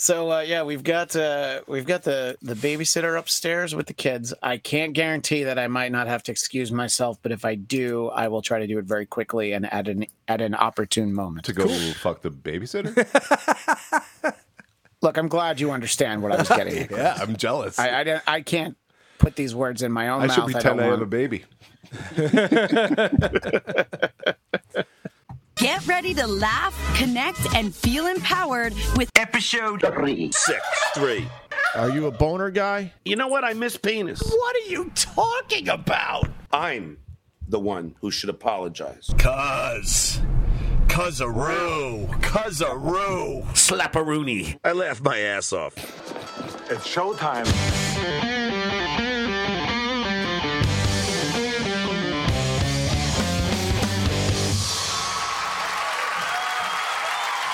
So uh, yeah, we've got uh, we've got the the babysitter upstairs with the kids. I can't guarantee that I might not have to excuse myself, but if I do, I will try to do it very quickly and at an at an opportune moment. To go fuck the babysitter? Look, I'm glad you understand what I was getting. at. yeah, I'm jealous. I, I don't- I can't put these words in my own I mouth. should I pretend don't I, am a baby. Get ready to laugh, connect, and feel empowered with Episode three. Six, three. Are you a boner guy? You know what? I miss penis. What are you talking about? I'm the one who should apologize. Cuz. Cuzaroo. Cuzaroo. Slapperoonie. I laughed my ass off. It's showtime.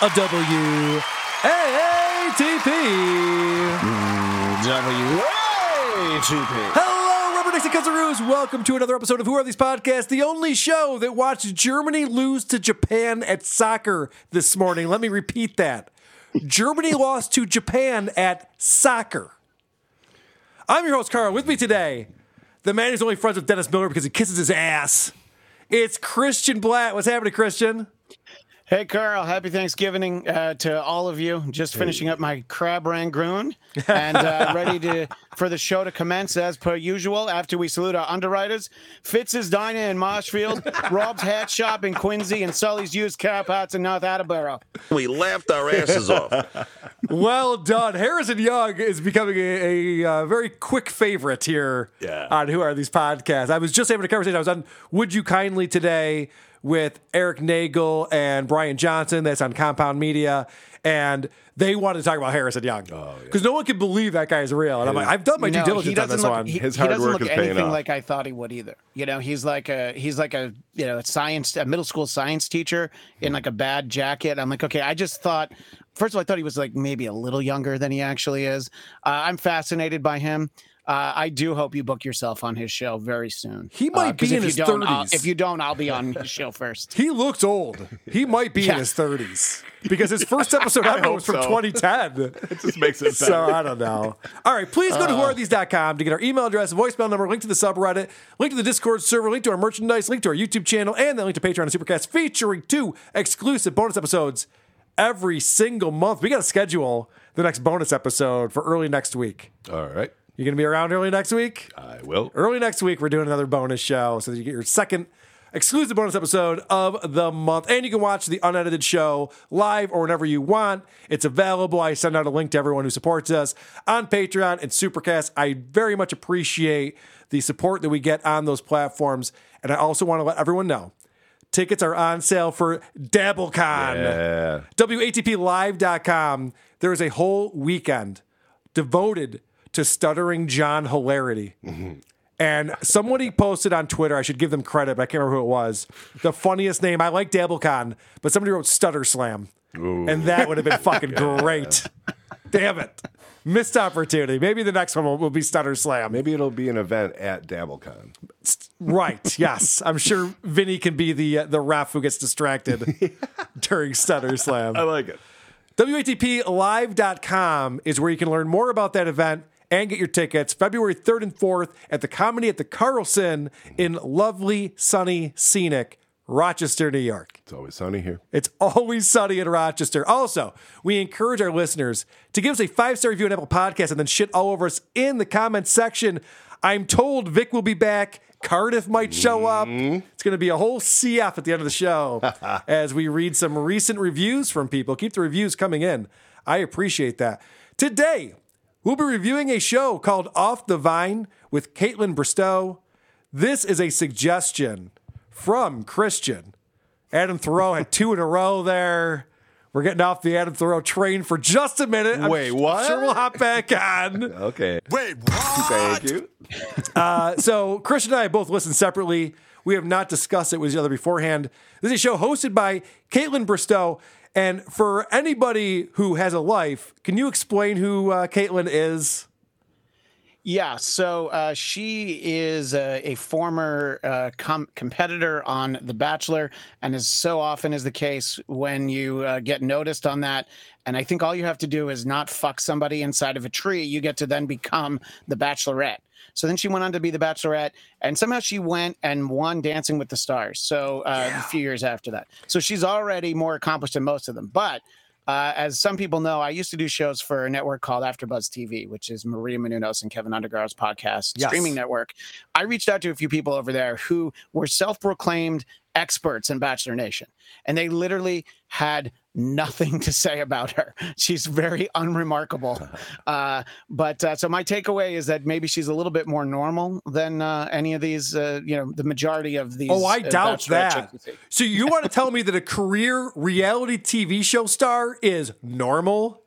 A W A T P. W-A-T-P. Hello, Rubber Dixie Cuzzaroos. Welcome to another episode of Who Are These Podcasts, the only show that watched Germany lose to Japan at soccer this morning. Let me repeat that. Germany lost to Japan at soccer. I'm your host, Carl. With me today, the man who's only friends with Dennis Miller because he kisses his ass. It's Christian Blatt. What's happening, Christian? Hey, Carl. Happy Thanksgiving uh, to all of you. Just finishing up my crab rangoon and uh, ready to for the show to commence as per usual. After we salute our underwriters, Fitz's Diner in Marshfield, Rob's Hat Shop in Quincy, and Sully's Used Car Parts in North Attleboro. We laughed our asses off. Well done. Harrison Young is becoming a, a, uh, very quick favorite here Yeah. on Who Are These Podcasts. I was just having a conversation. I was on Would You Kindly today with Eric Nagel and Brian Johnson. That's on Compound Media. And they wanted to talk about Harrison Young. Because no one can believe that guy is real. And I'm like, I've done my due No, diligence he on doesn't this look, one. He, His he doesn't work look is paying anything off. like I thought he would either. You know, he's like a he's like a you know a science a middle school science teacher in like a bad jacket. I'm like, okay, I just thought. First of all, I thought he was like maybe a little younger than he actually is. Uh, I'm fascinated by him. Uh, I do hope you book yourself on his show very soon. He might Uh, 'cause be if in you his don't, I'll- 30s. If you don't, I'll be on his show first. he looks old. He might be in his 30s. Because his first episode ever hope was from so. 2010. It just makes it. So I don't know. All right, please go to whoarethese.com to get our email address, voicemail number, link to the subreddit, link to the Discord server, link to our merchandise, link to our YouTube channel, and then link to Patreon and Supercast featuring two exclusive bonus episodes every single month. We got to schedule the next bonus episode for early next week. All right. You going to be around early next week? I will. Early next week, we're doing another bonus show so that you get your second exclusive bonus episode of the month. And you can watch the unedited show live or whenever you want. It's available. I send out a link to everyone who supports us on Patreon and Supercast. I very much appreciate the support that we get on those platforms. And I also want to let everyone know tickets are on sale for DabbleCon. Yeah. WATPlive.com. There is a whole weekend devoted to stuttering John hilarity. And somebody posted on Twitter, I should give them credit, but I can't remember who it was. The funniest name, I like DabbleCon, but somebody wrote Stutter Slam. And that would have been fucking great. Damn it. Missed opportunity. Maybe the next one will, will be Stutter Slam. Maybe it'll be an event at DabbleCon. Right. Yes. I'm sure Vinny can be the uh, the ref who gets distracted during Stutter Slam. I like it. WATPlive.com is where you can learn more about that event and get your tickets February 3rd and 4th at the Comedy at the Carlson in lovely, sunny, scenic Rochester, New York. It's always sunny here. It's always sunny in Rochester. Also, we encourage our listeners to give us a five star review on Apple Podcasts and then shit all over us in the comments section. I'm told Vic will be back. Cardiff might show up. Mm-hmm. It's going to be a whole CF at the end of the show as we read some recent reviews from people. Keep the reviews coming in. I appreciate that. Today, we'll be reviewing a show called Off the Vine with Kaitlyn Bristowe. This is a suggestion from Christian. Adam Thoreau had two in a row there. We're getting off the Adam Thoreau train for just a minute. I'm Wait, what? Sure, we'll hop back on. Okay. Wait, what? Thank you. Uh, so Christian and I both listened separately. We have not discussed it with each other beforehand. This is a show hosted by Kaitlyn Bristowe. And for anybody who has a life, can you explain who uh, Kaitlyn is? Yeah, so uh, she is a, a former uh, com- competitor on The Bachelor, and as so often is the case when you uh, get noticed on that. And I think all you have to do is not fuck somebody inside of a tree. You get to then become the Bachelorette. So then she went on to be the Bachelorette, and somehow she went and won Dancing with the Stars. So uh, a few years after that, so she's already more accomplished than most of them. But uh, as some people know, I used to do shows for a network called AfterBuzz TV, which is Maria Menounos and Keven Undergaro's podcast Yes. streaming network. I reached out to a few people over there who were self-proclaimed experts in Bachelor Nation, and they literally had nothing to say about her. She's very unremarkable. Uh, but uh, so my takeaway is that maybe she's a little bit more normal than uh, any of these. Uh, you know, the majority of these. Oh, I uh, doubt that. So you want to tell me that a career reality TV show star is normal?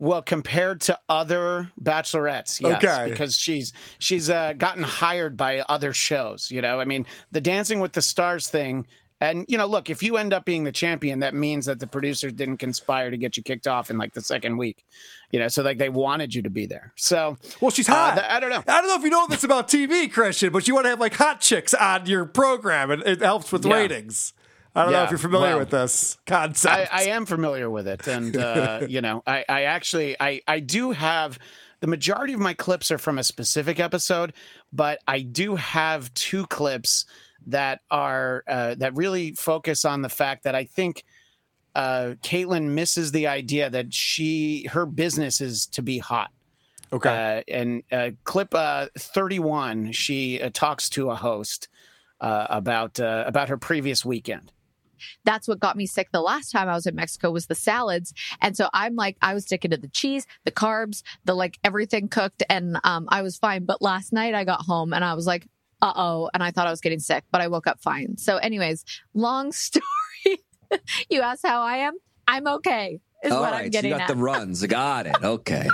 Well, compared to other bachelorettes, yes, Okay. because she's she's uh, gotten hired by other shows. You know, I mean, the Dancing with the Stars thing, and you know, look, if you end up being the champion, that means that the producers didn't conspire to get you kicked off in like the second week. You know, so like they wanted you to be there. So, Well, she's uh, hot. th- I don't know. I don't know if you know this about TV, Christian, but you want to have like hot chicks on your program, and it helps with Yeah. ratings. I don't know if you're familiar well, with this concept. I, I am familiar with it, and uh, you know, I, I actually, I, I do have the majority of my clips are from a specific episode, but I do have two clips that are uh, that really focus on the fact that I think uh, Kaitlyn misses the idea that she her business is to be hot. okay. Uh, and uh, clip uh, 31, she uh, talks to a host uh, about uh, about her previous weekend. That's what got me sick the last time I was in Mexico was the salads. And so I'm like, I was sticking to the cheese, the carbs, the like everything cooked, and um, I was fine. But last night I got home and I was like, uh oh, and I thought I was getting sick, but I woke up fine. So, anyways, long story. you asked how I am. I'm okay. Is All what right, I'm so you got at. the runs. Got it. Okay.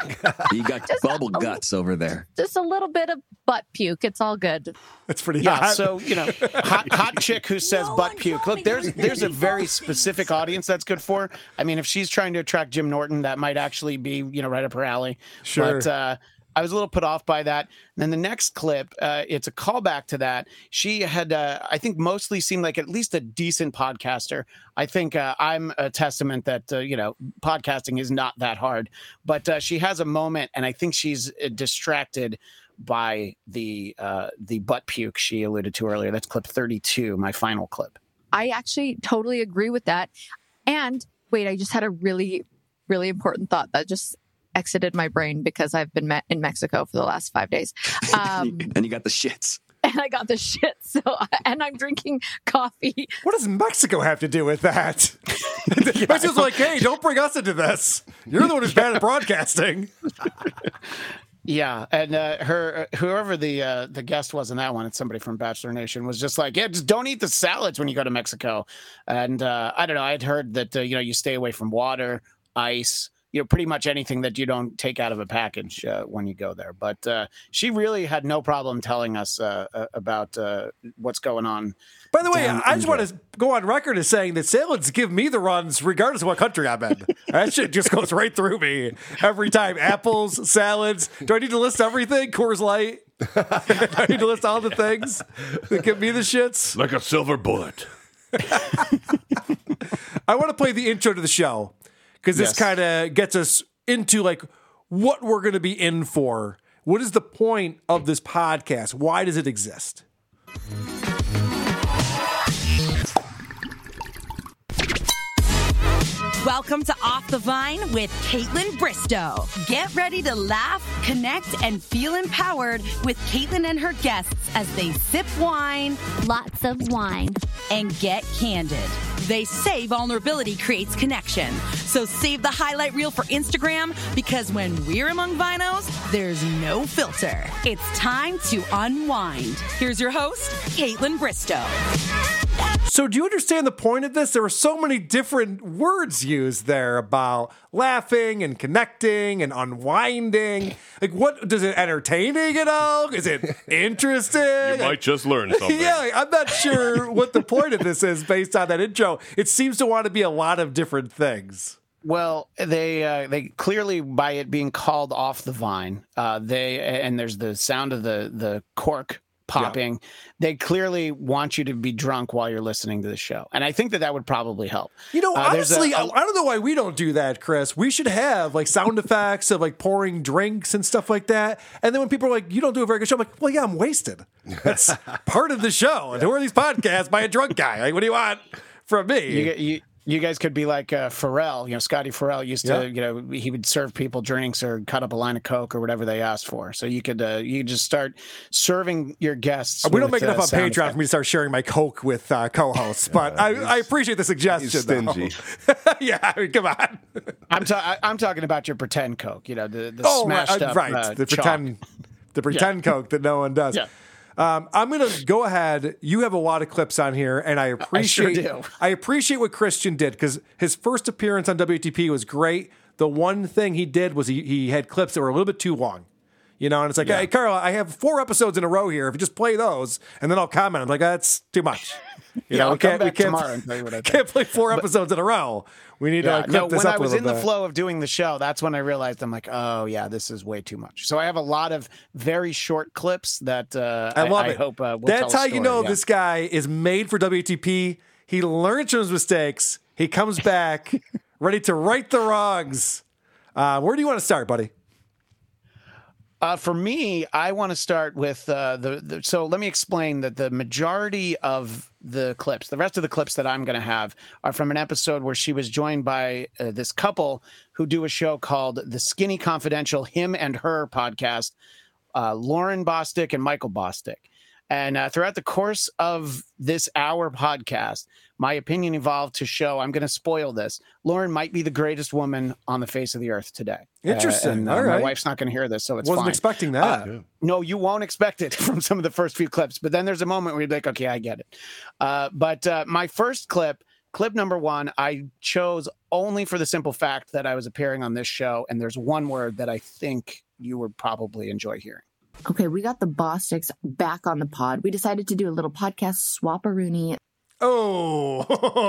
You got Just bubble a- guts over there. Just a little bit of butt puke. It's all good. That's pretty Yeah, hot. so you know, hot, hot chick who says No butt puke. Look, there's there's a very specific audience that's good for. I mean, if she's trying to attract Jim Norton, that might actually be you know right up her alley. Sure. But uh, I was a little put off by that. And then the next clip, uh, it's a callback to that. She had, uh, I think, mostly seemed like at least a decent podcaster. I think uh, I'm a testament that uh, you know podcasting is not that hard. But uh, she has a moment, and I think she's uh, distracted by the the butt puke she alluded to earlier. That's clip 32, my final clip. I actually totally agree with that. And wait, I just had a really, really important thought that just exited my brain because I've been met in Mexico for the last five days. Um, and you got the shits. and I got the shit. So, and I'm drinking coffee. what does Mexico have to do with that? Mexico's like, hey, don't bring us into this. You're the one who's bad at broadcasting. Yeah, and uh, her whoever the uh, the guest was in that one, it's somebody from Bachelor Nation, was just like, yeah, just don't eat the salads when you go to Mexico. And uh, I don't know, I'd heard that uh, you know you stay away from water, ice, you know, pretty much anything that you don't take out of a package uh, when you go there. But uh, she really had no problem telling us uh, uh, about uh, what's going on. By the way, I just want to go on record as saying that salads give me the runs regardless of what country I'm in. that shit just goes right through me every time. Apples, salads. Do I need to list everything? Coors Light. Do I need to list all the things that give me the shits? Like a silver bullet. I want to play the intro to the show because this Yes. kind of gets us into like what we're going to be in for. What is the point of this podcast? Why does it exist? Welcome to Off the Vine with Kaitlyn Bristowe. Get ready to laugh, connect, and feel empowered with Kaitlyn and her guests as they sip wine Lots of wine. and get candid. They say vulnerability creates connection. So save the highlight reel for Instagram because when we're among vinos, there's no filter. It's time to unwind. Here's your host, Kaitlyn Bristowe. So, do you understand the point of this? There were so many different words used there about laughing and connecting and unwinding. Like, what does it entertaining at all? Is it interesting? You might just learn something. yeah, like, I'm not sure what the point of this is based on that intro. It seems to want to be a lot of different things. Well, they uh, they clearly by it being called off the vine, uh, they and there's the sound of the the cork popping. They clearly want you to be drunk while you're listening to the show, and I think that that would probably help. You know, Uh, honestly, a- I don't know why we don't do that, Chris. We should have like sound effects of like pouring drinks and stuff like that. And then when people are like, "You don't do a very good show," I'm like, "Well, yeah, I'm wasted. That's part of the show. And who are these podcasts by a drunk guy? Like, what do you want from me?" You, you you guys could be like uh, Ferrall. You know, Scotty Ferrall used to. You know, he would serve people drinks or cut up a line of coke or whatever they asked for. So you could uh, you could just start serving your guests. we don't make enough uh, on Patreon effects. for me to start sharing my coke with uh, co-hosts, but I, I appreciate the suggestion. Stingy. yeah, I mean, come on. I'm ta- I- I'm talking about your pretend coke. You know, the the Oh, right, smashed uh, up right. uh, the chalk. pretend, the pretend coke that no one does. Yeah. Um, I'm gonna go ahead. You have a lot of clips on here, and I appreciate. do. I appreciate what Christian did because his first appearance on WTP was great. The one thing he did was he he had clips that were a little bit too long. You know, and it's like, hey, Carl, I have four episodes in a row here. If you just play those, and then I'll comment. I'm like, that's too much. You Yeah, know, I'll we can't, we back can't, tomorrow and tell you what I think. can't play four episodes in a row. We need to Yeah, like clip no, this when I was in the flow of doing the show, that's when I realized I'm like, oh yeah, this is way too much. So I have a lot of very short clips that uh, I love I, it. hope uh, will That's how you know yeah. this guy is made for WTP. He learns from his mistakes. He comes back ready to right the wrongs. Uh, where do you want to start, buddy? Uh, for me, I want to start with uh, the, the. So let me explain that the majority of the clips, the rest of the clips that I'm going to have, are from an episode where she was joined by uh, this couple who do a show called The Skinny Confidential, him and her podcast, uh, Lauryn Bosstick and Michael Bosstick. And uh, throughout the course of this hour podcast, my opinion evolved to show I'm going to spoil this. Lauryn might be the greatest woman on the face of the earth today. Uh, Interesting. and, All My wife's not going to hear this, so it's Wasn't fine. expecting that. Uh, no, you won't expect it from some of the first few clips, but then there's a moment where you're like, okay, I get it. Uh, but uh, my first clip, clip number one, I chose only for the simple fact that I was appearing on this show, and there's one word that I think you would probably enjoy hearing. Okay, we got the Bossticks back on the pod. We decided to do a little podcast swapperoonie. Oh,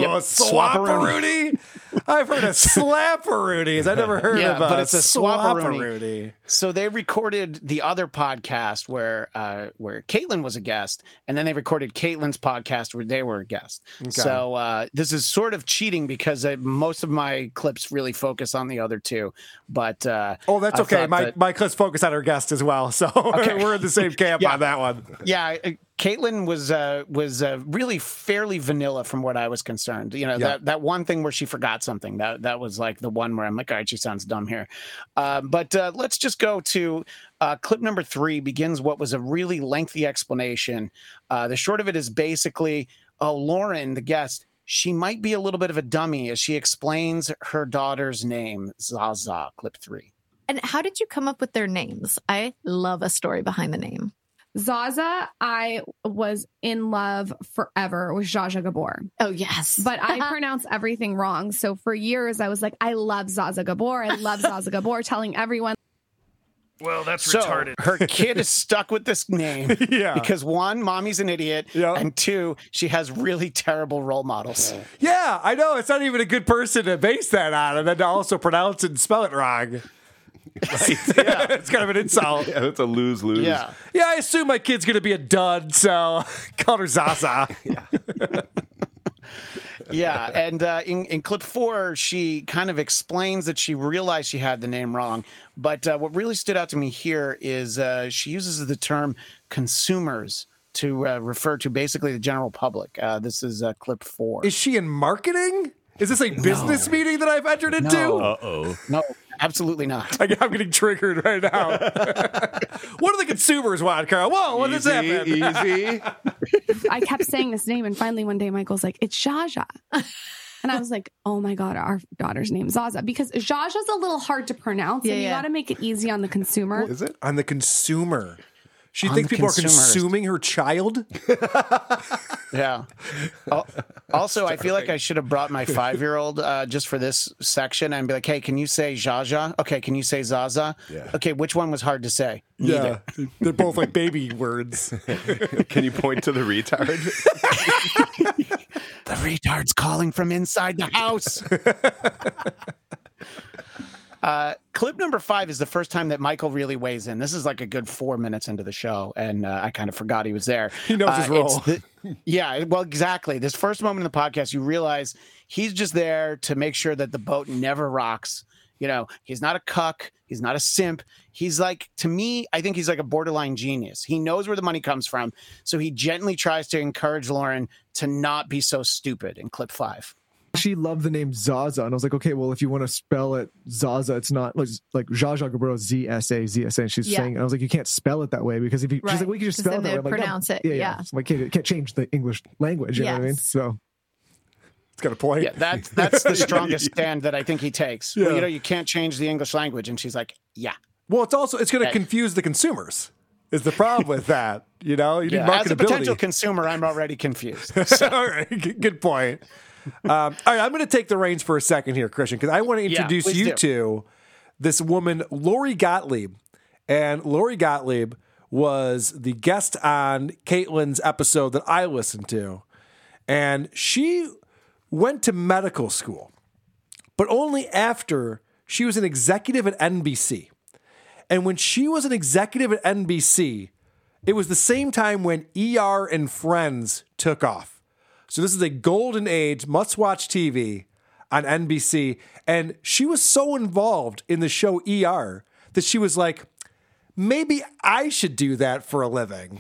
Yep, swapperoonie. I've heard of slapperoonies. I never heard Yeah, of a but it's a swapperoonie. So they recorded the other podcast where uh, where Kaitlyn was a guest, and then they recorded Kaitlyn's podcast where they were a guest. Okay. So uh, this is sort of cheating because uh, most of my clips really focus on the other two. But uh, Oh, that's I okay. My that- my clips focus on our guest as well, so we're in the same camp Yeah. on that one. yeah, uh, Kaitlyn was uh, was uh, really fairly vanilla from what I was concerned. You know Yeah. that that one thing where she forgot something that that was like the one where I'm like, all right, she sounds dumb here. Uh, but uh, let's just go to uh, clip number three. Begins what was a really lengthy explanation. Uh, the short of it is basically, oh, Lauryn, the guest. She might be a little bit of a dummy as she explains her daughter's name, Zaza. Clip three. And how did you come up with their names? I love a story behind the name. Zaza, I was in love forever with Zsa Zsa Gabor. Oh, yes. But I pronounce everything wrong. So for years, I was like, I love Zaza Gabor. I love Zaza Gabor, telling everyone. Well, that's so retarded. her kid is stuck with this name Yeah. because one, mommy's an idiot, Yeah. and two, she has really terrible role models. Yeah, I know. It's not even a good person to base that on, and then to also pronounce it and spell it wrong. yeah, it's kind of an insult. Yeah, that's a lose lose. Yeah. Yeah, I assume my kid's gonna be a dud, so call her Zaza. Yeah, yeah, and uh, in in clip four, she kind of explains that she realized she had the name wrong. But uh, what really stood out to me here is uh, she uses the term consumers to uh, refer to basically the general public. Uh, this is uh, clip four. Is she in marketing? Is this a business meeting that I've entered into? No. Uh oh. No, absolutely not. I, I'm getting triggered right now. what do the consumers want, Carl? Whoa, what does that Easy, happen? easy. I kept saying this name. And finally, one day, Michael's like, it's Jaja. And I was like, oh my God, our daughter's name is Zaza. Because Jaja's a little hard to pronounce. Yeah, and you yeah. got to make it easy on the consumer. Is it? On the consumer. She thinks the people are consuming her child. Yeah. Al- Also, I feel like I should have brought my five year old uh, just for this section and be like, hey, can you say Jaja? Okay, can you say Zaza? Yeah. Okay, which one was hard to say? Yeah, they're both like baby words. Can you point to the retard? The retard's calling from inside the house. Uh, clip number five is the first time that Michael really weighs in. This is like a good four minutes into the show, and uh, I kind of forgot he was there. He knows his Uh, role. the- yeah, well, exactly. This first moment in the podcast, you realize he's just there to make sure that the boat never rocks. You know, he's not a cuck. He's not a simp. He's like, to me, I think he's like a borderline genius. He knows where the money comes from. So he gently tries to encourage Lauryn to not be so stupid in clip five. She loved the name Zaza, and I was like, okay, well, if you want to spell it Zaza, it's not like like Zsa Gabor Z S A Z S A. And she's Yeah. saying, and I was like, you can't spell it that way because if you, she's like, we can just spell it that way. they'd like, no. pronounce it. Yeah, yeah. Yeah. So I'm like, can't, can't change the English language. You know what I mean? So It's got a point. Yeah, that's that's the strongest stand that I think he takes. Well, you know, you can't change the English language, and she's like, yeah. Well, it's also it's going to confuse the consumers. Is the problem with that? You know, you need yeah. As a potential consumer, I'm already confused. all right, good, good point. Um, all right, I'm going to take the reins for a second here, Christian, because I want to introduce please you do. to this woman, Lori Gottlieb. And Lori Gottlieb was the guest on Kaitlyn's episode that I listened to. And she went to medical school, but only after she was an executive at NBC. And when she was an executive at NBC, it was the same time when ER and Friends took off. So this is a golden age, must watch TV on NBC. And she was so involved in the show ER that she was like, maybe I should do that for a living.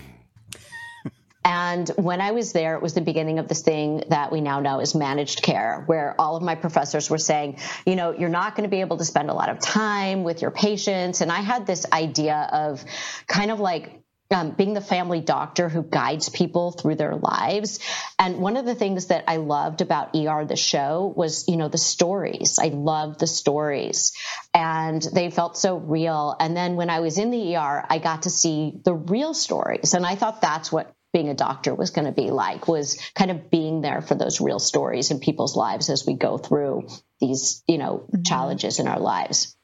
And when I was there, it was the beginning of this thing that we now know is managed care, where all of my professors were saying, you know, you're not going to be able to spend a lot of time with your patients. And I had this idea of kind of like, um, being the family doctor who guides people through their lives. And one of the things that I loved about ER, the show, was, you know, the stories. I loved the stories and they felt so real. And then when I was in the ER, I got to see the real stories. And I thought that's what being a doctor was going to be like was kind of being there for those real stories in people's lives as we go through these, you know, challenges in our lives.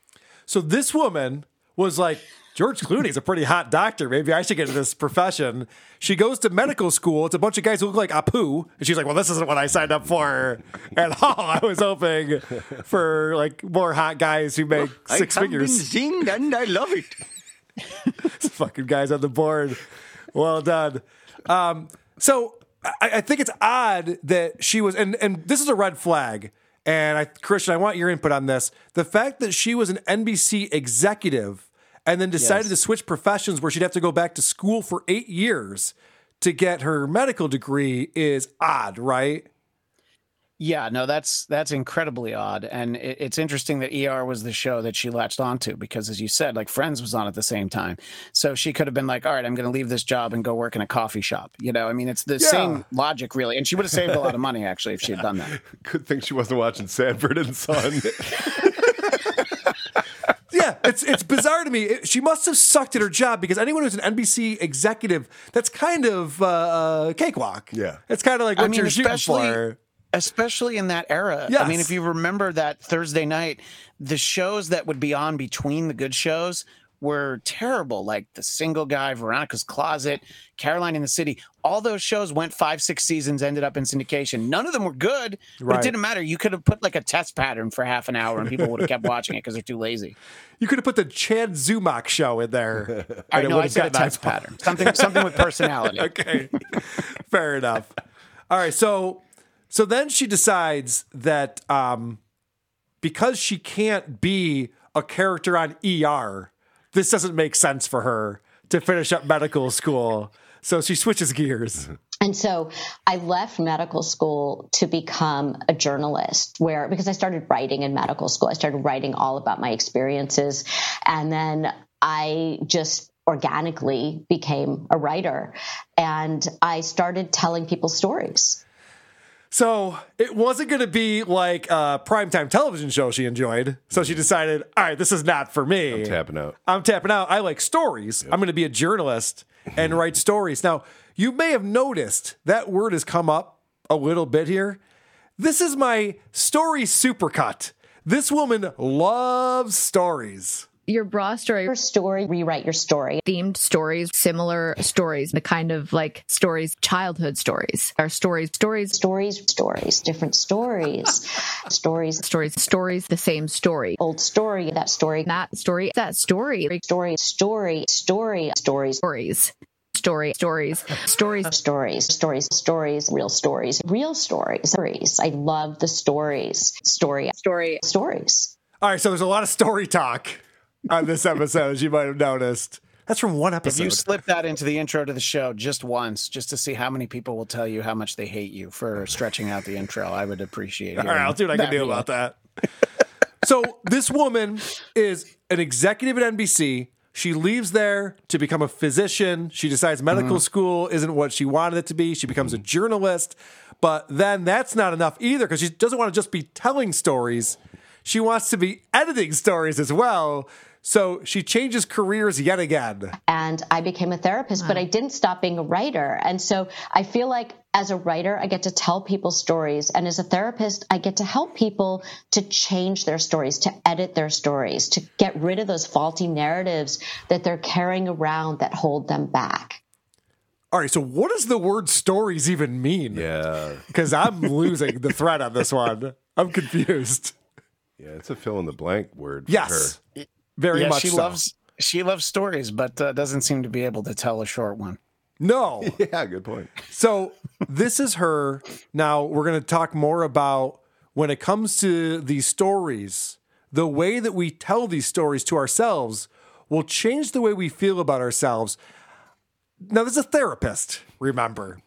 So this woman was like, George Clooney's a pretty hot doctor. Maybe I should get into this profession. She goes to medical school. It's a bunch of guys who look like Apu. And she's like, well, this isn't what I signed up for at all. I was hoping for like more hot guys who make six figures. sing and I love it. fucking guys on the board. Well done. Um, so I, I think it's odd that she was, and and this is a red flag. And I, Christian, I want your input on this. The fact that she was an NBC executive and then decided Yes. to switch professions where she'd have to go back to school for eight years to get her medical degree is odd, right? Yeah, no, that's that's incredibly odd, and it, it's interesting that ER was the show that she latched onto because, as you said, like Friends was on at the same time, so she could have been like, "All right, I'm going to leave this job and go work in a coffee shop." You know, I mean, it's the Yeah. same logic, really, and she would have saved a lot of money actually if she had done that. Good thing she wasn't watching Sanford and Son. Yeah, it's it's bizarre to me. It- she must have sucked at her job because anyone who's an NBC executive, that's kind of uh, uh, cakewalk. Yeah, it's kind of like what I mean, you're shooting especially for. especially in that era. I mean, if you remember that Thursday night, the shows that would be on between the good shows were terrible. Like the single guy, Veronica's Closet, Caroline in the City. All those shows went five, six seasons, ended up in syndication. None of them were good, but Right. it didn't matter. You could have put like a test pattern for half an hour, and people would have kept watching it because they're too lazy. You could have put the Chad Zumock show in there. I know. I said a test pattern. Something, something with personality. okay, fair enough. All right, so so then she decides that um, because she can't be a character on ER, this doesn't make sense for her to finish up medical school. So she switches gears. And so I left medical school to become a journalist where, because I started writing in medical school, I started writing all about my experiences. And then I just organically became a writer and I started telling people stories. So it wasn't going to be like a primetime television show she enjoyed. So she decided, all right, this is not for me. I'm tapping out. I'm tapping out. I like stories. I'm going to be a journalist. and mm-hmm. write stories. Now, you may have noticed that word has come up a little bit here. This is my story supercut. This woman loves stories. Your bra story. Your story, rewrite your story. Themed stories, similar stories, the kind of like stories, childhood stories. Our stories, stories, Stories, stories, different stories. stories, stories, stories, the same story. old story, that story, That story, that story, story, story, story, stories, stories. Story, stories, stories, stories, stories, stories, real stories, real stories, stories. I love the stories. Story, story, stories. All right, so there's a lot of story talk on this episode, as you might have noticed. That's from one episode. If episode. you slip that into the intro to the show just once, just to see how many people will tell you how much they hate you for stretching out the intro, I would appreciate it. All right, I'll see what I can do about that. so this woman is an executive at NBC. She leaves there to become a physician. She decides medical mm-hmm. school isn't what she wanted it to be. She becomes a mm-hmm. journalist. But then that's not enough either because she doesn't want to just be telling stories. She wants to be editing stories as well. So she changes careers yet again. and I became a therapist, but I didn't stop being a writer. And so I feel like as a writer, I get to tell people stories. And as a therapist, I get to help people to change their stories, to edit their stories, to get rid of those faulty narratives that they're carrying around that hold them back. All right, so what does the word stories even mean? Yeah. Because I'm losing the thread on this one. I'm confused. Yeah, it's a fill in the blank word. For Yes. her. Very yeah, much she so. loves she loves stories, but uh, doesn't seem to be able to tell a short one. No. Yeah, good point. So this is her. Now we're going to talk more about when it comes to these stories, the way that we tell these stories to ourselves will change the way we feel about ourselves. Now, this is a therapist, remember.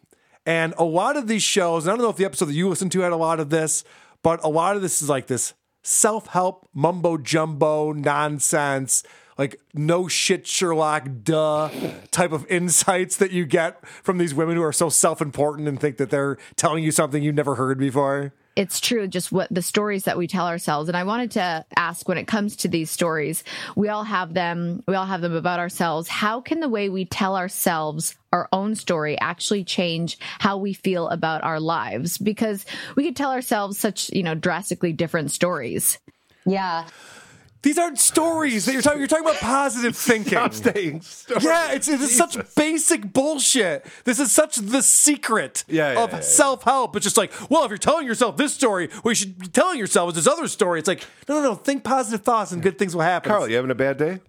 And a lot of these shows, and I don't know if the episode that you listened to had a lot of this, but a lot of this is like this self help mumbo jumbo nonsense, like no shit Sherlock, duh type of insights that you get from these women who are so self important and think that they're telling you something you've never heard before. It's true just what the stories that we tell ourselves. And i wanted to ask when it comes to these stories we all have them we all have them about ourselves. How can the way we tell ourselves our own story actually change how we feel about our lives? Because we could tell ourselves such you know drastically different stories. Yeah. These aren't stories that you're talking. You're talking about positive thinking. Stop saying stories. Yeah, it's, it's such basic bullshit. This is such the secret Yeah, yeah, of yeah, yeah. self help. It's just like, well, if you're telling yourself this story, what you should be telling yourself is this other story. It's like, no, no, no. Think positive thoughts and good things will happen. Carl, you having a bad day?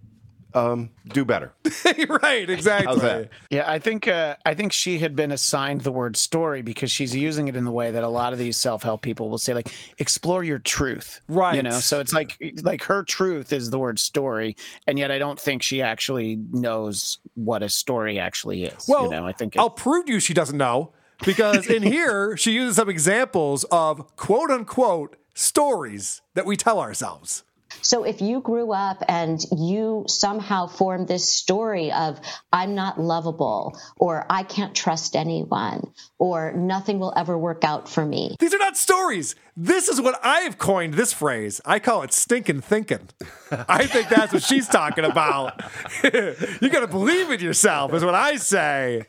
Um, do better. right, exactly. How's that? Yeah, I think uh, I think she had been assigned the word story because she's using it in the way that a lot of these self help people will say, like explore your truth, Right. You know, so it's like like her truth is the word story, and yet I don't think she actually knows what a story actually is. Well, you know, I think it, I'll prove to you she doesn't know because in here she uses some examples of quote unquote stories that we tell ourselves. So if you grew up and you somehow formed this story of I'm not lovable or I can't trust anyone or nothing will ever work out for me. These are not stories. This is what I have coined this phrase. I call it stinking thinking. I think that's what she's talking about. you got to believe in yourself, is what I say.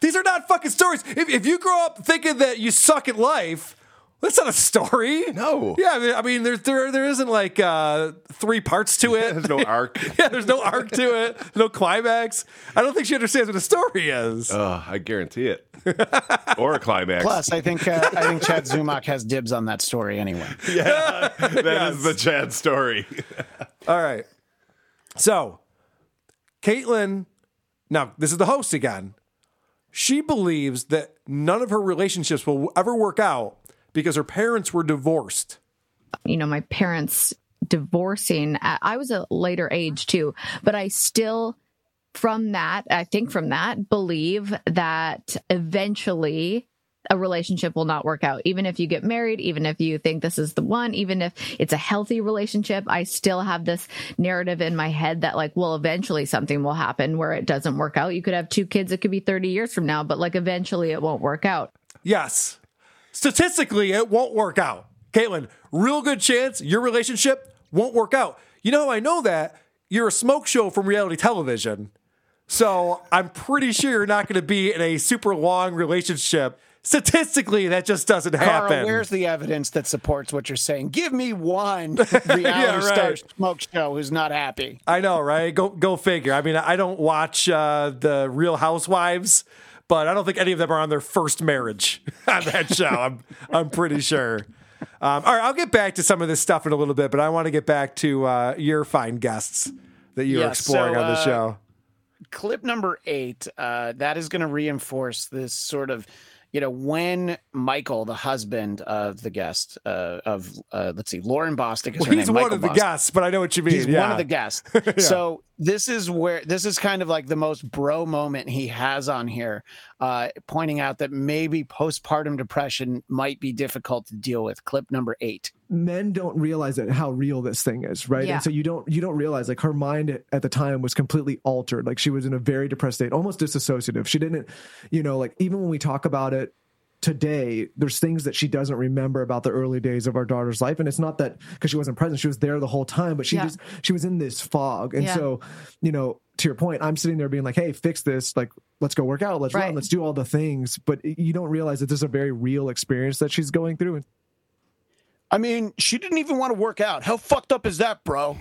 These are not fucking stories. If, if you grow up thinking that you suck at life, that's not a story. No. Yeah, I mean, I mean there's there there isn't like uh, three parts to it. There's no arc. yeah, there's no arc to it. No climax. I don't think she understands what a story is. Oh, I guarantee it. or a climax. plus I think uh, I think Chad Zumock has dibs on that story anyway. yeah, that is the Chad story. All right. So, Kaitlyn, now this is the host again. She believes that none of her relationships will ever work out because her parents were divorced. you know, my parents divorcing. I was a later age too, but I still, from that, I think from that, believe that eventually a relationship will not work out. Even if you get married, even if you think this is the one, even if it's a healthy relationship, I still have this narrative in my head that, like, well, eventually something will happen where it doesn't work out. You could have two kids, it could be 30 years from now, but like eventually it won't work out. Yes. Statistically, it won't work out. Kaitlyn, real good chance your relationship won't work out. You know I know that? You're a smoke show from reality television. So I'm pretty sure you're not going to be in a super long relationship. Statistically, that just doesn't Carl, happen. where's the evidence that supports what you're saying? Give me one reality Yeah, star smoke show who's not happy. I know, right? Go go figure. I mean, I don't watch uh, the Real Housewives, but I don't think any of them are on their first marriage on that show. I'm I'm pretty sure. Um, all right, I'll get back to some of this stuff in a little bit, but I want to get back to uh, your fine guests that you're Yeah, exploring so, on the uh, show. clip number eight uh, that is going to reinforce this sort of you know when michael the husband of the guest uh, of uh, let's see lauryn bosstick is Well, he's name, one Michael of the Bosstick. guests, but I know what you mean. He's yeah. one of the guests. So this is where this is kind of like the most bro moment he has on here, uh, pointing out that maybe postpartum depression might be difficult to deal with. Clip number eight. men don't realize that how real this thing is right Yeah. and so you don't you don't realize like her mind at the time was completely altered like she was in a very depressed state almost disassociative she didn't you know like even when we talk about it today there's things that she doesn't remember about the early days of our daughter's life and it's not that because she wasn't present she was there the whole time but she Yeah. just she was in this fog and Yeah. so you know to your point i'm sitting there being like hey fix this like let's go work out let's Right. run let's do all the things but you don't realize that this is a very real experience that she's going through and I mean, she didn't even want to work out. How fucked up is that, bro?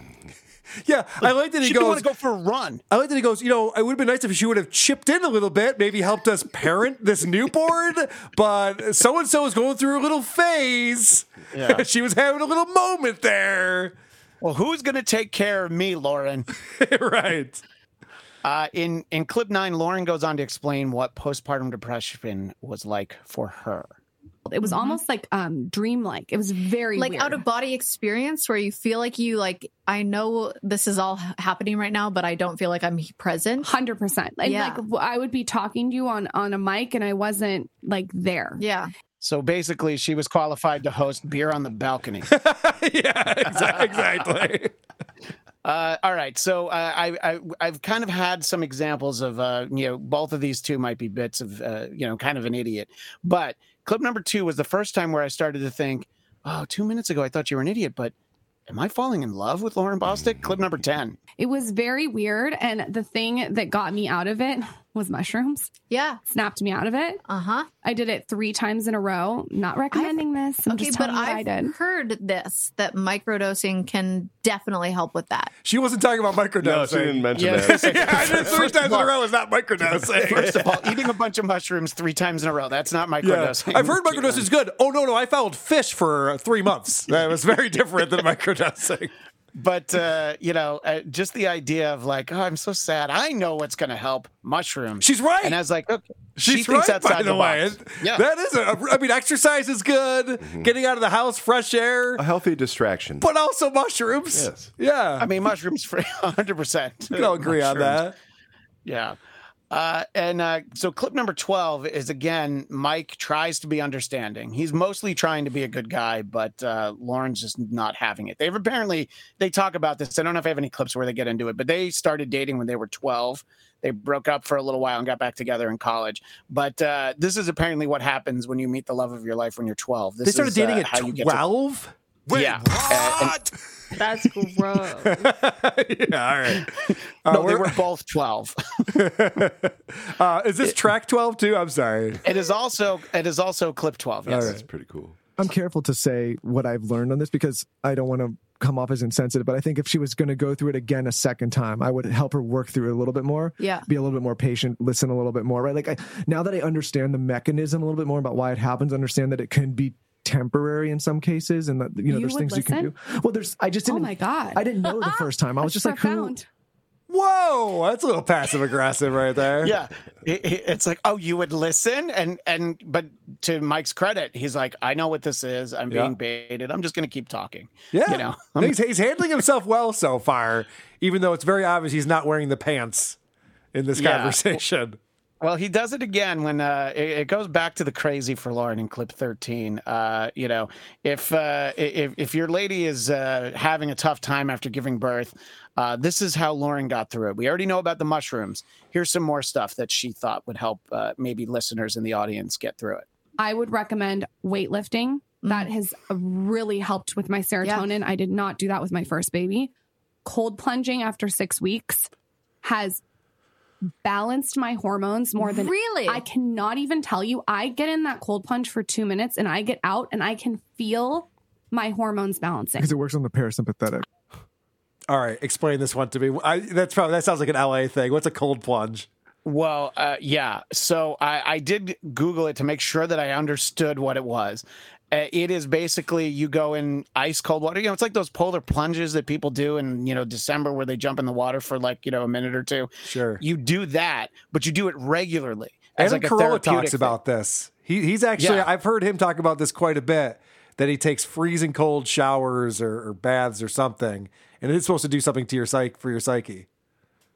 Yeah, I like that he she didn't goes. want to go for a run. I like that he goes, you know, it would have been nice if she would have chipped in a little bit, maybe helped us parent this newborn, but so and so is going through a little phase. Yeah. she was having a little moment there. Well, who's going to take care of me, Lauryn? right. Uh, in in clip nine, Lauryn goes on to explain what postpartum depression was like for her. It was almost like um dreamlike. It was very like weird. out of body experience where you feel like you like I know this is all happening right now, but I don't feel like I'm present. Hundred percent. And Yeah. like w- I would be talking to you on on a mic, and I wasn't like there. Yeah. So basically, she was qualified to host beer on the balcony. yeah, exactly. Uh, all right, so uh, I, I I've kind of had some examples of uh, you know both of these two might be bits of uh, you know kind of an idiot, but clip number two was the first time where I started to think, oh, two minutes ago I thought you were an idiot, but am I falling in love with Lauryn Bosstick? Clip number ten. It was very weird, and the thing that got me out of it was mushrooms. Yeah. Snapped me out of it. Uh huh. I did it three times in a row. Not recommending this. I'm okay, just but telling you what I did. heard this that microdosing can definitely help with that. She wasn't talking about microdosing. No, she didn't mention Yeah, that. yeah, I did three First of times in a row is not microdosing. First of all, eating a bunch of mushrooms three times in a row, that's not Yeah. microdosing. I've heard microdosing is good. Oh, no, no. I followed Phish for uh, three months. That was very different than microdosing. But uh, you know, uh, just the idea of like, oh, I'm so sad. I know what's going to help mushrooms. She's right. And I was like, okay, She's she thinks right, outside by the, the way. box. Yeah. That is a, I mean, exercise is good. Getting out of the house, fresh air, A healthy distraction. but also mushrooms. Yes. Yeah. I mean, mushrooms free, 100. percent we can all agree on that. Yeah. Uh, and uh, so clip number 12 is again, Mike tries to be understanding. He's mostly trying to be a good guy, but uh, Lauryn's just not having it. They've apparently, they talk about this. I don't know if I have any clips where they get into it, but they started dating when they were 12. They broke up for a little while and got back together in college. But uh, this is apparently what happens when you meet the love of your life when you're 12. This they started is, dating uh, at 12? Wait, yeah. What? Uh, That's gross. yeah, all right. Uh, no, we're, they were both 12. uh, is this it, track 12 too? I'm sorry. It is also it is also clip 12. Yes. That's pretty cool. I'm careful to say what I've learned on this because I don't want to come off as insensitive, but I think if she was going to go through it again a second time, I would help her work through it a little bit more. Yeah. Be a little bit more patient, listen a little bit more, right? Like I, now that I understand the mechanism a little bit more about why it happens, understand that it can be temporary in some cases and that you know You there's would things you can do. Well, there's I just Oh didn't oh my god! I didn't know the first time. I was That's just like who. Whoa, that's a little passive aggressive right there. yeah It- it- it's like oh you would listen and and but to mike's credit he's like i know what this is i'm Yeah. being baited i'm just gonna keep talking Yeah. you know he's, he's handling himself well so far, even though it's very obvious he's not wearing the pants in this Yeah. conversation. Well he does it again when uh it, it goes back to the crazy for lauryn in clip 13 uh you know if uh if, if your lady is uh having a tough time after giving birth uh, this is how Lauryn got through it. We already know about the mushrooms. Here's some more stuff that she thought would help uh, maybe listeners in the audience get through it. I would recommend weightlifting. That has really helped with my serotonin. I did not do that with my first baby. Cold plunging after six weeks has balanced my hormones more than Really? I cannot even tell you. I get in that cold plunge for two minutes and I get out and I can feel my hormones balancing. Because it works on the parasympathetic. All right, explain this one to me. I, that's probably that sounds like an LA thing. What's a cold plunge? Well, uh, yeah. So I, I did Google it to make sure that I understood what it was. Uh, it is basically you go in ice cold water. You know, it's like those polar plunges that people do in you know December where they jump in the water for like you know a minute or two. Sure. You do that, but you do it regularly. as Adam like Carolla talks thing. about this. He, he's actually Yeah. I've heard him talk about this quite a bit. That he takes freezing cold showers or, or baths or something, and it's supposed to do something to your psyche for your psyche.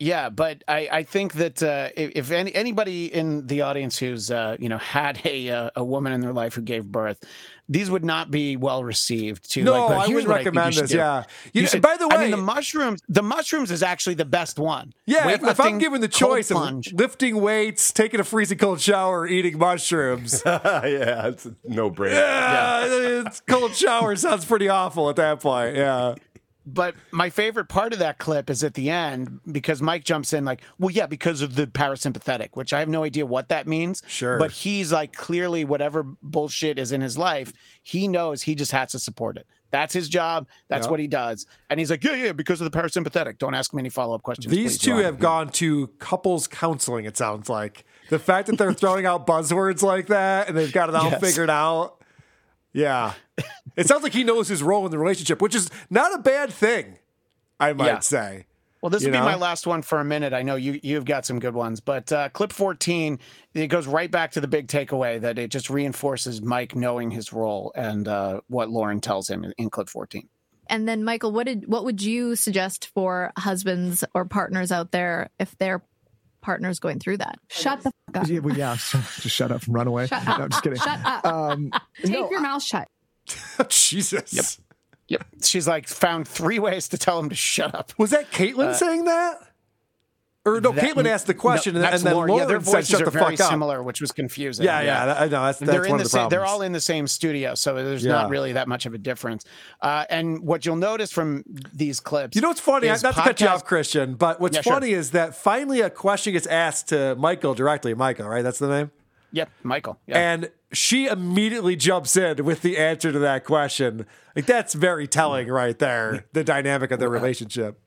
Yeah, but I, I think that uh, if, if any, anybody in the audience who's uh, you know had a uh, a woman in their life who gave birth, these would not be well received. To No, like, I wouldn't what I recommend you this, do. yeah. You know, should- by the way, I way- mean the mushrooms. The mushrooms is actually the best one. Yeah, if, if I'm given the choice of lifting weights, taking a freezing cold shower, or eating mushrooms, yeah, it's no brainer. yeah, it's cold shower sounds pretty awful at that point. Yeah. But my favorite part of that clip is at the end because Mike jumps in like, well, yeah, because of the parasympathetic, which I have no idea what that means. Sure. But he's like, clearly, whatever bullshit is in his life, he knows he just has to support it. That's his job. That's what he does. And he's like, yeah, yeah, because of the parasympathetic. Don't ask me any follow up questions. These please, two Your Honor." have gone to couples counseling, it sounds like. The fact that they're throwing out buzzwords like that and they've got it all Yes. figured out. Yeah. It sounds like he knows his role in the relationship, which is not a bad thing, I might Yeah. say. Well, this You will be know? my last one for a minute. I know you you've got some good ones, but uh, clip 14 it goes right back to the big takeaway that it just reinforces Mike knowing his role and uh, what Lauryn tells him in, in clip 14. And then, Michael, what did what would you suggest for husbands or partners out there if their partner's going through that? Shut the fuck up. Yeah, well, yeah. so- just shut up and run away. Shut no, up. I'm just kidding. Shut up. Um, Take your mouth shut. Jesus. Yep. Yep. She's like found three ways to tell him to shut up. Was that Kaitlyn Uh, saying that? Or no, That- Kaitlyn asked the question no, and, and then Lauryn, Yeah, their said, voices "Shut are the very fuck up." similar, which was confusing. Yeah, yeah, that- I know, that's- they're in one the of the same. They're all in the same studio, so there's Yeah. not really that much of a difference. Uh, and what you'll notice from these clips, You know what's funny? Not to cut you off, Christian, but what's Yeah, sure. funny is that finally a question gets asked to Michael directly. Michael, right? That's the name. Yep, Michael. Yeah. And she immediately jumps in with the answer to that question. Like that's very telling, right there. The dynamic of their relationship.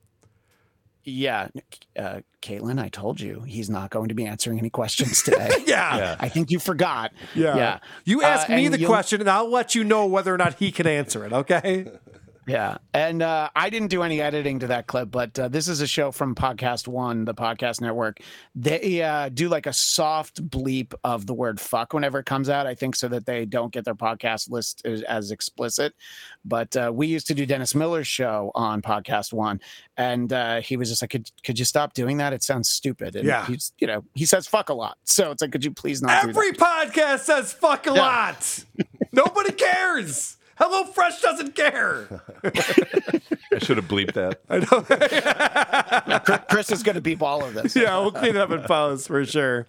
Yeah, uh, Kaitlyn, I told you he's not going to be answering any questions today. Yeah. I think you forgot. Yeah. yeah. You Uh, ask me the question, and I'll let you know whether or not he can answer it. Okay. Yeah, and uh, I didn't do any editing to that clip, but uh, this is a show from Podcast One, the podcast network. They uh, do like a soft bleep of the word "fuck" whenever it comes out. I think so that they don't get their podcast list as, explicit. But uh, we used to do Dennis Miller's show on Podcast One, and uh, he was just like, "Could could you stop doing that? It sounds stupid." And Yeah. he's you know he says "fuck" a lot, so it's like, could you please not do that? Every podcast says fuck a Yeah. lot. Nobody cares. Hello Fresh doesn't care. I should have bleeped that. I know. Chris- Chris is going to beep all of this. yeah, we'll clean it up in post for sure.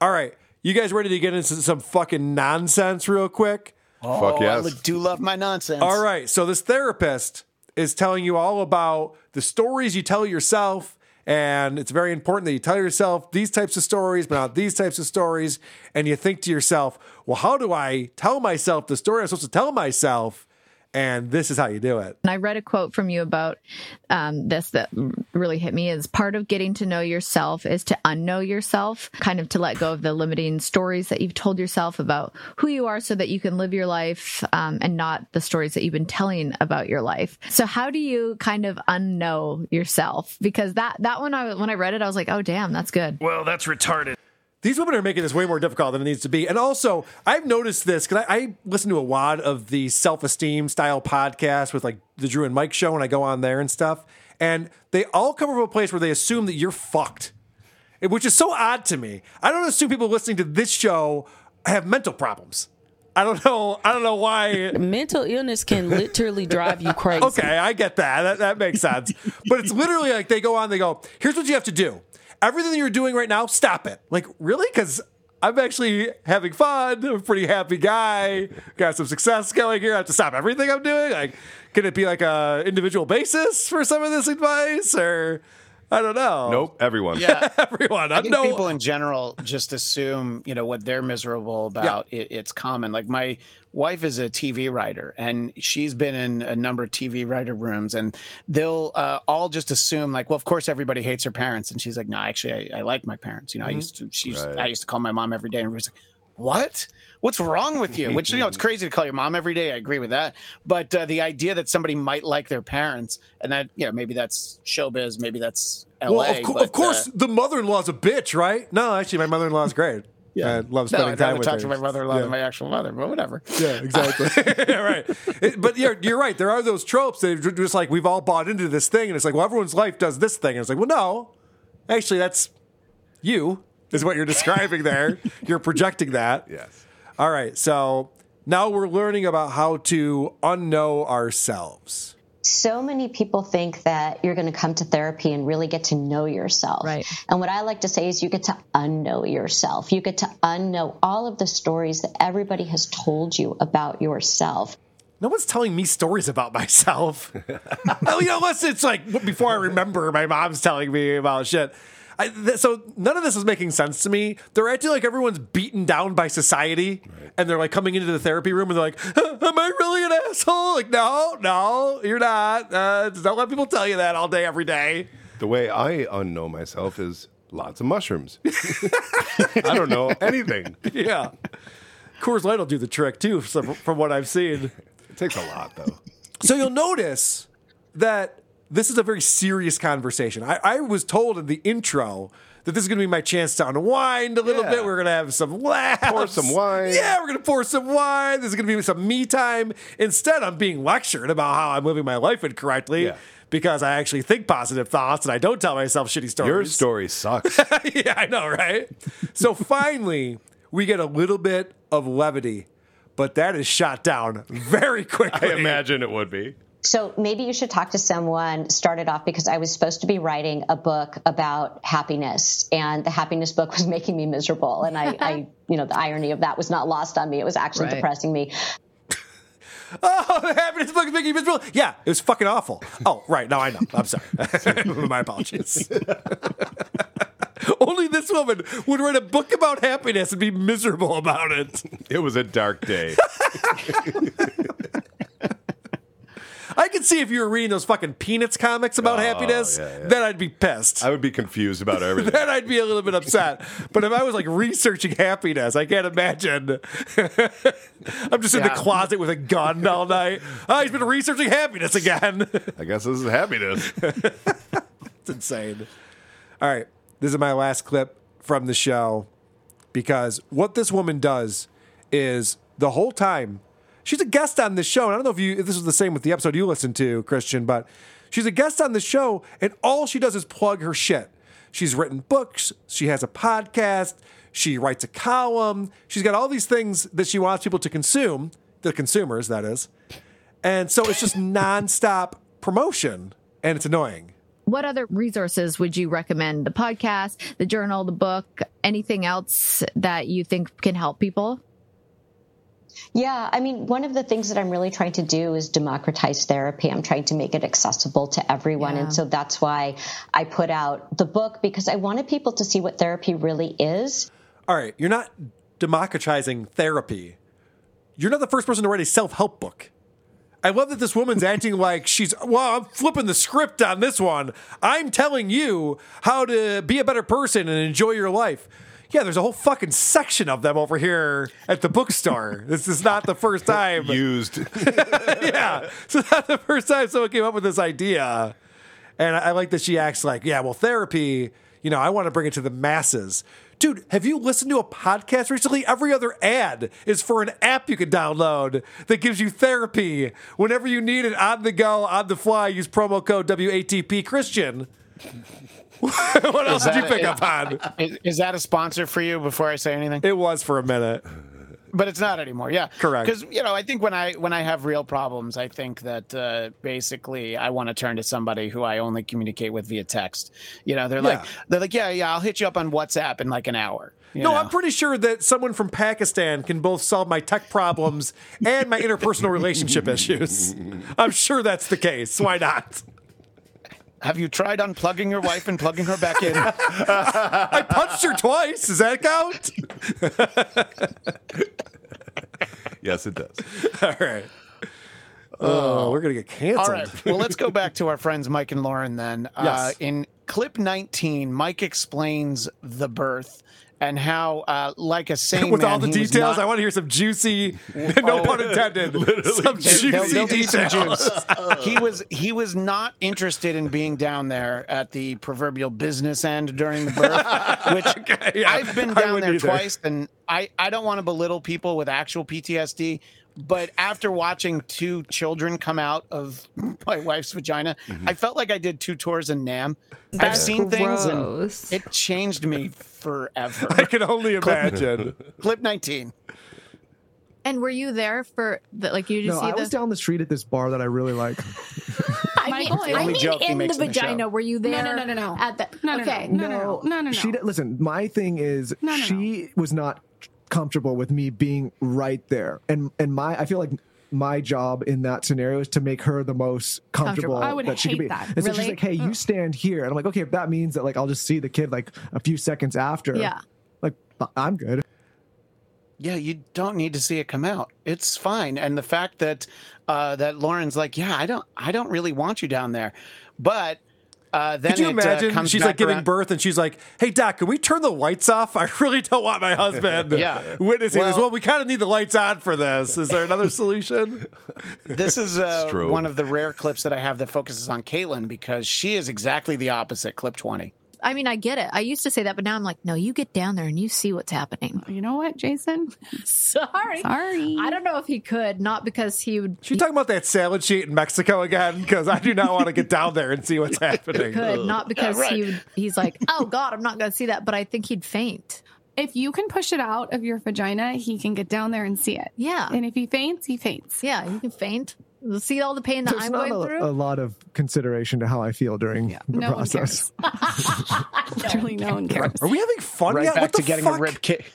All right. You guys ready to get into some fucking nonsense real quick? Oh, I do love my nonsense. All right. So this therapist is telling you all about the stories you tell yourself. And it's very important that you tell yourself these types of stories, but not these types of stories. And you think to yourself, well, how do I tell myself the story I'm supposed to tell myself? And this is how you do it. And I read a quote from you about um, this that really hit me is part of getting to know yourself is to unknow yourself, kind of to let go of the limiting stories that you've told yourself about who you are so that you can live your life um, and not the stories that you've been telling about your life. So how do you kind of unknow yourself? Because that, that one, I, when I read it, I was like, oh, damn, that's good. Well, that's retarded. These women are making this way more difficult than it needs to be. And also, I've noticed this because I, I listen to a lot of the self esteem style podcasts with like the Drew and Mike show, and I go on there and stuff. And they all come from a place where they assume that you're fucked, which is so odd to me. I don't assume people listening to this show have mental problems. I don't know. I don't know why. Mental illness can literally drive you crazy. Okay, I get that. That, that makes sense. but it's literally like they go on, they go, here's what you have to do. Everything you're doing right now, stop it. Like, really? Because I'm actually having fun. I'm a pretty happy guy. Got some success going here. I have to stop everything I'm doing. Like, can it be like a individual basis for some of this advice? Or I don't know. Nope, everyone. Yeah, everyone. I I think know. people in general just assume, you know, what they're miserable about. It, it's common. Like my wife is a TV writer, and she's been in a number of TV writer rooms, and they'll uh, all just assume, like, well, of course, everybody hates her parents, and she's like, no, actually, I, I like my parents. You know, I Mhm. used to. She's. Right. I used to call my mom every day, and everybody's like. What? What's wrong with you? Which you know, it's crazy to call your mom every day. I agree with that, but uh, the idea that somebody might like their parents, and that you know, maybe that's showbiz, maybe that's LA. well, of, co- but, of course, uh, the mother-in-law's a bitch, right? No, actually, my mother-in-law's great. Yeah, I love spending I'd time with talk her. to my mother-in-law Yeah. than my actual mother, but whatever. Yeah, exactly. right. It- but you're, you're right. There are those tropes that just like we've all bought into this thing, and it's like, well, everyone's life does this thing. And it's like, well, no, actually, that's you, is what you're describing there. you're projecting that. Yes. All right. So now we're learning about how to unknow ourselves. So many people think that you're going to come to therapy and really get to know yourself. Right. And what I like to say is you get to unknow yourself. You get to unknow all of the stories that everybody has told you about yourself. No one's telling me stories about myself. You know, unless it's like before I remember, my mom's telling me about shit. I, th- so none of this is making sense to me. They're acting like everyone's beaten down by society, and they're like coming into the therapy room and they're like, "Am I really an asshole?" Like, no, no, you're not. Uh, don't let people tell you that all day, every day. The way I unknow myself is lots of mushrooms. I don't know anything. Yeah, Coors Light will do the trick too, from what I've seen. It takes a lot, though. So you'll notice that this is a very serious conversation. I, I was told in the intro that this is going to be my chance to unwind a little Yeah. bit. We're going to have some laughs. Pour some wine. Yeah, we're going to pour some wine. This is going to be some me time. Instead, I'm being lectured about how I'm living my life incorrectly Yeah. because I actually think positive thoughts and I don't tell myself shitty stories. Your story sucks. yeah, I know, right? So finally, we get a little bit of levity, but that is shot down very quickly. I imagine it would be. So maybe you should talk to someone. Started off because I was supposed to be writing a book about happiness, and the happiness book was making me miserable. And I, I you know, the irony of that was not lost on me. It was actually Right. depressing me. Oh, the happiness book is making you miserable. Yeah, it was fucking awful. Oh, right. Now I know. I'm sorry. My apologies. Only this woman would write a book about happiness and be miserable about it. It was a dark day. I could see if you were reading those fucking Peanuts comics about Oh, happiness, yeah, yeah. then I'd be pissed. I would be confused about everything. then I'd be a little bit upset. But if I was like researching happiness, I can't imagine. I'm just in the closet with a gun all night. Oh, he's been researching happiness again. I guess this is happiness. It's insane. All right. This is my last clip from the show because what this woman does is the whole time she's a guest on this show. And I don't know if you if this was the same with the episode you listened to, Christian, but she's a guest on the show and all she does is plug her shit. She's written books, she has a podcast, she writes a column, she's got all these things that she wants people to consume, the consumers, that is. And so it's just nonstop promotion and it's annoying. What other resources would you recommend? The podcast, the journal, the book, anything else that you think can help people? Yeah, I mean, one of the things that I'm really trying to do is democratize therapy. I'm trying to make it accessible to everyone. Yeah. And so that's why I put out the book because I wanted people to see what therapy really is. all right, you're not democratizing therapy. You're not the first person to write a self help book. I love that this woman's acting like she's, well, I'm flipping the script on this one. I'm telling you how to be a better person and enjoy your life. Yeah, there's a whole fucking section of them over here at the bookstore. this is not the first time. Used. yeah. So not the first time someone came up with this idea. And I I like that she acts like, yeah, well, therapy, you know, I want to bring it to the masses. Dude, have you listened to a podcast recently? Every other ad is for an app you can download that gives you therapy whenever you need it on the go, on the fly. Use promo code WATP Christian. what else did you pick up on? Is, is that a sponsor for you? Before I say anything, It was for a minute. but it's not anymore. Yeah, Correct. Because you know, I think when I when I have real problems, I think that uh, basically I want to turn to somebody who I only communicate with via text. You know, they're like they're like, yeah, yeah, I'll hit you up on WhatsApp in like an hour. no, know? I'm pretty sure that someone from Pakistan can both solve my tech problems and my interpersonal relationship issues. I'm sure that's the case. Why not? Have you tried unplugging your wife and plugging her back in? I punched her twice. Does that count? yes, it does. All right. Oh, we're gonna get canceled. All right. Well, let's go back to our friends Mike and Lauryn then. Uh, in clip 19, Mike explains the birth and how, uh, like a sane With man, all the details, not- I want to hear some juicy, no Oh. pun intended, some juicy There'll- there'll be some details. juice. he was he was not interested in being down there at the proverbial business end during the birth, which yeah, I've been down wouldn't there either. twice, and I I don't want to belittle people with actual PTSD. But after watching two children come out of my wife's vagina, Mm-hmm. I felt like I did two tours in Nam. I've That's seen things, and it changed me forever. I can only imagine. Clip 19. And were you there for the, like you just No, see I the was down the street at this bar that I really like. I mean, I the only mean joke in the makes in the show. vagina. Were you there? no, no, no, no. no. At the No, no, okay. no, no, no, no, no, She no. d- listen. My thing is, No, no, she was not comfortable with me being right there, and and my I feel like my job in that scenario is to make her the most comfortable, Comfortable. I would that she hate could be. that. And so she's like, "Hey, you stand here," and I'm like, "Okay, if that means that like I'll just see the kid like a few seconds after, Yeah. like I'm good." Yeah, you don't need to see it come out. It's fine. And the fact that uh, that Lauryn's like, yeah, I don't, I don't really want you down there, but uh, then Could you it, imagine? Uh, she's like giving around- birth, and she's like, "Hey, Doc, can we turn the lights off? I really don't want my husband Yeah. witnessing this. Well- Well, we kind of need the lights on for this. Is there another solution?" This is uh, Strobe. one of the rare clips that I have that focuses on Kaitlyn because she is exactly the opposite. Clip twenty. I mean, I get it. I used to say that, but now I'm like, no, you get down there and you see what's happening. You know what, Jason? Sorry. Sorry. I don't know if he could, not because he would. Should She talking about that salad sheet in Mexico again? Because I do not want to get down there and see what's He happening. could, not because right. he would, he's like, oh God, I'm not going to see that, but I think he'd faint. If you can push it out of your vagina, he can get down there and see it. Yeah. And if he faints, he faints. Yeah, you can faint. See all the pain that There's I'm not going a, through? a lot of consideration to how I feel during the No process. cares. Literally, no one cares. Are we having fun Right yet? back what the to getting fuck? a rib kick.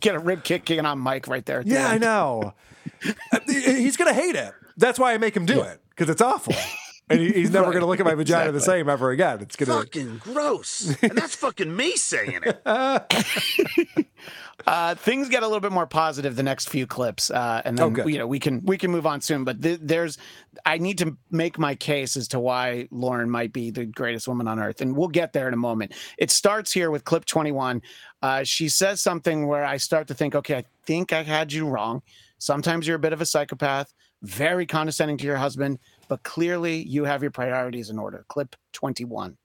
Get a rib kick kicking on Mike right there. at the Yeah, I know. He's gonna hate it. That's why I make him do it because it's awful, and he, he's never Right, gonna look at my vagina the same ever again. It's gonna. Fucking gross. and that's fucking me saying it. Uh, things get a little bit more positive the next few clips, uh, and then Oh, you know we can we can move on soon. But th- there's, I need to make my case as to why Lauryn might be the greatest woman on earth, and we'll get there in a moment. It starts here with clip 21. Uh, she says something where I start to think, okay, I think I had you wrong. Sometimes you're a bit of a psychopath, very condescending to your husband, but clearly you have your priorities in order. Clip 21.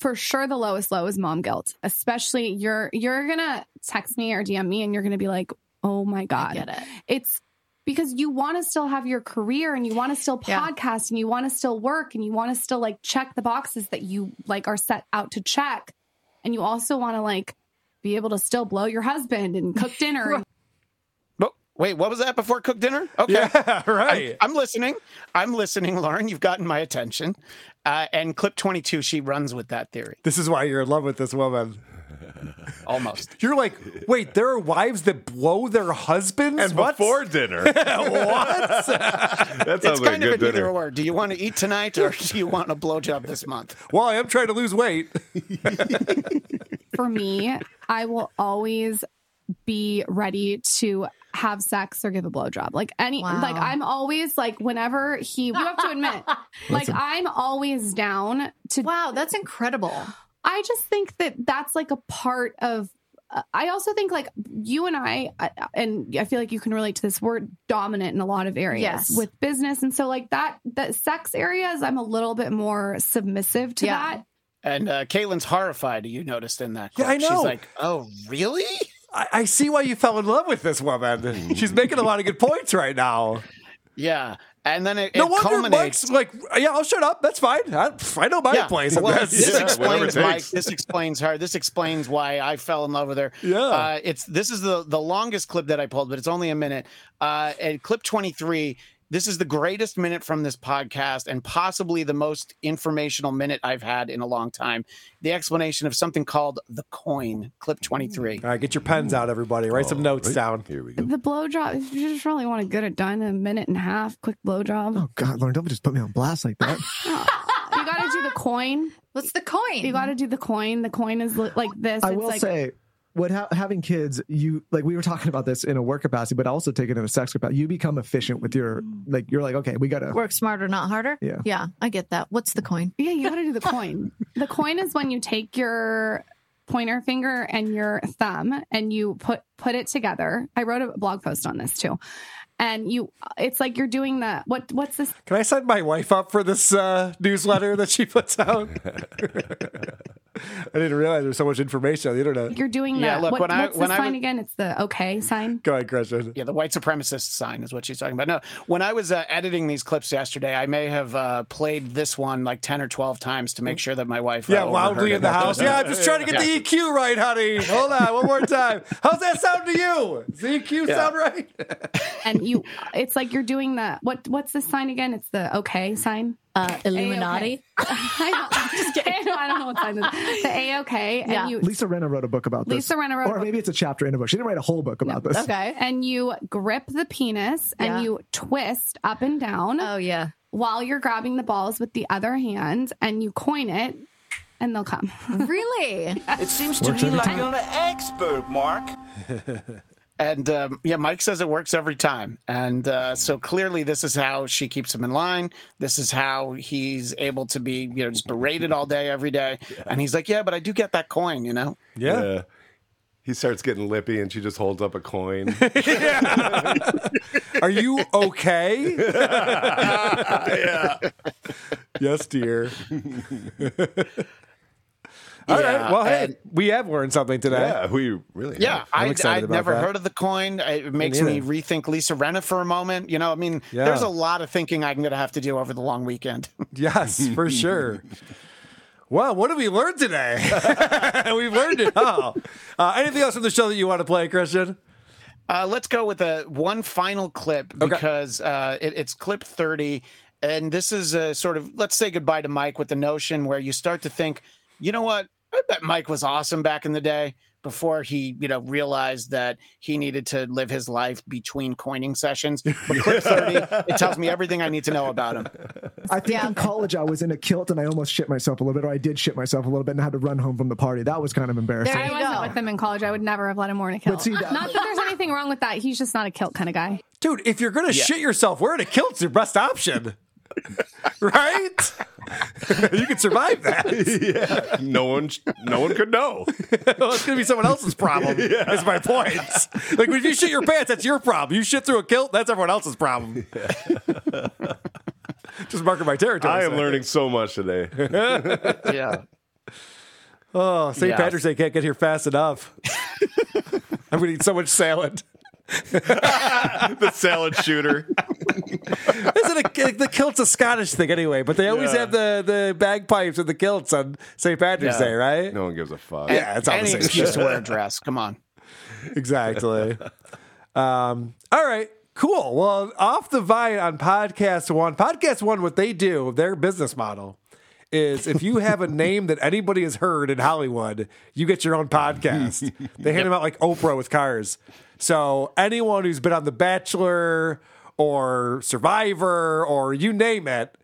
For sure the lowest low is mom guilt especially you're you're gonna text me or dm me and you're gonna be like oh my god get it. it's because you want to still have your career and you want to still Yeah. podcast and you want to still work and you want to still like check the boxes that you like are set out to check and you also want to like be able to still blow your husband and cook dinner wait, what was that before cook dinner? Okay. Yeah, right. I'm, I'm listening. I'm listening, Lauryn. You've gotten my attention. Uh, and clip 22, she runs with that theory. This is why you're in love with this woman. Almost. You're like, wait, there are wives that blow their husbands And What? before dinner. what? that It's sounds like kind a of good an either or. Do you want to eat tonight or do you want a blowjob this month? well, I am trying to lose weight. for me i will always be ready to have sex or give a blowjob like any Wow. like i'm always like whenever he you have to admit like i'm always down to Wow, that's incredible. I just think that that's like a part of. Uh, I also think like you and I, I, and I feel like you can relate to this. We're dominant in a lot of areas Yes. with business, and so like that, the sex areas, I'm a little bit more submissive to Yeah. that. And uh, Kaitlyn's horrified. You noticed in that. Yeah, clip. I know. She's like, oh, really? I, I see why you fell in love with this woman. She's making a lot of good points right now. Yeah. And then it, No it wonder culminates. Mike's like, yeah, I'll shut up. That's fine. I, I know my Yeah. place. Well, this. Yeah, explains Mike. This explains her. This explains why I fell in love with her. Yeah. Uh, it's this is the the longest clip that I pulled, but it's only a minute. Uh, and clip twenty three. This is the greatest minute from this podcast, and possibly the most informational minute I've had in a long time. The explanation of something called the coin. Clip twenty three. All right, get your pens out, everybody. Write some notes right. down. Here we go. The blowjob, if you just really want to get it done in a minute and a half, quick blowjob. Oh God, Lauryn, don't just put me on blast like that. You got to do the coin. What's the coin? You got to do the coin. The coin is like this. I it's will like, say, what ha- having kids, you like we were talking about this in a work capacity, but also take it in a sex capacity. You become efficient with your like. You're like, okay, we gotta. Work smarter, not harder. Yeah. Yeah, I get that. What's the coin? Yeah, you got to do the coin. the coin is when you take your pointer finger and your thumb and you put put it together. I wrote a blog post on this too. And you it's like you're doing the what what's this Can I sign my wife up for this uh, newsletter that she puts out? I didn't realize there's so much information on the internet. you're doing the Yeah, look, what, when I- what's when the I sign was- again? It's the okay sign. Go ahead, Christian. Yeah, the white supremacist sign is what she's talking about. No, when I was uh, editing these clips yesterday, I may have uh, played this one like 10 or 12 times to make sure that my wife. Yeah, uh, loudly in the house. Yeah, I'm just trying to get the EQ right, honey. Hold on, one more time. How's that sound to you? Does the EQ Yeah. sound right? and you it's like you're doing the what what's the sign again? It's the okay sign. Uh, Illuminati. I don't, I'm just kidding. I don't know what sign it is. The A okay. And Yeah. you Lisa Rinna wrote a book about this. Lisa Rinna wrote a or book. maybe it's a chapter in a book. She didn't write a whole book about this. Okay. and you grip the penis Yeah. and you twist up and down Oh yeah. while you're grabbing the balls with the other hand and you coin it and they'll come. Really? It seems to Works me every like time. you're an expert, Mark. And um, yeah, Mike says it works every time. And uh, so clearly, this is how she keeps him in line. This is how he's able to be, you know, just berated all day, every day. And he's like, yeah, but I do get that coin, you know? Yeah. He starts getting lippy and she just holds up a coin. Are you okay? yeah. yes, dear. All right. Yeah, Well, hey, we have learned something today. Yeah, we really Yeah, I'm I'd, excited I'd about never that. heard of the coin. It makes me neither. rethink Lisa Rinna for a moment. You know, I mean, Yeah. there's a lot of thinking I'm going to have to do over the long weekend. Yes, for sure. Well, what did we learn today? We've learned it all. Uh, anything else from the show that you want to play, Christian? Uh, let's go with a one final clip because uh, it, it's clip 30. And this is a sort of, let's say goodbye to Mike with the notion where you start to think, you know what? I bet Mike was awesome back in the day before he, you know, realized that he needed to live his life between coining sessions. But clip 30, it tells me everything I need to know about him. I think in college I was in a kilt and I almost shit myself a little bit, or I did shit myself a little bit and had to run home from the party. That was kind of embarrassing. There, I wasn't with them in college. I would never have let him wear a kilt. see, that- Not that there's anything wrong with that. He's just not a kilt kind of guy. Dude, if you're going to Yeah. shit yourself, wearing a kilt's your best option. Right? you can survive that. yeah. No one, no one could know. well, it's going to be someone else's problem, is my point. Like, if you shit your pants, that's your problem. You shit through a kilt, that's everyone else's problem. Just marking my territory. I am sir. learning so much today. Yeah. Oh, St. Yeah. Patrick's Day can't get here fast enough. I'm going to eat so much salad. the salad shooter. Isn't it the kilt's a Scottish thing anyway? But they always Yeah. have the, the bagpipes and the kilts on St. Patrick's Yeah. Day, right? No one gives a fuck. Yeah, it's all the Any same excuse shit. to wear a dress. Come on. Exactly. um, all right. Cool. Well, off the vine on Podcast One. Podcast One, what they do, their business model is if you have a name that anybody has heard in Hollywood, you get your own podcast. They hand them out like Oprah with cars. So anyone who's been on The Bachelor or Survivor or you name it,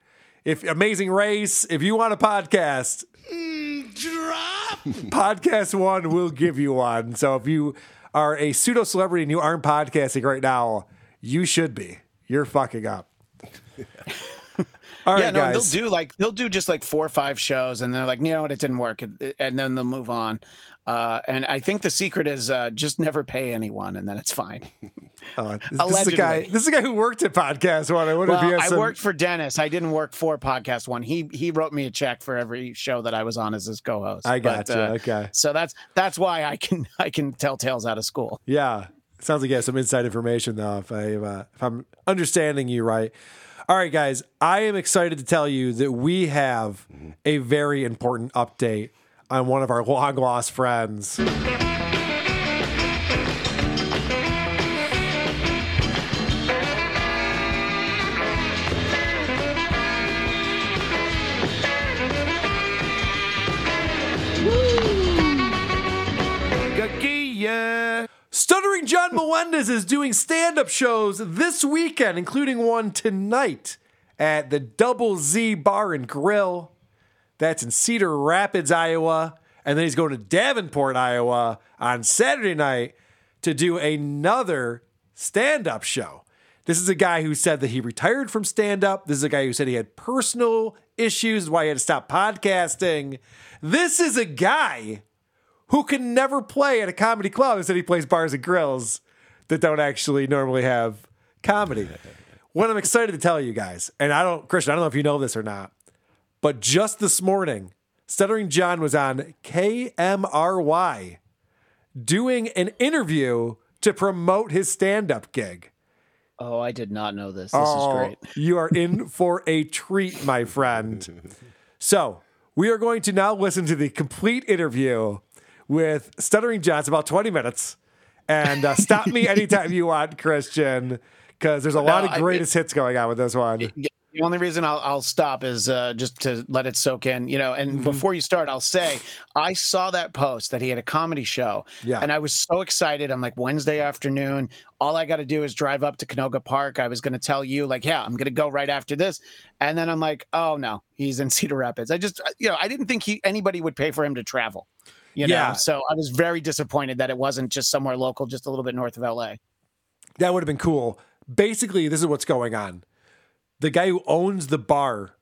if Amazing Race, if you want a podcast, drop Podcast One will give you one. So if you are a pseudo celebrity and you aren't podcasting right now, you should be. You're fucking up. All right, yeah, no, guys. they'll do like they'll do just like four or five shows, and they're like, you know what, it didn't work, and then they'll move on. Uh, and I think the secret is uh, just never pay anyone, and then it's fine. Uh, this, this is a guy. This is a guy who worked at Podcast One. I wonder if he Well, has I worked for Dennis. I didn't work for Podcast One. He he wrote me a check for every show that I was on as his co-host. I But, gotcha. uh, Okay. So that's that's why I can I can tell tales out of school. Yeah, sounds like you have some inside information though. If I uh, if I'm understanding you right. All right, guys, I am excited to tell you that we have a very important update on one of our long lost friends. Stuttering John Melendez is doing stand up shows this weekend, including one tonight at the Double Z Bar and Grill. That's in Cedar Rapids, Iowa. And then he's going to Davenport, Iowa on Saturday night to do another stand up show. This is a guy who said that he retired from stand up. This is a guy who said he had personal issues, why he had to stop podcasting. This is a guy who can never play at a comedy club. Instead, he plays bars and grills that don't actually normally have comedy. what I'm excited to tell you guys, and I don't, Christian, I don't know if you know this or not, but just this morning, Stuttering John was on KMRY doing an interview to promote his stand up gig. Oh, I did not know this. This Oh, is great. you are in for a treat, my friend. So, we are going to now listen to the complete interview with Stuttering John. It's about 20 minutes. And uh, stop me anytime you want, Christian, because there's a lot No, of I- greatest hits going on with this one. The only reason I'll, I'll stop is uh, just to let it soak in, you know. And Mm-hmm. before you start, I'll say I saw that post that he had a comedy show, Yeah. and I was so excited. I'm like Wednesday afternoon. All I got to do is drive up to Canoga Park. I was going to tell you, like, yeah, I'm going to go right after this, and then I'm like, oh no, he's in Cedar Rapids. I just, you know, I didn't think he anybody would pay for him to travel, you know. Yeah. So I was very disappointed that it wasn't just somewhere local, just a little bit north of LA. That would have been cool. Basically, this is what's going on. The guy who owns the bar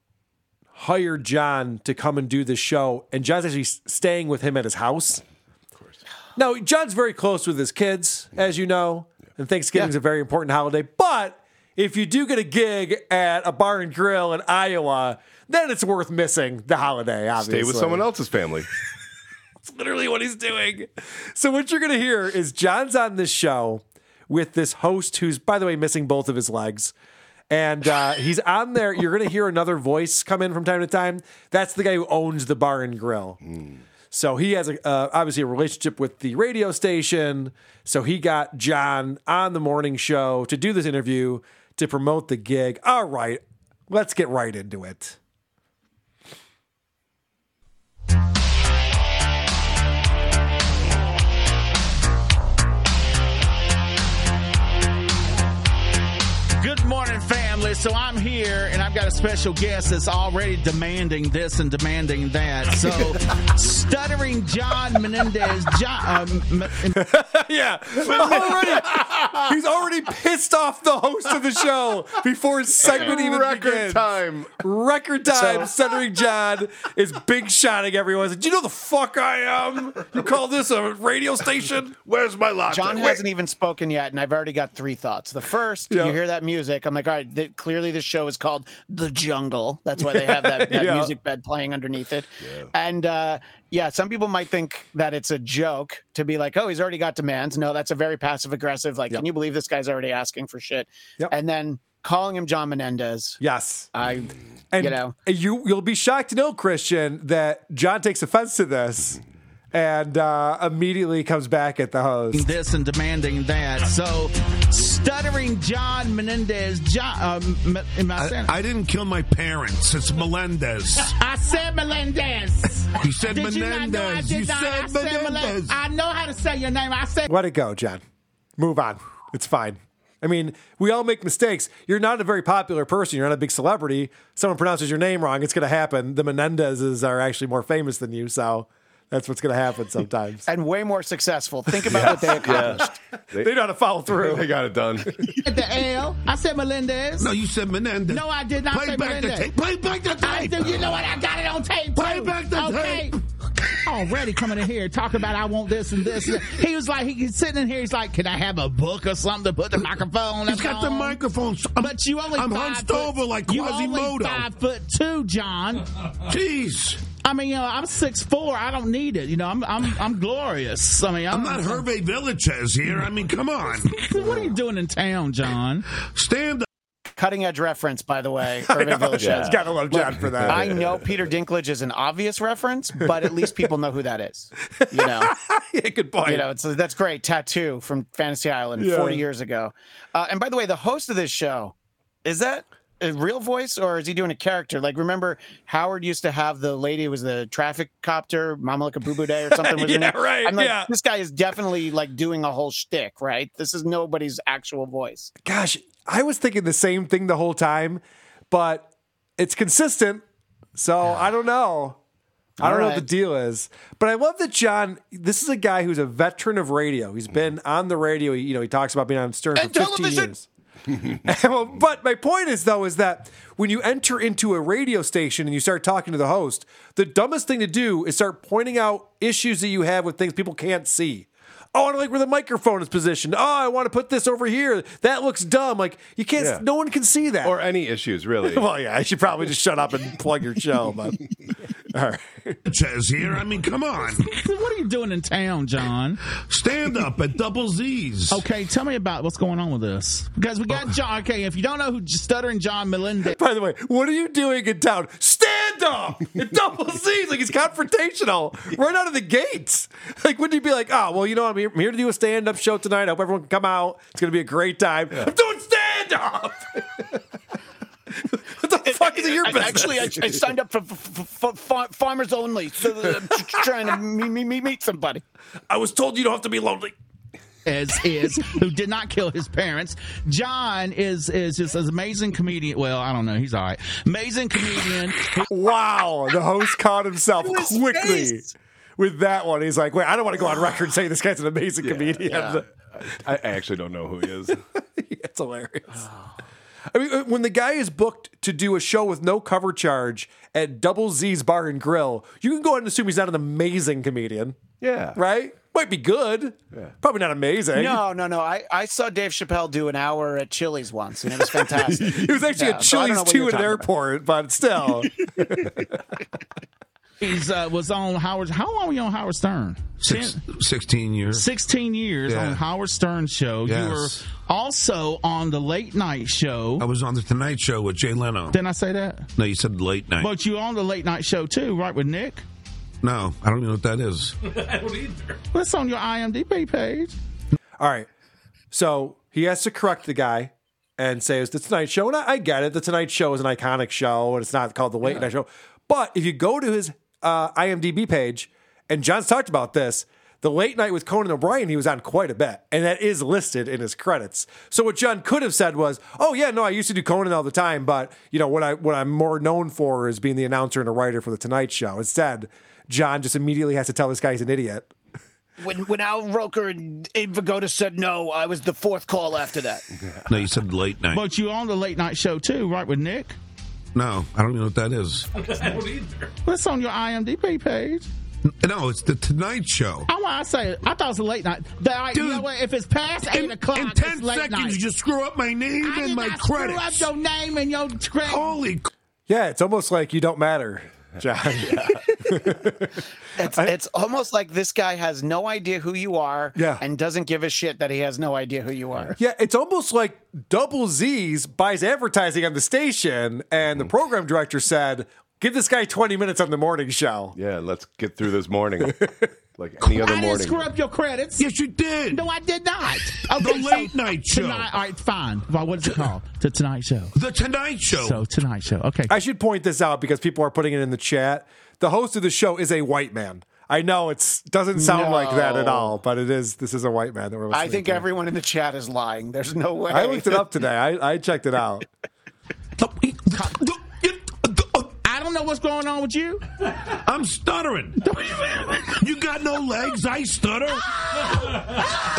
hired John to come and do this show, and John's actually staying with him at his house. Of course. Now, John's very close with his kids, as you know, and Thanksgiving's a very important holiday. But if you do get a gig at a bar and grill in Iowa, then it's worth missing the holiday, obviously. Stay with someone else's family. It's literally what he's doing. So what you're gonna hear is John's on this show with this host who's, by the way, missing both of his legs. And uh, he's on there. You're gonna hear another voice come in from time to time. That's the guy who owns the bar and grill. So he has a, uh, obviously a relationship with the radio station. So he got John on the morning show to do this interview to promote the gig. All right, let's get right into it. So I'm here, and I've got a special guest that's already demanding this and demanding that. So, stuttering John Menendez, John. Um, yeah, already, he's already pissed off the host of the show before his segment even Record begins. time. Record time. So- Stuttering John is big shotting everyone. Like, Do you know the fuck I am? You call this a radio station? Where's my latte? John Wait. hasn't even spoken yet, and I've already got three thoughts. The first, Yeah. you hear that music, I'm like, all right, th- clearly this show is called The Jungle. That's why they have that, that Yeah. music bed playing underneath it. And uh, yeah, some people might think that it's a joke to be like, oh, he's already got demands. No, that's a very passive aggressive, like, can you believe this guy's already asking for shit? Yep. And then calling him John Menendez. Yes. I, And you know, you you'll be shocked to know, Christian, that John takes offense to this and uh, immediately comes back at the host. this and demanding that. So, stuttering John Menendez, John. Um, M- am I. I, I didn't kill my parents. It's Melendez. I said Melendez. You said Did you not know I Menendez. did You said I said Menendez. I know how to say your name. I said. Let it go, John. Move on. It's fine. I mean, we all make mistakes. You're not a very popular person. You're not a big celebrity. Someone pronounces your name wrong. It's going to happen. The Menendezes are actually more famous than you, so that's what's going to happen sometimes. and way more successful. Think about what they accomplished. they know how to follow through. They got it done. the L. I said Melendez. No, you said Menendez. No, I did not Play say back the Melendez. tape. Play back the I tape. do. You know what? I got it on tape. Play too. back the tape. okay. tape. Already coming in here talking about I want this and this. He was like, he's sitting in here. He's like, can I have a book or something to put the microphone? On? He's got the on?" microphone. I'm, But you only I'm five hunched foot, over like you only Quasimodo. five foot two, John. Jeez. I mean, you know, I'm six four. I don't need it. You know, I'm I'm I'm glorious. I mean, I'm I'm, not Hervé Villechaize here. I mean, come on. What are you doing in town, John? Stand up. Cutting edge reference, by the way. Irving Villechaize. Gotta love John for that. I know Peter Dinklage is an obvious reference, but at least people know who that is. You know, yeah, good point. you know, it's that's great. Tattoo from Fantasy Island Yeah. 40 years ago. Uh, and by the way, the host of this show is that a real voice or is he doing a character? Like, remember Howard used to have the lady who was the traffic copter, Mamalika Boo Boo Day or something. Was Yeah, right, I'm like, yeah. this guy is definitely like doing a whole shtick, right? This is nobody's actual voice. Gosh, I was thinking the same thing the whole time, but it's consistent. So I don't know. I don't All know what the deal is, but I love that John. This is a guy who's a veteran of radio. He's mm. been on the radio. He, you know, he talks about being on Stern for 15 television. years. well, but my point is though is that when you enter into a radio station and you start talking to the host, the dumbest thing to do is start pointing out issues that you have with things people can't see. Oh, I don't like where the microphone is positioned. Oh, I want to put this over here. That looks dumb. Like you can't. Yeah. No one can see that. Or any issues, really. well, yeah, I should probably just shut up and plug your show. But all right. Says here. I mean, come on. what are you doing in town, John? Stand up at Double Z's. Okay, tell me about what's going on with this. Because we got oh. John. Okay, if you don't know who Stuttering John Melendez. By the way, what are you doing in town? Stand up! It double Z's like he's confrontational right out of the gates. Like, wouldn't he be like, oh, well, you know, I'm here, I'm here to do a stand up show tonight. I hope everyone can come out. It's going to be a great time. I'm doing stand up! What the fuck is it your I- business? Actually, I, I signed up for, for, for, for farmers only, so that I'm trying to meet, meet, meet somebody. I was told you don't have to be lonely. As is who did not kill his parents. John is is just an amazing comedian. Well, I don't know. He's all right. Amazing comedian. Wow, the host caught himself quickly with that one. He's like, wait, I don't want to go on record saying this guy's an amazing comedian. I I actually don't know who he is. it's hilarious. Oh. I mean, uh, when the guy is booked to do a show with no cover charge at Double Z's Bar and Grill, you can go ahead and assume he's not an amazing comedian. Yeah. Right? Might be good. Probably not amazing. No, no, no. I, I saw Dave Chappelle do an hour at Chili's once, and it was fantastic. It was actually Yeah, a so I don't Chili's know what 2 you're at an talking about. airport, but still. He's uh, was on Howard. How long were you on Howard Stern? Six, 16 years. 16 years Yeah. on Howard Stern show. Yes. You were also on the late night show. I was on the Tonight Show with Jay Leno. Didn't I say that? No, you said late night. But you on the late night show too, right? With Nick. no, I don't even know what that is. I don't either. What's on your IMDb page? All right. So he has to correct the guy and say it's the Tonight Show. And I, I get it. The Tonight Show is an iconic show and it's not called the Late Night Show. But if you go to his uh, IMDb page, and John's talked about this, the late night with Conan O'Brien, he was on quite a bit. And that is listed in his credits. So what John could have said was, oh, yeah, no, I used to do Conan all the time. But, you know, what, I, what I'm more known for is being the announcer and a writer for the Tonight Show. Instead, John just immediately has to tell this guy he's an idiot. When when Al Roker and Abe Vigoda said no, I was the fourth call after that. No, you said late night. But you on the late night show too, right? With Nick. No, I don't even know what that is. I don't either. What's on your IMDb page? No, it's the Tonight Show. I want to say, I thought it was a late night. But, all right, you Dude, know what? If it's past eight in- o'clock, in 10 it's late seconds, night. you just screw up my name I and did my not screw up your name and your credits. Holy Yeah, it's almost like you don't matter, John. It's, it's almost like this guy has no idea who you are Yeah. and doesn't give a shit that he has no idea who you are. Yeah, it's almost like Double Z's buys advertising on the station, and the mm-hmm. program director said, "Give this guy 20 minutes on the morning show." Yeah, let's get through this morning. Like any other I didn't screw up your credits. Yes, you did. No, I did not. The late night show. Tonight, all right, fine. Well, what is it called? The Tonight Show. The Tonight Show. So Tonight Show. Okay. I should point this out because people are putting it in the chat. The host of the show is a white man. I know it doesn't sound like that at all, but it is. This is a white man that we're listening I think to. everyone in the chat is lying. There's no way. I looked it up today. I, I checked it out. I don't know what's going on with you. I'm stuttering. you got no legs. I stutter.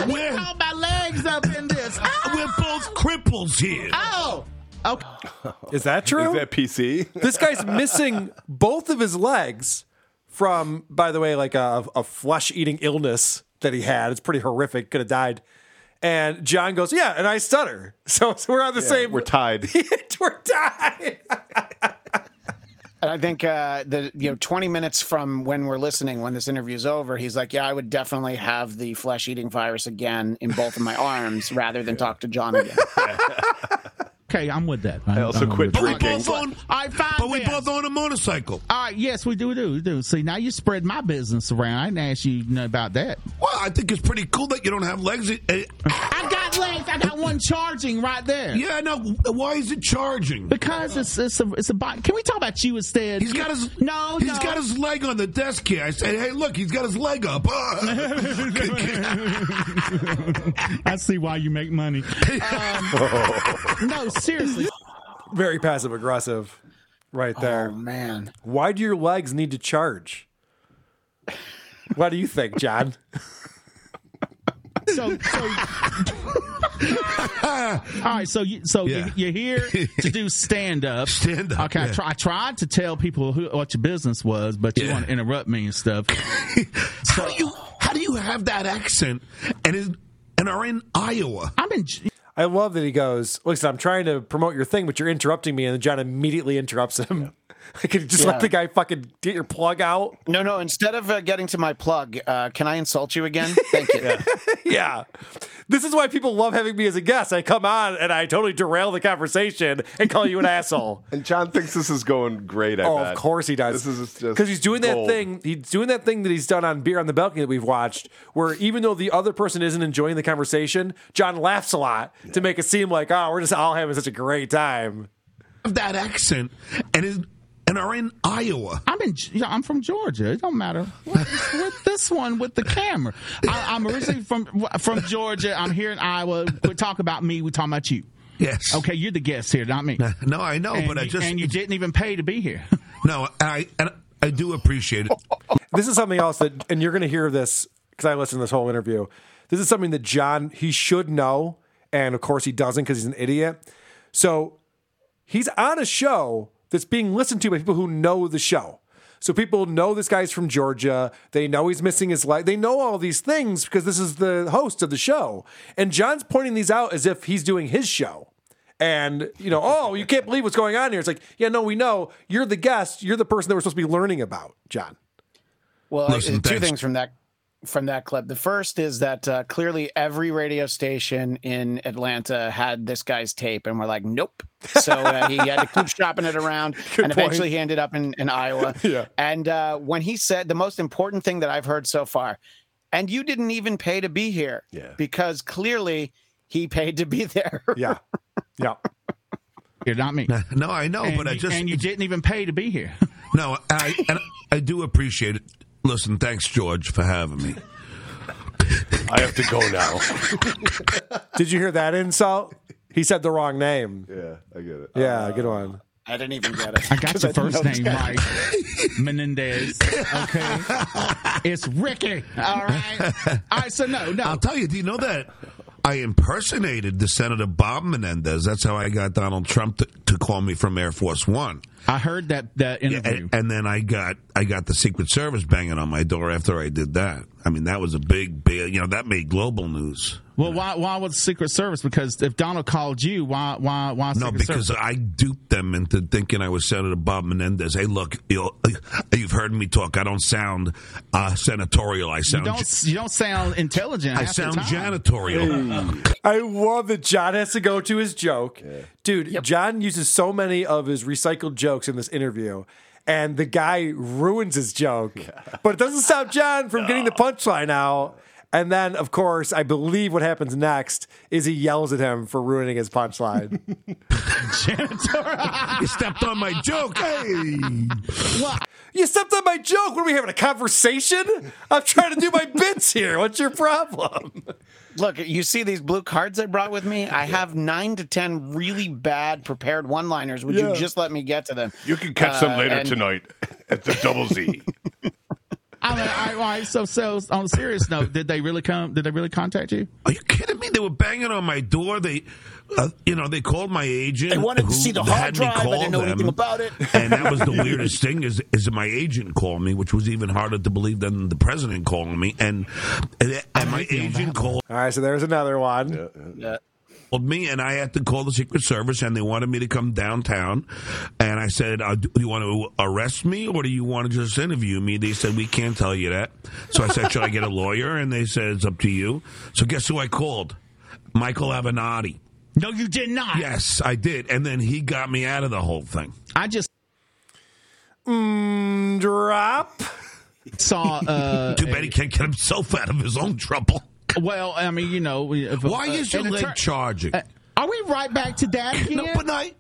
We're We're, talking about legs up in this. we're both cripples here. Oh. Okay. Is that true? Is that PC? this guy's missing both of his legs from, by the way, like a, a flesh eating illness that he had. It's pretty horrific. Could have died. And John goes, Yeah, and I stutter. So, so we're on the Yeah, same. We're tied. we're tied. And I think uh, the you know 20 minutes from when we're listening, when this interview's over, he's like, "Yeah, I would definitely have the flesh-eating virus again in both of my arms rather than talk to John again." Okay, I'm with that. I also I'm quit with. But we drinking. both own. All right, fine. But we then. both own a motorcycle. All right, yes, we do, we do, we do. See, now you spread my business around. I didn't ask you nothing about that. Well, I think it's pretty cool that you don't have legs. I got legs. I got one charging right there. Yeah, no. Why is it charging? Because it's it's a it's a body. Can we talk about you instead? He's got his no. He's no. got his leg on the desk here. I said, "Hey, look, he's got his leg up." I see why you make money. Um, no, seriously. Very passive aggressive. right there. Oh man. Why do your legs need to charge? What do you think, John? So, so all right. So, you, so Yeah. you, you're here to do stand up. Stand up, Okay. I, try, I tried to tell people who, what your business was, but you Yeah. want to interrupt me and stuff. How do you how do you have that accent and is, and are in Iowa? I'm in. I love that he goes, Listen, I'm trying to promote your thing, but you're interrupting me. And John immediately interrupts him. I could just Yeah. let the guy fucking get your plug out. No, no. Instead of uh, getting to my plug, uh, can I insult you again? Thank you. yeah. This is why people love having me as a guest. I come on and I totally derail the conversation and call you an asshole. And John thinks this is going great. I oh, bet. of course he does. This is just because he's doing that gold. thing. He's doing that thing that he's done on Beer on the Balcony that we've watched, where even though the other person isn't enjoying the conversation, John laughs a lot to make it seem like, oh, we're just all having such a great time. Have that accent and is, and are in Iowa. I'm in. I'm from Georgia. It don't matter. With, what this one with the camera? I, I'm originally from from Georgia. I'm here in Iowa. We talk about me. We talk about you. Yes. Okay, you're the guest here, not me. No, I know, and but I just and you didn't even pay to be here. no, I and I do appreciate it. This is something else that, and you're going to hear this because I listened to this whole interview. This is something that John he should know, and of course he doesn't because he's an idiot. So he's on a show that's being listened to by people who know the show. So people know this guy's from Georgia. They know he's missing his leg. They know all these things because this is the host of the show. And John's pointing these out as if he's doing his show. And, you know, oh, you can't believe what's going on here. It's like, yeah, no, we know. You're the guest. You're the person that we're supposed to be learning about, John. Well, Listen, uh, two thanks. things from that from that clip. The first is that uh, clearly every radio station in Atlanta had this guy's tape, and we're like, nope. So uh, he had to keep shopping it around, Good and point. eventually he ended up in, in Iowa. Yeah. And uh, when he said the most important thing that I've heard so far, and you didn't even pay to be here, Yeah. because clearly he paid to be there. Yeah. Yeah. You're not me. No, I know, and but I just and you didn't even pay to be here. no, I and I do appreciate it. Listen, thanks, George, for having me. I have to go now. Did you hear that insult? He said the wrong name. yeah, I get it. Yeah, good one. I didn't even get it. I got your didn't first name guy. right, Menendez. Okay, it's Ricky. All right. All right. So no, no. I'll tell you. Do you know that I impersonated the Senator Bob Menendez? That's how I got Donald Trump to, to call me from Air Force One. I heard that that Yeah, interview. and, and then I got I got the Secret Service banging on my door after I did that. I mean, that was a big, big you know, that made global news. Well, why why was Secret Service? Because if Donald called you, why why why No, because Service? I duped them into thinking I was Senator Bob Menendez. Hey, look, you you've heard me talk. I don't sound uh, senatorial. I you sound don't you don't sound intelligent. I sound janitorial. I love that John has to go to his joke. Dude, John uses so many of his recycled jokes in this interview, and the guy ruins his joke. But it doesn't stop John from getting the punchline out. And then, of course, I believe what happens next is he yells at him for ruining his punchline. Janitor, you stepped on my joke. Hey. you stepped on my joke. What are we having a conversation? I'm trying to do my bits here. What's your problem? Look, you see these blue cards I brought with me? I have nine to ten really bad prepared one liners. Would Yeah. you just let me get to them? You can catch them Uh, later and- tonight at the Double Z. I mean, I, all right, so so on a serious note, did they really come? Did they really contact you? Are you kidding me? They were banging on my door. They, uh, you know, they called my agent. They wanted to see the hard drive. I didn't know them. anything about it. and that was the weirdest thing is is that my agent called me, which was even harder to believe than the president calling me. And and, and my agent called All right, so there's another one. Yeah. Called me, and I had to call the Secret Service, and they wanted me to come downtown. And I said, uh, "Do you want to arrest me, or do you want to just interview me?" They said, "We can't tell you that." So I said, "Should I get a lawyer?" And they said, "It's up to you." So guess who I called? Michael Avenatti. No, you did not. Yes, I did, and then he got me out of the whole thing. I just Mm, drop. saw. Uh, Too bad he can't get himself out of his own trouble. Well, I mean, you know, if, Why uh, is your leg attor- charging? Uh, are we right back to that again? no, but I,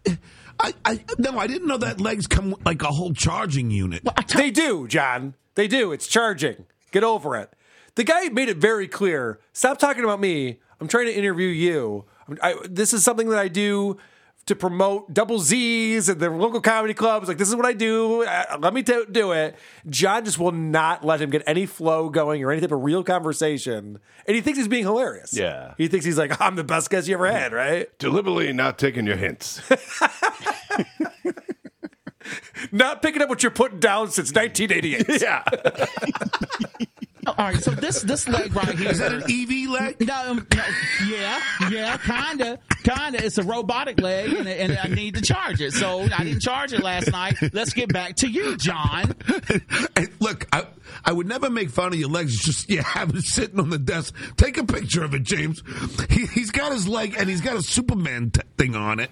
I, I, no, I didn't know that legs come like a whole charging unit. They do, John. They do. It's charging. Get over it. The guy made it very clear. Stop talking about me. I'm trying to interview you. I, this is something that I do to promote double Z's and the local comedy clubs. Like, this is what I do. Uh, let me t- do it. John just will not let him get any flow going or any type of real conversation. And he thinks he's being hilarious. Yeah. He thinks he's like, I'm the best guest you ever had, right? Deliberately not taking your hints. Not picking up what you're putting down since 1988. yeah. All right, so this this leg right here Is that an EV leg? No, um, no, yeah, yeah, kinda, kinda. It's a robotic leg, and, and I need to charge it. So I didn't charge it last night. Let's get back to you, John. Hey, look, I, I would never make fun of your legs. It's just you have it sitting on the desk. Take a picture of it, James. He, he's got his leg and he's got a Superman t- thing on it.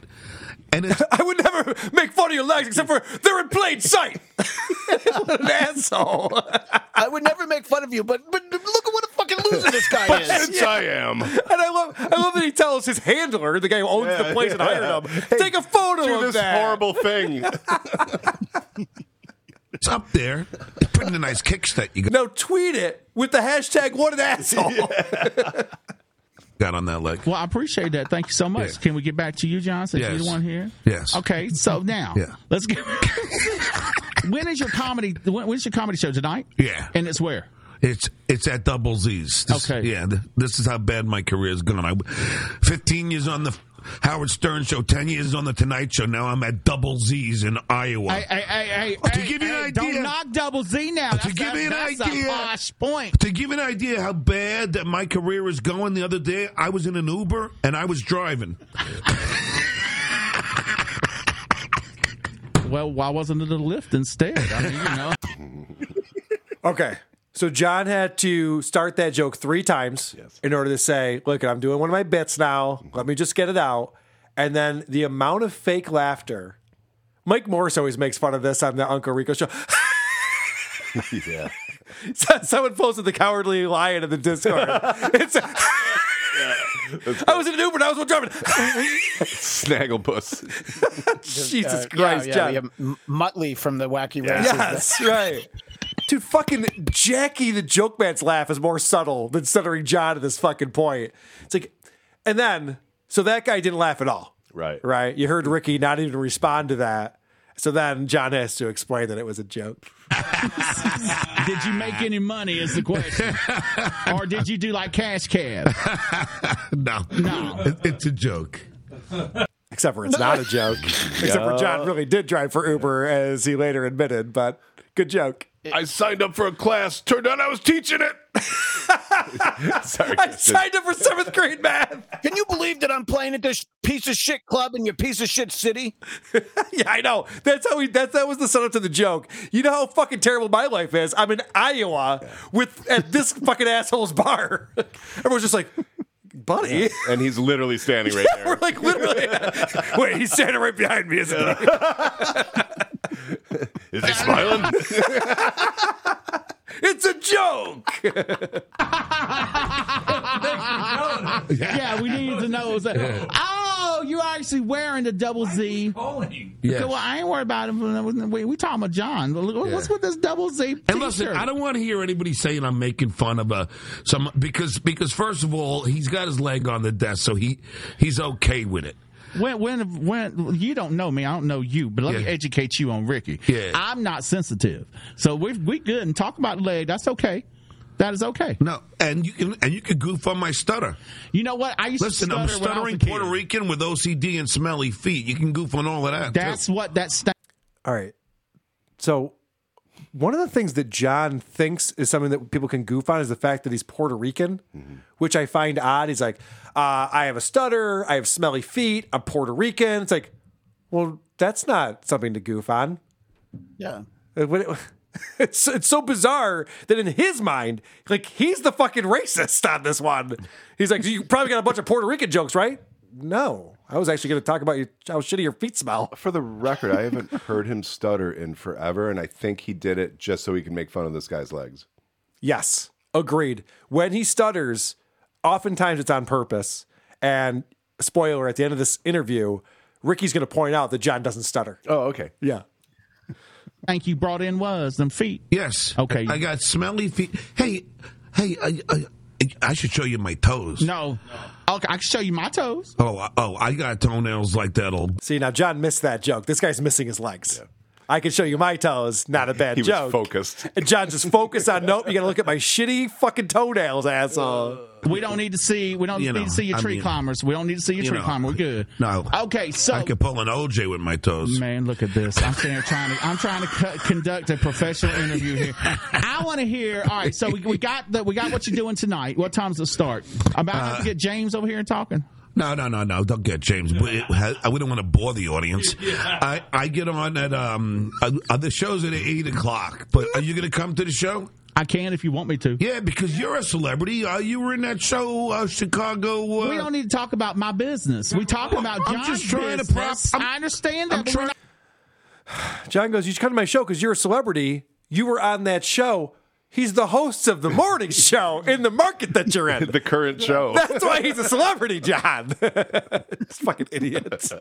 And it's, I would never make fun of your legs except for they're in plain sight. what an asshole. I would never make fun of you, but but look at what a fucking loser this guy is. Hence I am. And I love, I love that he tells his handler, the guy who owns the Yeah, place and hired him, take a photo Do of this that. horrible thing. it's up there. It's pretty nice kicks that you got, No, tweet it with the hashtag what an asshole. Got on that leg. Well, I appreciate that. Thank you so much. Yeah. Can we get back to you, John? Since you're the one here. Yes. Okay, so now Yeah. let's get. when is your comedy? When, when's your comedy show tonight? Yeah. And it's where? It's it's at Double Z's. This- Okay. Yeah, this is how bad my career has gone. I, 15 years on the Howard Stern show, 10 years on the Tonight Show. Now I'm at Double Z's in Iowa. Hey, hey, hey, hey, oh, To hey, give you an idea- don't knock double Z now. Oh, to That's give a, you an that's idea- a posh point. To give an idea how bad that my career is going, the other day I was in an Uber and I was driving. Well, why wasn't it a Lyft instead? I mean, you know. Okay. So John had to start that joke three times in order to say, "Look, I'm doing one of my bits now. Let me just get it out." And then the amount of fake laughter. Mike Morris always makes fun of this on the Uncle Rico show. yeah. Someone posted the cowardly lion in the Discord. It's I was in an Uber and I was one driving. Snagglepuss. Jesus Uh, Christ, yeah, John. yeah, yeah. Muttley from the Wacky Races. Yes, right. Dude, fucking Jackie the joke man's laugh is more subtle than stuttering John at this fucking point. It's like, and then, so that guy didn't laugh at all. Right. Right. You heard Ricky not even respond to that. So then John has to explain that it was a joke. did you make any money? Is the question, or did you do like cash cab? no, no, it's a joke. Except for it's not a joke. Except for John really did drive for Uber, as he later admitted, but good joke. I signed up for a class. Turned out I was teaching it. Sorry. I signed up for seventh grade math. Can you believe that I'm playing at this piece of shit club in your piece of shit city? yeah, I know. That's how we. That that was the setup to the joke. You know how fucking terrible my life is. I'm in Iowa with at this fucking asshole's bar. Everyone's just like, buddy. And he's literally standing right there. We're like literally. Wait, he's standing right behind me, isn't he? Is he smiling? it's a joke. yeah, we need to know. Is that, oh, you're actually wearing the double Z. Yes. Okay, well, I ain't worried about him. We, we talking about John. What's with this double Z? And listen. I don't want to hear anybody saying I'm making fun of a some because because first of all, he's got his leg on the desk, so he he's okay with it. When when when you don't know me, I don't know you, but let me educate you on Ricky. Yeah. I'm not sensitive, so we we good and talk about leg. That's okay. That is okay. No, and you can and you can goof on my stutter. You know what? I used Listen, to I'm stutter when I was stuttering a kid. Puerto Rican with OCD and smelly feet. You can goof on all of that. That's too. what that sta- All right. So one of the things that John thinks is something that people can goof on is the fact that he's Puerto Rican, which I find odd. He's like, uh, I have a stutter, I have smelly feet, I'm Puerto Rican. It's like, well, that's not something to goof on. Yeah. Uh, It's it's so bizarre that in his mind, like he's the fucking racist on this one. He's like, you probably got a bunch of Puerto Rican jokes, right? No, I was actually going to talk about you, how shitty your feet smell. For the record, I haven't heard him stutter in forever, and I think he did it just so he can make fun of this guy's legs. Yes, agreed. When he stutters, oftentimes it's on purpose. And spoiler, at the end of this interview, Ricky's going to point out that John doesn't stutter. Oh, okay. Yeah. think you brought in was them feet. Yes. Okay. I got smelly feet. Hey, hey, uh, uh, I should show you my toes. No. Okay, I can show you my toes. Oh, I- oh, I got toenails like that'll. See, now John missed that joke. This guy's missing his legs. I can show you my toes. Not a bad He was joke. focused. And John just focused on nope. You got to look at my shitty fucking toenails, asshole. We don't need to see. We don't You need know, to see your I tree mean, climbers. We don't need to see your you tree know, climber. We're good. No. Okay, so I could pull an OJ with my toes. Man, look at this. I'm sitting here trying to. I'm trying to co- conduct a professional interview here. I want to hear. All right, so we, we got the we got what you're doing tonight. What time's the start? I'm about to to get James over here and talking. No, no, no, no. Don't get James. We, I wouldn't want to bore the audience. I, I get on at um uh, the show's at eight o'clock. But are you going to come to the show? I can if you want me to. Yeah, because you're a celebrity. Uh, you were in that show, uh, Chicago. Uh, we don't need to talk about my business. We talking about I'm John's just trying to prop- business. I understand that. I'm but not- John goes, You should come to my show because you're a celebrity. You were on that show. He's the host of the morning show in the market that you're in. the current show. That's why he's a celebrity, John. It's fucking idiots.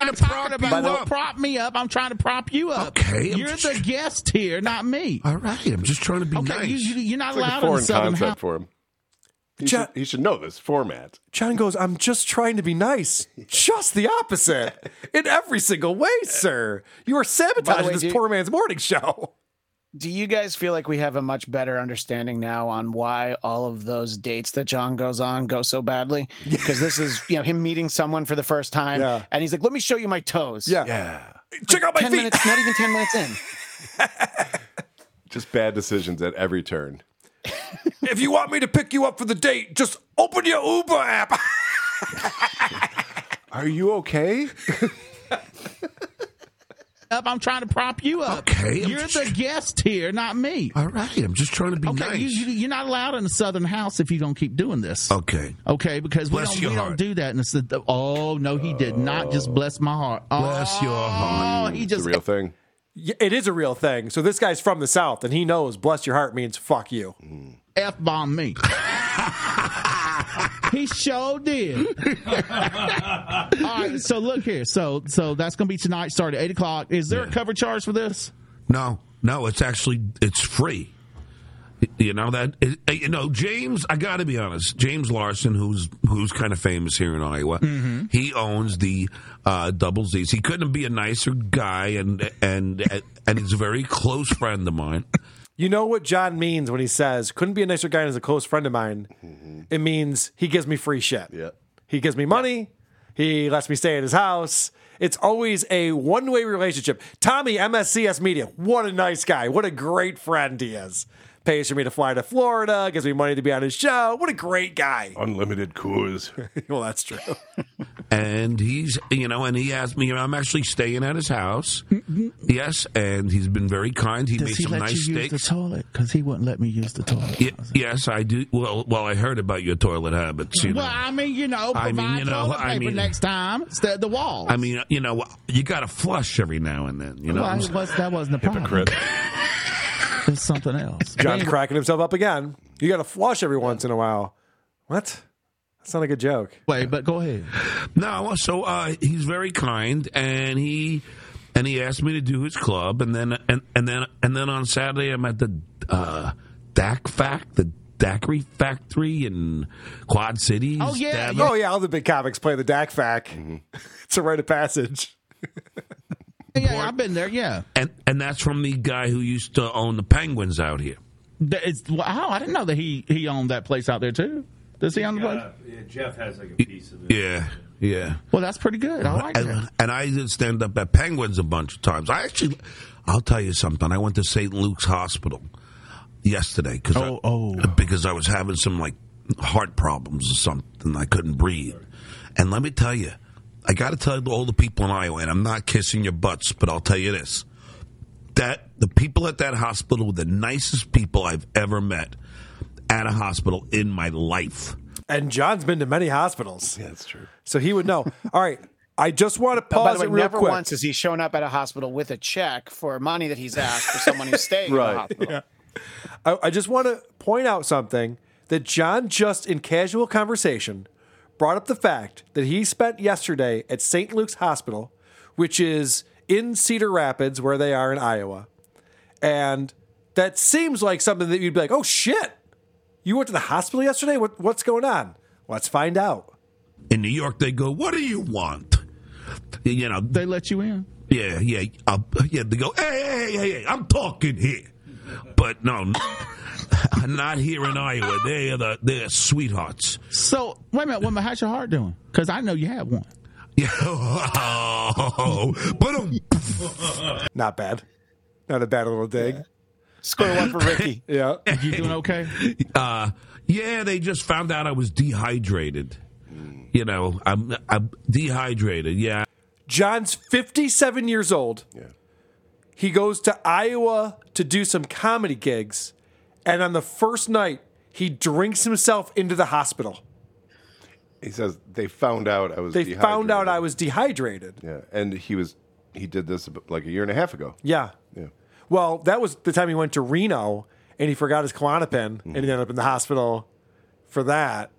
I'm talking you about up. prop me up. I'm trying to prop you up. Okay, I'm you're just- the guest here, not me. All right, I'm just trying to be Okay, nice. you, you, you're not It's like a allowed in the foreign southern concept house. for him. He, John- should, he should know this format. John goes, I'm just trying to be nice. Just the opposite. In every single way, sir. You are sabotaging way, this dude- poor man's morning show. Do you guys feel like we have a much better understanding now on why all of those dates that John goes on go so badly? Because this is, you know, him meeting someone for the first time, Yeah. and he's like, "Let me show you my toes." Yeah. Yeah. Check out my ten feet. minutes, not even ten minutes in. Just bad decisions at every turn. If you want me to pick you up for the date, just open your Uber app. Are you okay? Up, I'm trying to prop you up. Okay, I'm you're just- the guest here, not me. All right, I'm just trying to be Okay, nice. you, you, you're not allowed in the southern house if you don't keep doing this. okay. Okay, because we don't we don't do that. And it's the, oh no, he did not just oh. bless my heart. Bless your oh, heart. Oh, he It's a just real thing. Yeah, it is a real thing. So this guy's from the South and he knows bless your heart means fuck you. F bomb me. he sure did. All right, so look here. So so that's gonna be tonight. Start at eight o'clock. Is there a cover charge for this? No, no, it's actually it's free. You know that it, you know James. I got to be honest. James Larson, who's who's kind of famous here in Iowa, he owns the uh, Double Z's. He couldn't be a nicer guy, and and and he's a very close friend of mine. You know what John means when he says, couldn't be a nicer guy and is a close friend of mine? Mm-hmm. It means he gives me free shit. Yeah. He gives me money. He lets me stay at his house. It's always a one way relationship. Tommy, MSCS Media, what a nice guy. What a great friend he is. Pays for me to fly to Florida, gives me money to be on his show. What a great guy. Unlimited Coors. well, that's true. and he's you know and he asked me i'm actually staying at his house yes and he's been very kind he Does made he some let nice you steaks use the toilet? Because he wouldn't let me use the toilet. Ye- yes i do well well i heard about your toilet habits you know Well, I mean, you know, I provide mean, you know, toilet I paper mean- next time instead of the wall. i mean you know you gotta flush every now and then you know well, it was, that wasn't the problem. Hypocrite. It's something else. John's Anyway, cracking himself up again. You got to flush every once in a while. What? That's not a good joke. Wait, but go ahead. No, so uh, he's very kind, and he and he asked me to do his club, and then and and then and then on Saturday I'm at the uh, DAC Fact, the Daiquiri Factory in Quad Cities. Oh, yeah, Davin. Oh yeah, all the big comics play the DAC fac. it's a rite of passage. Yeah, I've been there. Yeah, and and that's from the guy who used to own the Penguins out here. That- it's, wow, I didn't know that he he owned that place out there too. Does he own the place? yeah, Jeff has like a piece of it. Yeah, yeah. Well, that's pretty good. I like and, that. and I did stand up at Penguins a bunch of times. I actually, I'll tell you something. I went to St. Luke's Hospital yesterday because Oh, oh. because I was having some like heart problems or something. I couldn't breathe, and let me tell you, I got to tell all the people in Iowa, and I'm not kissing your butts, but I'll tell you this: that the people at that hospital were the nicest people I've ever met at a hospital in my life. And John's been to many hospitals, Yeah, that's true. so he would know. All right, I just want to By pause the it way, real never quick. once has he shown up at a hospital with a check for money that he's asked for someone who's staying in Right. the hospital. I, I just want to point out something that John just in casual conversation brought up the fact that he spent yesterday at St. Luke's Hospital, which is in Cedar Rapids, where they are in Iowa. And that seems like something that you'd be like, oh shit, You went to the hospital yesterday? What, what's going on? Let's find out. In New York, they go, "What do you want?" You know, they let you in. Yeah, yeah, uh, yeah. They go, "Hey, hey, hey, hey, I'm talking here," but no, not here in Iowa. They are the they're sweethearts. So wait a minute, wait a. How's your heart doing? Because I know you have one. Yeah, oh, but um, Not bad. Not a bad little dig. Score one for Ricky. yeah. You doing okay? Uh, yeah, they just found out I was dehydrated. You know, I'm I'm dehydrated. Yeah. John's 57 years old. Yeah. He goes to Iowa to do some comedy gigs. And on the first night, he drinks himself into the hospital. He says they found out I was. They found out I was dehydrated. Yeah, and he was. He did this like a year and a half ago. Yeah. Yeah. Well, that was the time he went to Reno and he forgot his Klonopin and he mm-hmm. ended up in the hospital for that.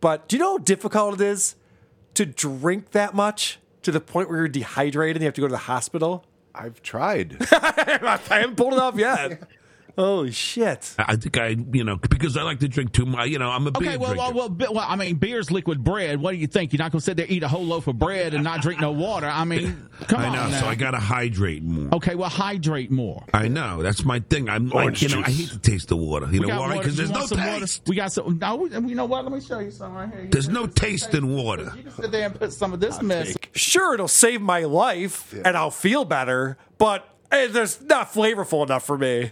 But do you know how difficult it is to drink that much to the point where you're dehydrated and you have to go to the hospital? I've tried. I haven't pulled it off yet. Holy shit. I I think I, you know, because I like to drink too much. You know, I'm a beer Okay, well, drinker. well, well, well, I mean, beer's liquid bread. What do you think? You're not going to sit there eat a whole loaf of bread and not drink no water? I mean, come I on. know, now. so I got to hydrate more. Okay, well, hydrate more. I know that's my thing. I'm Orange like, you know, I hate to taste the water. You We know got why? water. Because there's no want some water? taste. We got some. No, we- you know what? Let me show you some right here. You There's no taste in water. You can sit there and put some of this mess. Sure, it'll save my life and I'll feel better, but eh, there's not flavorful enough for me.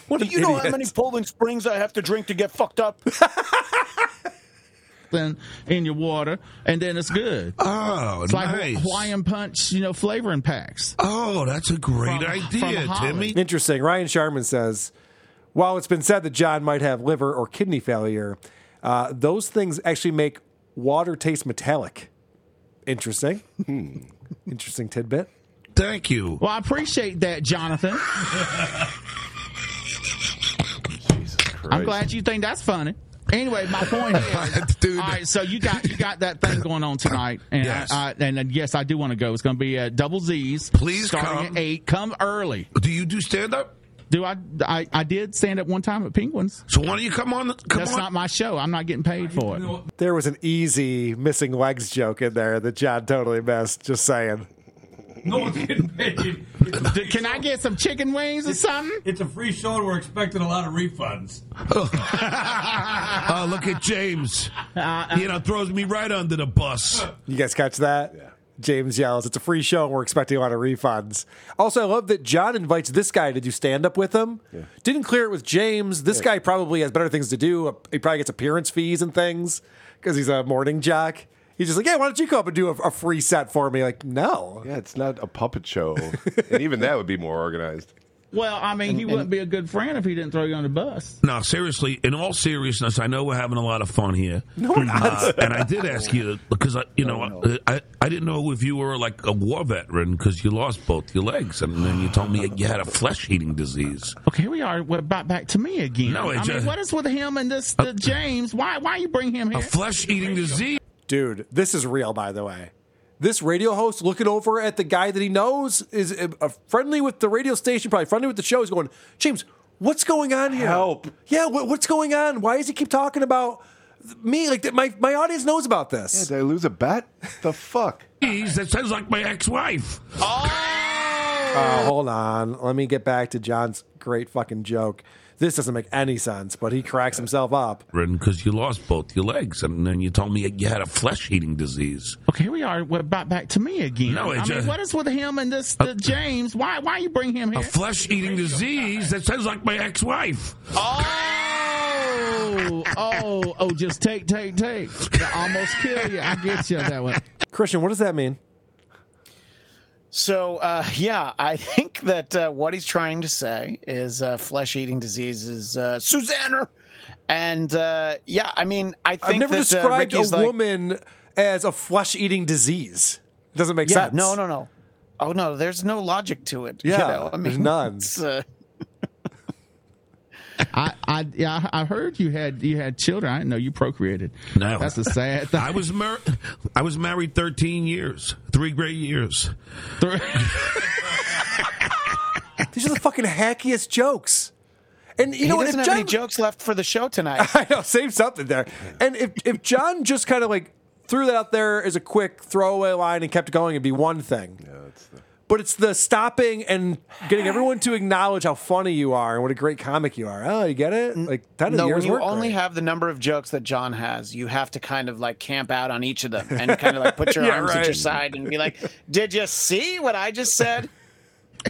What Do an you know how many Poland Springs I have to drink to get fucked up? in, in your water, and then it's good. Oh, it's like. Hawaiian punch, you know, flavoring packs. Oh, that's a great From- idea, from Timmy. Interesting. Ryan Sharman says, while it's been said that John might have liver or kidney failure, uh, those things actually make water taste metallic. Interesting. Interesting tidbit. Thank you. Well, I appreciate that, Jonathan. I'm glad you think that's funny. Anyway, my point is, all right. So you got you got that thing going on tonight, and Yes. I, I, and uh, yes, I do want to go. It's going to be uh, double Z's. Please starting come. at eight. Come early. Do you do stand up? Do I, I? I did stand up one time at Penguins. So why don't you come on? Come That's on. not my show. I'm not getting paid for it. There was an easy missing legs joke in there that John totally missed. Just saying. No one's getting paid. D- Can I get some chicken wings or something? It's a free show and we're expecting a lot of refunds. oh, look at James. Uh-uh. you know, throws me right under the bus. You guys catch that? Yeah. James yells, It's a free show and we're expecting a lot of refunds. Also, I love that John invites this guy to do stand up with him. Didn't clear it with James. This guy probably has better things to do. He probably gets appearance fees and things because he's a morning jock. He's just like, Yeah, why don't you come up and do a, a free set for me? Like, no. Yeah, it's not a puppet show, and even that would be more organized. Well, I mean, he wouldn't be a good friend if he didn't throw you on the bus. No, seriously. In all seriousness, I know we're having a lot of fun here. No, we're not. Uh, and I did ask you because I, you know, I, I didn't know if you were like a war veteran because you lost both your legs, and then you told me you had a flesh-eating disease. Okay, here we are. We're back, back to me again. No, I mean, just- what is with him and this the James? Why why you bring him here? A flesh-eating disease. Dude, this is real, by the way. This radio host looking over at the guy that he knows is uh, uh, friendly with the radio station, probably friendly with the show. He's going, James, what's going on here? Help. Yeah, what, what's going on? Why does he keep talking about me? Like, my, my audience knows about this. Yeah, did I lose a bet? The fuck? Jeez, That sounds like my ex-wife. Oh, hold on. Let me get back to John's great fucking joke. This doesn't make any sense, but he cracks himself up. Because you lost both your legs, and then you told me you had a flesh-eating disease. Okay, here we are. We're back, back to me again. No, it I mean, just- what is with him and this the James? Why why you bring him here? A flesh-eating disease. That sounds like my ex-wife. Oh, oh, oh! Just take, take, take. They almost kill you. I get you that way. Christian, what does that mean? So, uh, yeah, I think that uh, what he's trying to say is uh, flesh eating disease is uh, Susanna. And uh, yeah, I mean, I think I've never that, uh, described a like- woman as a flesh eating disease. It doesn't make yeah, sense. No, no, no. Oh, no, there's no logic to it. you Yeah, know? I there's mean, none. It's, I, I, yeah, I I heard you had you had children. I didn't know you procreated. No, that's a sad thing. I was mar- I was married 13 years, three great years. These are the fucking hackiest jokes. And you he know what? doesn't If have any jokes left for the show tonight. I know, save something there. And if if John just kind of like threw that out there as a quick throwaway line and kept going, it'd be one thing. But it's the stopping and getting everyone to acknowledge how funny you are and what a great comic you are. Oh, you get it? Like that is no, yours when you only great. have the number of jokes that John has, you have to kind of like camp out on each of them and kind of like put your Yeah, arms at your side and be like, "Did you see what I just said?"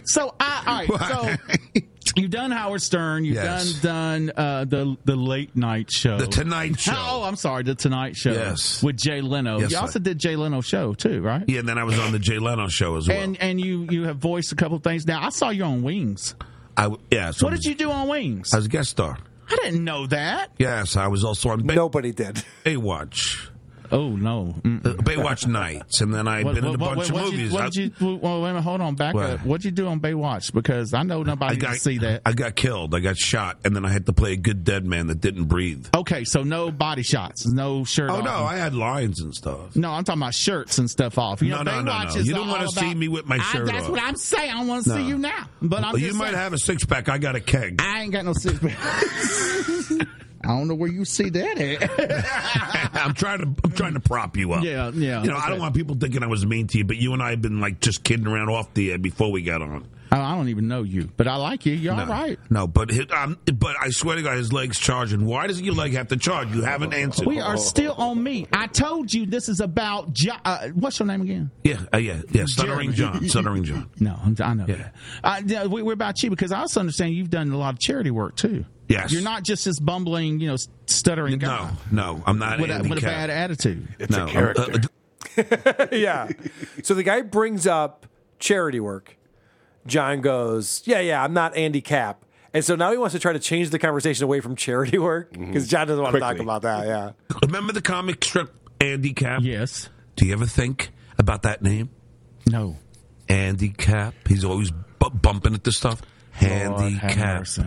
So I all right. So you've done Howard Stern. You've Yes. done done uh, the the late night show, The Tonight Show. Oh, I'm sorry, the Tonight Show. Yes. with Jay Leno. Yes, you sir. also did Jay Leno show too, right? Yeah, and then I was on the Jay Leno show as well. And and you you have voiced a couple of things. Now I saw you on Wings. I yeah. So what did you do on Wings? I was a guest star. I didn't know that. Yes, I was also on Bay- Nobody did. Baywatch. Oh no, Uh, Baywatch nights, and then I've What- been in a what- bunch what- of movies. You, I- what did you? Well, wait a minute. Hold on. Back What? up. What'd you do on Baywatch? Because I know nobody I got can see that. I got killed. I got shot, and then I had to play a good dead man that didn't breathe. Okay, so no body shots, no shirt. Oh off. no, I had lines and stuff. No, I'm talking about shirts and stuff off. You No, know, no, no, Baywatch no. is You don't wanna see me with my I- shirt That's off. what I'm saying. I want to No. see you now, but I'm Well, you might saying, have a six pack. I got a keg. I ain't got no six pack. I don't know where you see that at. I'm trying to I'm trying to prop you up. Yeah, yeah, You know, I don't want people thinking I was mean to you, but you and I have been like just kidding around off the air before we got on. I I don't even know you, but I like you. You're no, all right. No, but his, um, but I swear to God, his leg's charging. Why doesn't your leg have to charge? You haven't answered. We are still on me. I told you this is about. Jo- uh, what's your name again? Yeah, uh, yeah, yeah. Stuttering John. Stuttering John. No, I'm- I know. that. Uh, yeah, we, we're about you because I also understand you've done a lot of charity work too. Yes. You're not just this bumbling, you know, stuttering guy No, no, I'm not. with, a, with a bad attitude. no, I'm- uh, yeah. So the guy brings up charity work. John goes, "Yeah, yeah, I'm not Andy Capp." And so now he wants to try to change the conversation away from charity work mm-hmm. because John doesn't want to talk about that. Yeah. Remember the comic strip Andy Capp? Yes. Do you ever think about that name? No. Andy Capp. He's always bu- bumping at the stuff. have Handicap. mercy.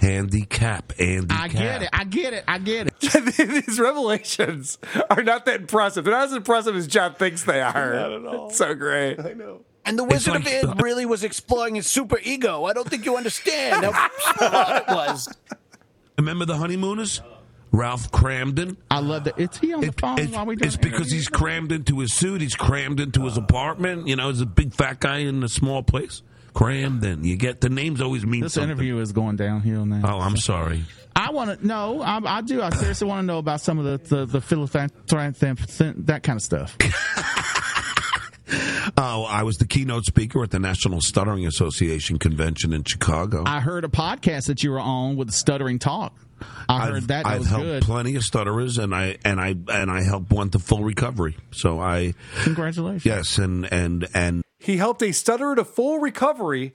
Handicap. Andy Capp. I get it. I get it. I get it. These revelations are not that impressive. They're not as impressive as John thinks they are. Not at all. So great. I know. And the It's Wizard like- of Id really was exploring his super ego. I don't think you understand how smart it was. Remember the honeymooners? Ralph Kramden. I love that. Is he on the phone It's, while we doing it's because he's crammed into his suit. He's crammed into his apartment. You know, he's a big fat guy in a small place. Cramden. You get the names always mean This something. interview is going downhill now. Oh, I'm sorry. I want to know. I, I do. I seriously want to know about some of the the, the philanthrop- that kind of stuff. Oh, I was the keynote speaker at the National Stuttering Association convention in Chicago. I heard a podcast that you were on with Stuttering Talk. I heard I've, that. That I've was helped good. plenty of stutterers, and I and I and I helped one to full recovery. So I, Congratulations. yes, and and and He helped a stutterer to full recovery.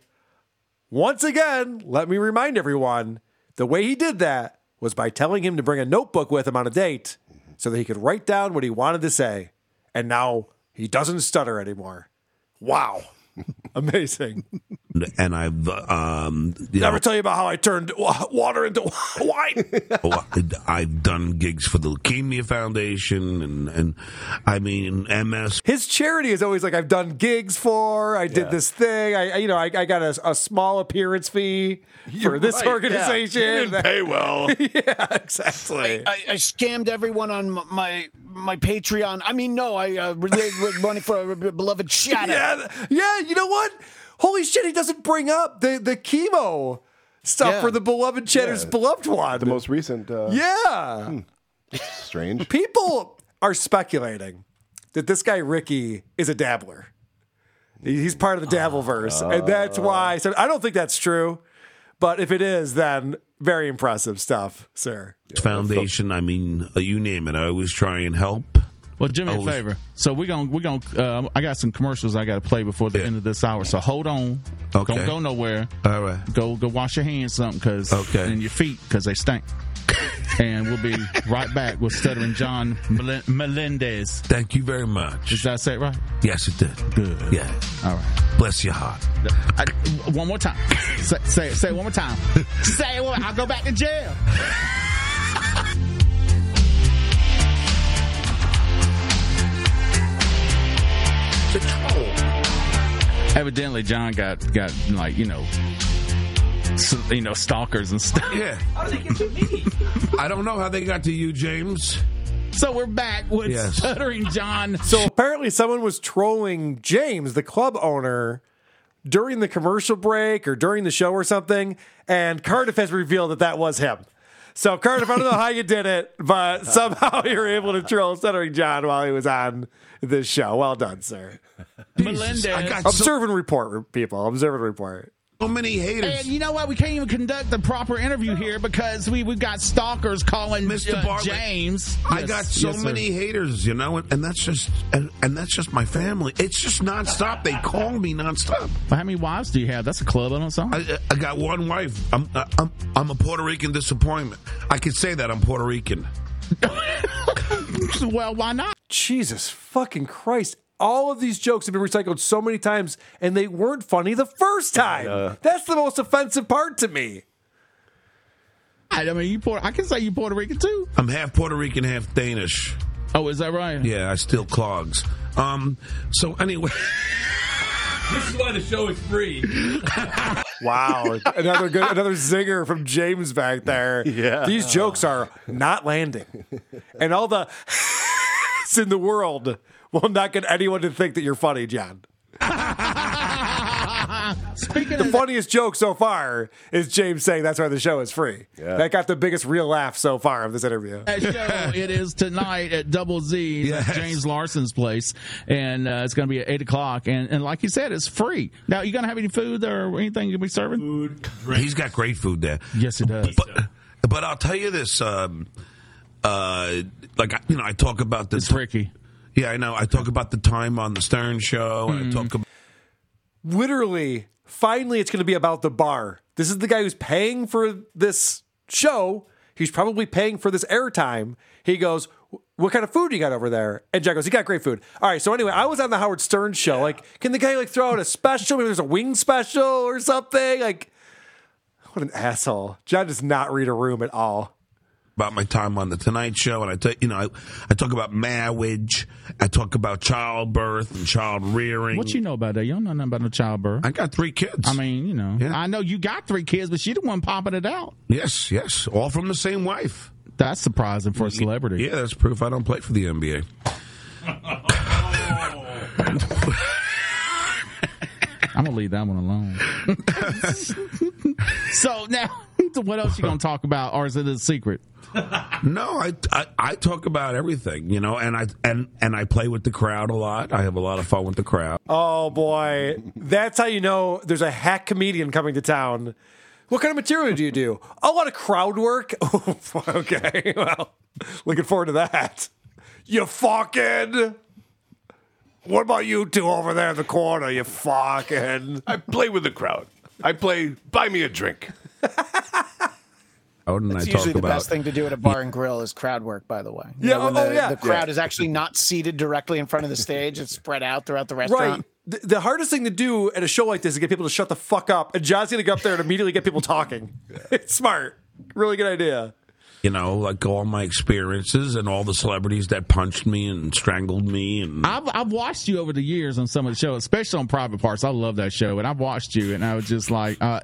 Once again, let me remind everyone the way he did that was by telling him to bring a notebook with him on a date so that he could write down what he wanted to say. And now he doesn't stutter anymore. Wow. Amazing. and I've um, Never know, tell you about how I turned water into wine. I've done gigs for the Leukemia Foundation, and and I mean MS. His charity is always like I've done gigs for. I did this thing. I, I- you know I, I got a, a small appearance fee for this right, yeah. organization. You didn't pay well. yeah, exactly. I, I scammed everyone on my my Patreon. I mean, no, I uh, related with money for a beloved shadow. Yeah, yeah. You know what? Holy shit! He doesn't bring up the the chemo stuff Yeah. for the beloved Cheddar's Yeah. beloved one. The most recent. Uh, yeah. Strange. People are speculating that this guy Ricky is a dabbler. He's part of the Dabbleverse, and that's why. So I don't think that's true, but if it is, then very impressive stuff, sir. Foundation. I mean, uh, you name it. I always try and help. Well, do me a favor. So we're gonna we're gonna. Uh, I got some commercials I got to play before the end of this hour. So hold on. Okay. Don't go nowhere. All right. Go go wash your hands something because Okay. and your feet because they stink. and we'll be right back with stuttering John Mel- Melendez. Thank you very much. Did I say it right? Yes, it did. Good. Yeah. All right. Bless your heart. I, one more time. Say, say it. Say it one more time. say it. One, I'll go back to jail. Evidently, John got got like you know you know, stalkers and stuff. Yeah. I don't know how they got to you, James. So we're back with Yes. Stuttering John. So apparently, someone was trolling James, the club owner, during the commercial break or during the show or something. And Cardiff has revealed that that was him. So Cardiff, I don't know how you did it, but somehow you were able to troll Stuttering John while he was on this show. Well done, sir. Melendez. I got so, Observe and report, people. Observe and report. So many haters. And you know what? We can't even conduct the proper interview here because we we've got stalkers calling Mr. uh, Bartlett, James. I Yes, got so yes, many haters, you know, and, and that's just and, and that's just my family. It's just nonstop. They call me nonstop. Well, how many wives do you have? That's a club on its own. I, I got one wife. I'm, I'm I'm a Puerto Rican disappointment. I could say that I'm Puerto Rican. well, why not? Jesus fucking Christ. All of these jokes have been recycled so many times and they weren't funny the first time. That's the most offensive part to me. I mean, you Puerto, I can say you Puerto Rican too. I'm half Puerto Rican, half Danish. Oh, is that right? Yeah, I steal clogs. Um. So anyway, This is why the show is free. Wow. another good another zinger from James back there. Yeah. These jokes are not landing. And all the in the world will not get anyone to think that you're funny, John. Speaking The of funniest joke so far is James saying that's why the show is free. Yeah. That got the biggest real laugh so far of this interview. that show, it is tonight at Double Z, Yes. James Larson's place, and uh, it's going to be at eight o'clock. And, and like you said, it's free. Now, you going to have any food or anything you'll be serving? Food, he's got great food there. Yes, it does. But but I'll tell you this. Um, uh, like you know, I talk about the It's Ricky. Yeah, I know. I talk about the time on the Stern Show, and I mm-hmm. talk about literally, finally, it's going to be about the bar. This is the guy who's paying for this show. He's probably paying for this airtime. He goes, "What kind of food you got over there?" And Jack goes, "He got great food." All right. So anyway, I was on the Howard Stern show. Like, can the guy like throw out a special? Maybe there's a wing special or something. Like, what an asshole! John does not read a room at all. About my time on the Tonight Show, and I tell you know, I, I talk about marriage. I talk about childbirth and child rearing. What you know about that? You don't know nothing about no childbirth. I got three kids. I mean, you know, Yeah. I know you got three kids, but she the one popping it out. yes, yes, all from the same wife. That's surprising for a celebrity. Yeah, that's proof I don't play for the NBA. I'm gonna leave that one alone. so now, what else you gonna talk about, or is it a secret? No, I, I I talk about everything, you know, and I and and I play with the crowd a lot. I have a lot of fun with the crowd. Oh boy, that's how you know there's a hack comedian coming to town. What kind of material do you do? A lot of crowd work. Oh, okay, well, looking forward to that. You fucking. What about you two over there in the corner? You fucking. I play with the crowd. I play. Buy me a drink. Oh, and It's I usually talk the about best thing to do at a bar and grill is crowd work. By the way, You Yeah, know, when oh, the, yeah. the crowd Yeah. is actually not seated directly in front of the stage; it's spread out throughout the Right. restaurant. The, the hardest thing to do at a show like this is get people to shut the fuck up. And John's going to go up there and immediately get people talking. It's smart. Really good idea. you know, like all my experiences and all the celebrities that punched me and strangled me and I've I've watched you over the years on some of the shows, especially on Private Parts. I love that show, and I've watched you, and I was just like, uh,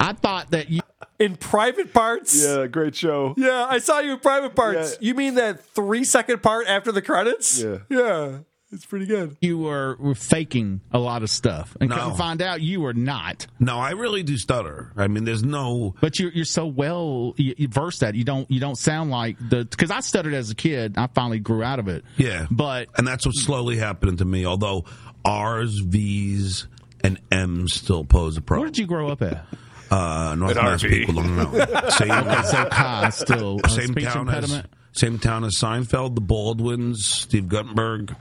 I thought that you. In private parts? Yeah, great show. Yeah, I saw you in private parts. You mean that three second part after the credits? Yeah. Yeah. It's pretty good. You were, were faking a lot of stuff, and No. come find out you were not. no, I really do stutter. I mean, there's no But you're you're so well you, you versed that you don't you don't sound like the because I stuttered as a kid. I finally grew out of it. yeah, But and that's what's slowly happening to me. Although R's, V's, and M's still pose a problem. where did you grow up at? Uh, North At Mass RV. people don't know. Same, Okay, so Kai still uh, same speech town impediment. as same town as Seinfeld, the Baldwins, Steve Guttenberg.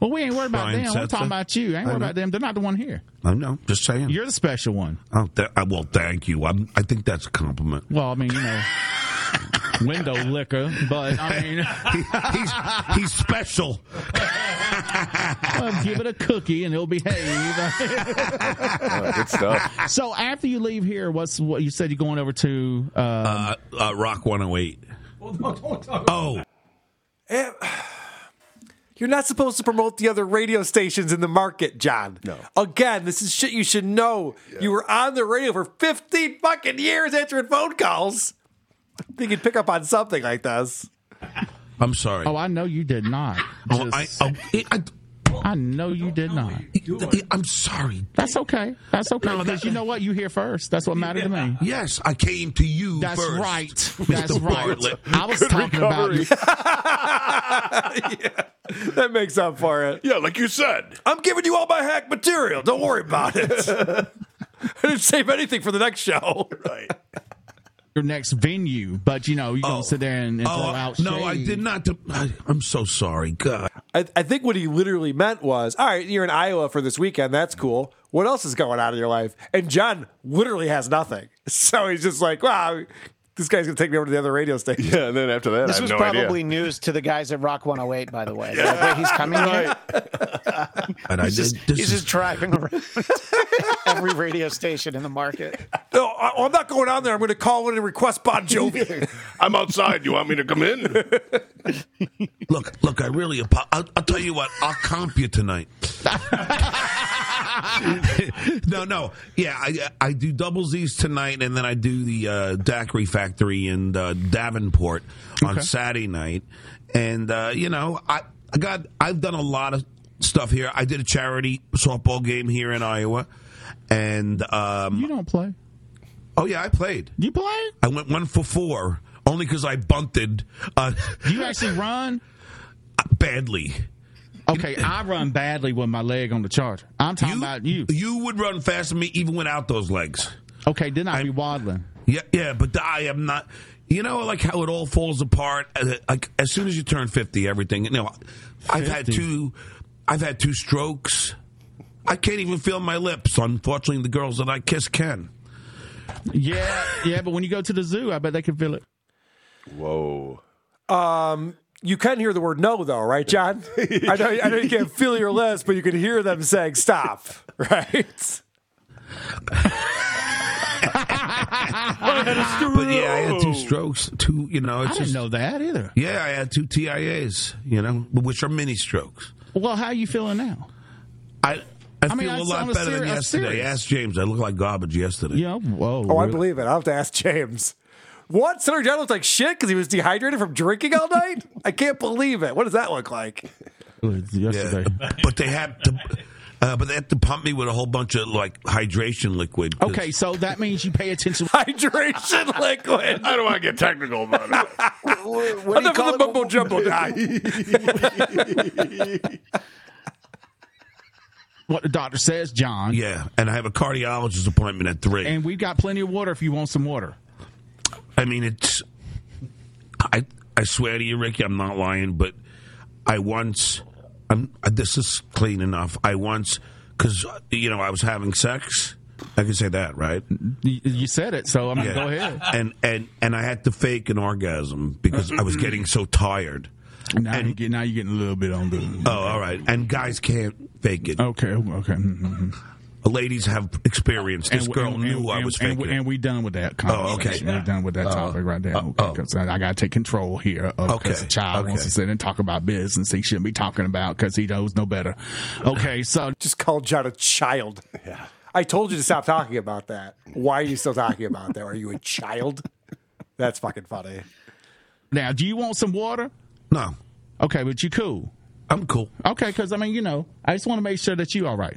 Well, we ain't worried about Brian them. We're talking about you. I ain't I worried know. about them. They're not the one here. I know, just saying. You're the special one. Oh, th- uh, well, thank you. I'm, I think that's a compliment. Well, I mean, you know, window liquor, but I mean, he's he's special. well, give it a cookie and he'll behave. good stuff. So after you leave here, what's what you said you're going over to? Um, Uh, uh, Rock 108. Oh, Here's You're not supposed to promote the other radio stations in the market, John. No. Again, this is shit you should know. You were on the radio for 15 fucking years answering phone calls. I think you'd pick up on something like this. I'm sorry. Oh, I know you did not. Oh, I, Just- oh, I, I know you did not. I'm sorry. That's okay. That's okay. Because you know what? You here first. That's what mattered to me. Yes, I came to you That's first. right. Mr. That's right. Bartlett. I was talking about you. yeah, That makes up for it. Yeah, like you said. I'm giving you all my hack material. Don't worry about it. I didn't save anything for the next show. Right. Your next venue, but you know, you're going to oh. sit there and, and Oh, throw out no, I did not. I, I'm so sorry. God. I, I think what he literally meant was, all right, you're in Iowa for this weekend. That's cool. What else is going on in your life? And John literally has nothing. So he's just like, wow, this guy's going to take me over to the other radio station. Yeah, and then after that, This I have was no probably idea. news to the guys at Rock 108, by the way. Like, wait, he's coming here. And I He's did. just, This he's is, just driving around every radio station in the market. No, I, I'm not going on there. I'm going to call in and request Bon Jovi. I'm outside. You want me to come in? look, look. I really. apo- I'll, I'll tell you what. I'll comp you tonight. no, no. Yeah, I I do double Z's tonight, and then I do the uh, Daiquiri Factory in uh, Davenport on Okay. Saturday night. And uh, you know, I I got I've done a lot of stuff here. I did a charity softball game here in Iowa, and um, You don't play. oh yeah, I played. You play? I went one for four only because I bunted uh, Do you actually run? badly. Okay, I run badly with my leg on the charger. I'm talking about you. You would run faster than me even without those legs. Okay, then I'd be waddling. Yeah, yeah, but I am not. You know, like how it all falls apart. uh, Like as soon as you turn fifty, everything. You know, I've had two. I've had two strokes. I can't even feel my lips. Unfortunately, the girls that I kiss can. Yeah, yeah, but when you go to the zoo, I bet they can feel it. Whoa. Um, you can hear the word no, though, right, John? I know, I know you can't feel your lips, but you can hear them saying stop, right? But yeah, I had two strokes. Two, you know, I didn't just know that either. yeah, I had two TIAs. You know, which are mini strokes. Well, how are you feeling now? I I, I mean, feel I- a lot on a better than seri- I'm yesterday. serious. Ask James. I looked like garbage yesterday. Yeah, whoa. Oh, I believe it. I'll have to ask James. What? Senator John looked like shit because he was dehydrated from drinking all night? I can't believe it. What does that look like? yesterday. but they had to. Uh, but they have to pump me with a whole bunch of like hydration liquid. 'cause- Okay, so that means you pay attention. Hydration liquid. I don't want to get technical about it. What do you Enough call of the it? mumbo jumbo die. What the doctor says, John. Yeah, and I have a cardiologist appointment at three. And we've got plenty of water if you want some water. I mean, it's. I I swear to you, Ricky, I'm not lying, but I once. I'm. uh, This is clean enough. I once, because you know, I was having sex. I can say that, right? You, you said it, so I'm gonna go ahead. And and and I had to fake an orgasm because I was getting so tired. Now, you get, now you're getting a little bit on the. Oh, all right. And guys can't fake it. Okay, okay. Mm-hmm. Ladies have experience. This And- girl and- knew and- I was and, faking and, and we done with that Oh, okay. conversation. We're done with that Oh. topic right there. Uh, oh, Okay, oh. 'cause I, I got to take control here. Because Okay, the child wants okay. to sit and talk about business he shouldn't be talking about because he knows no better. Okay, so Just called John a child. Yeah. I told you to stop talking about that. Why are you still talking about that? Are you a child? That's fucking funny. now, do you want some water? No, Okay, but you cool. I'm cool. Okay, because I mean, you know, I just want to make sure that you all right.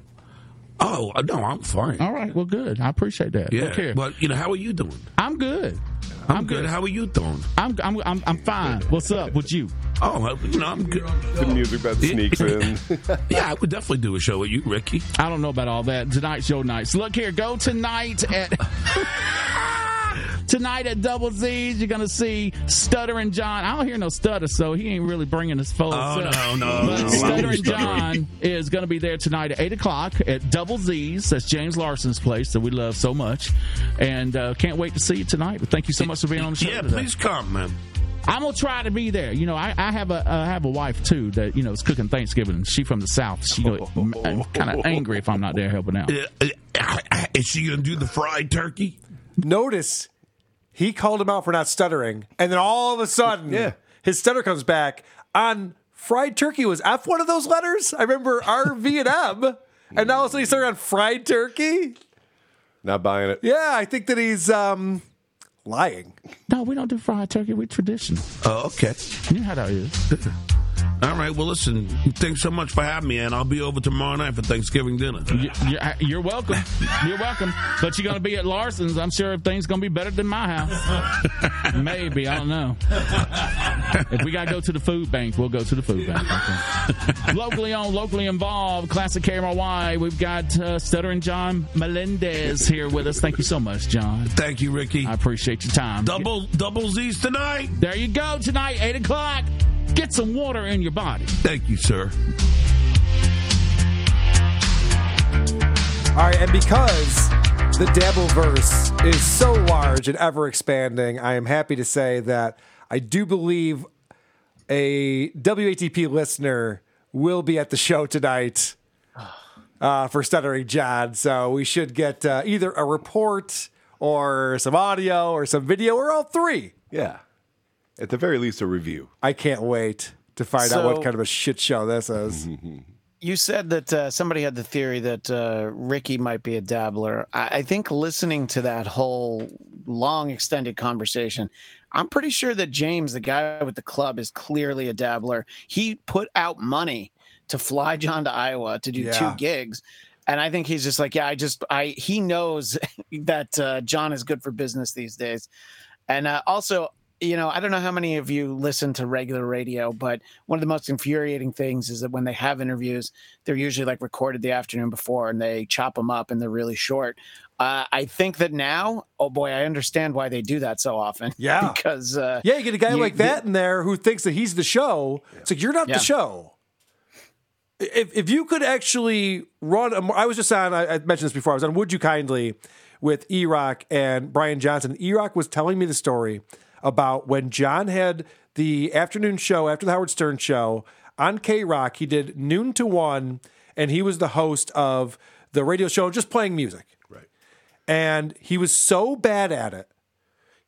Oh uh, no, I'm fine. All right, well, good. I appreciate that. Yeah. Look here. Well, you know, how are you doing? I'm good. I'm, good. How are you doing? I'm, I'm I'm I'm fine. What's up with you? Oh, well, you know, I'm good. The music that sneaks in. Yeah, I would definitely do a show with you, Ricky. I don't know about all that. Tonight's your night. So look here, go tonight at tonight at Double Z's. You're gonna see Stuttering John. I don't hear no stutter, so he ain't really bringing his full Oh, self. no, no, But no. Stuttering Stuttering. John is gonna be there tonight at eight o'clock at Double Z's. That's James Larson's place that we love so much, and uh, can't wait to see you tonight. But thank you so much for being on the show. Yeah, today. please come, man. I'm gonna try to be there. You know, I, I have a I have a wife too that you know is cooking Thanksgiving. She from the south. She kind of angry if I'm not there helping out. Uh, uh, Is she gonna do the fried turkey? Notice he called him out for not stuttering, and then all of a sudden, Yeah. his stutter comes back on fried turkey was F one of those letters. I remember R, V, and M, and now all of a sudden he started on fried turkey. Not buying it. Yeah, I think that he's um, lying. No, we don't do fried turkey. We traditional. Oh, okay. You know how that is. All right. Well, listen. Thanks so much for having me, and I'll be over tomorrow night for Thanksgiving dinner. You- You're, you're welcome. You're welcome. But you're going to be at Larson's. I'm sure everything's going to be better than my house. Maybe. I don't know. If we got to go to the food bank, we'll go to the food bank. Okay. locally owned, locally involved, Classic KMRY. We've got uh, Stuttering John Melendez here with us. Thank you so much, John. Thank you, Ricky. I appreciate your time. Double double Z's tonight. There you go tonight, 8 o'clock. Get some water in your body. Thank you, sir. All right, and because the Dabbleverse is so large and ever expanding, I am happy to say that I do believe a WATP listener will be at the show tonight uh, for Stuttering John. So we should get uh, either a report or some audio or some video or all three. Yeah. At the very least, a review. I can't wait to find out what kind of a shit show this is. You said that uh, somebody had the theory that uh, Ricky might be a dabbler. I, I think listening to that whole long, extended conversation, I'm pretty sure that James, the guy with the club, is clearly a dabbler. He put out money to fly John to Iowa to do Yeah. two gigs. And I think he's just like, yeah, I just, I, he knows that uh, John is good for business these days. And uh, also, you know, I don't know how many of you listen to regular radio, but one of the most infuriating things is that when they have interviews, they're usually like recorded the afternoon before and they chop them up and they're really short. Uh, I think that now, oh boy, I understand why they do that so often. Yeah. because uh, Yeah, you get a guy you- like that in there who thinks that he's the show. It's like you're not Yeah. the show. If if you could actually run, a, I was just on. I, I mentioned this before. I was on Would You Kindly with E Rock and Brian Johnson. E Rock was telling me the story about when John had the afternoon show after the Howard Stern show on K Rock. He did noon to one, and he was the host of the radio show, just playing music. Right. And he was so bad at it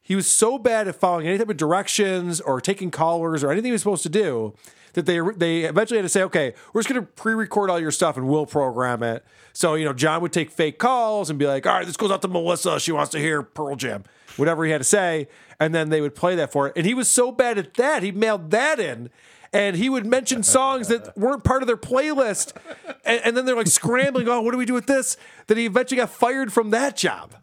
he was so bad at following any type of directions or taking callers or anything he was supposed to do that they they eventually had to say, okay, we're just going to pre-record all your stuff and we'll program it. So you know, John would take fake calls and be like, all right, this goes out to Melissa. She wants to hear Pearl Jam, whatever he had to say, and then they would play that for it. And he was so bad at that, he mailed that in. And he would mention songs that weren't part of their playlist. And, and then they're like scrambling, oh, what do we do with this? That he eventually got fired from that job.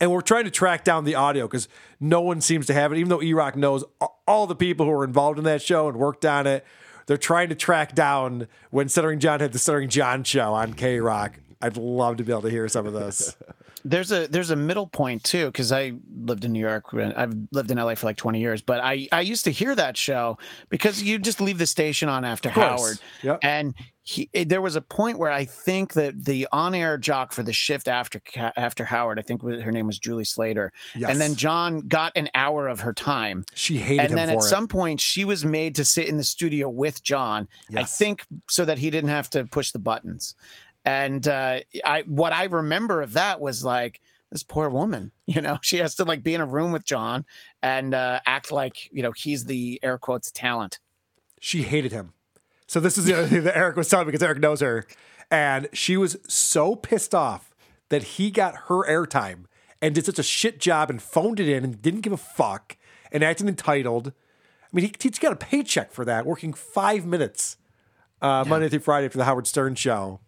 And we're trying to track down the audio because no one seems to have it, even though E Rock knows all the people who were involved in that show and worked on it. They're trying to track down when Stuttering John had the Stuttering John show on K Rock. I'd love to be able to hear some of this. there's a there's a middle point too because I lived in New York. I've lived in LA for like 20 years, but I I used to hear that show because you just leave the station on after. Howard, Yep. and he it- there was a point where I think that the on air jock for the shift after after Howard, I think her name was Julie Slater, Yes. and then John got an hour of her time. She hated and him then for at it. some point she was made to sit in the studio with John. I think so that he didn't have to push the buttons. And uh, I what I remember of that was like this poor woman, you know, she has to like be in a room with John and uh, act like you know he's the air quotes talent. She hated him. So this is the other thing that Eric was telling me because Eric knows her. And she was so pissed off that he got her airtime and did such a shit job and phoned it in and didn't give a fuck and acted entitled. I mean, he, he's got a paycheck for that, working five minutes uh, Monday through Friday for the Howard Stern show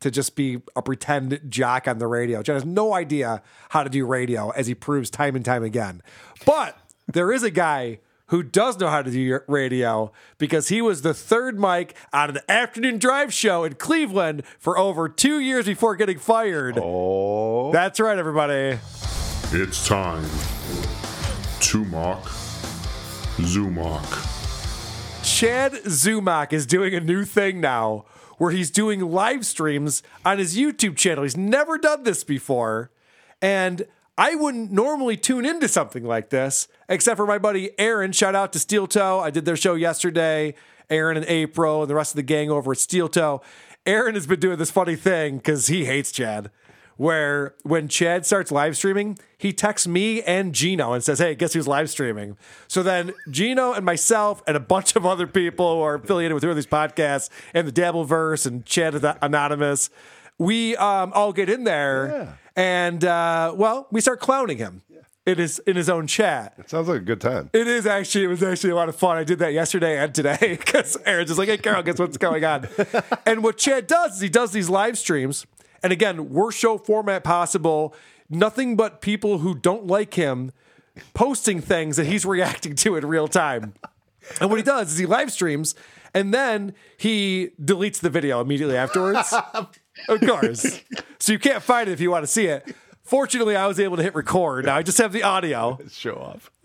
to just be a pretend jock on the radio. John has no idea how to do radio, as he proves time and time again. But there is a guy who does know how to do radio because he was the third mic on an afternoon drive show in Cleveland for over two years before getting fired. Oh, that's right, everybody. It's time to mock Zumock. Chad Zumock is doing a new thing now where he's doing live streams on his YouTube channel. He's never done this before. And I wouldn't normally tune into something like this, except for my buddy Aaron. Shout out to Steel Toe. I did their show yesterday. Aaron and April and the rest of the gang over at Steel Toe. Aaron has been doing this funny thing because he hates Chad, where when Chad starts live streaming, he texts me and Gino and says, Hey, guess who's live streaming? So then Gino and myself and a bunch of other people who are affiliated with of these podcasts and the Dabbleverse and Chad Anonymous, we um, all get in there and, uh, well, we start clowning him. In his in his own chat. It sounds like a good time. It is actually. It was actually a lot of fun. I did that yesterday and today because Aaron's just like, "Hey, Carol, guess what's going on?" and what Chad does is he does these live streams, and again, worst show format possible. Nothing but people who don't like him posting things that he's reacting to in real time. And what he does is he live streams, and then he deletes the video immediately afterwards. of course, so you can't find it if you want to see it. Fortunately, I was able to hit record. Now I just have the audio. Show off.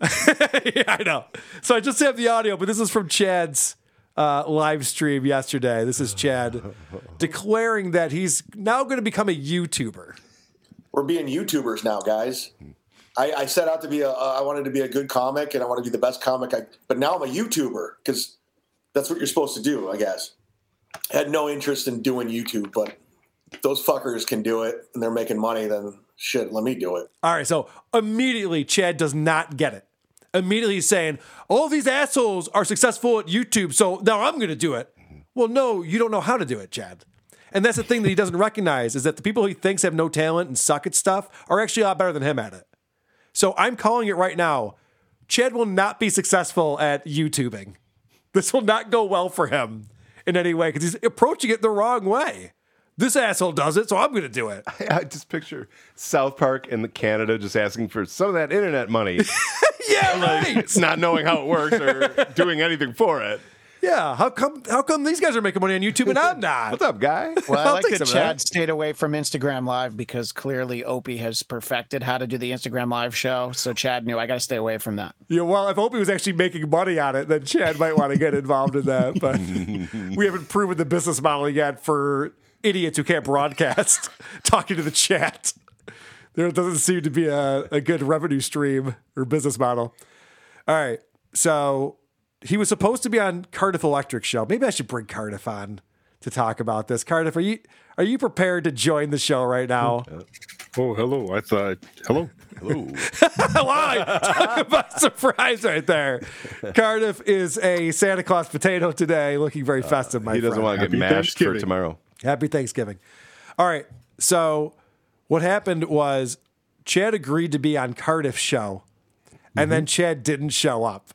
yeah, I know. So I just have the audio, but this is from Chad's uh, live stream yesterday. This is Chad declaring that he's now going to become a YouTuber. We're being YouTubers now, guys. I, I set out to be a. Uh, I wanted to be a good comic, and I want to be the best comic. I, but now I'm a YouTuber because that's what you're supposed to do, I guess. I had no interest in doing YouTube, but if those fuckers can do it and they're making money, then shit, let me do it. All right, so immediately Chad does not get it. Immediately he's saying, all these assholes are successful at YouTube, so now I'm going to do it. Mm-hmm. Well, no, you don't know how to do it, Chad. And that's the thing that he doesn't recognize is that the people he thinks have no talent and suck at stuff are actually a lot better than him at it. So I'm calling it right now. Chad will not be successful at YouTubing. This will not go well for him in any way because he's approaching it the wrong way. This asshole does it, so I'm going to do it. I just picture South Park and Canada just asking for some of that internet money. yeah, like, right. Not knowing how it works or doing anything for it. Yeah, how come? How come these guys are making money on YouTube and I'm not? What's up, guy? Well, I I'll like that some of Chad stayed away from Instagram Live because clearly Opie has perfected how to do the Instagram Live show. So Chad knew I got to stay away from that. Yeah, well, if Opie was actually making money on it, then Chad might want to get involved in that. But we haven't proven the business model yet for idiots who can't broadcast talking to the chat. There doesn't seem to be a, a good revenue stream or business model. All right. So he was supposed to be on Cardiff Electric Show. Maybe I should bring Cardiff on to talk about this. Cardiff, are you are you prepared to join the show right now? Uh, oh, hello. I thought, hello. Hello. wow, talk about surprise right there. Cardiff is a Santa Claus potato today, looking very uh, festive. My he doesn't friend. want to get Happy mashed for tomorrow. Happy Thanksgiving. All right. So what happened was Chad agreed to be on Cardiff's show, and then Chad didn't show up.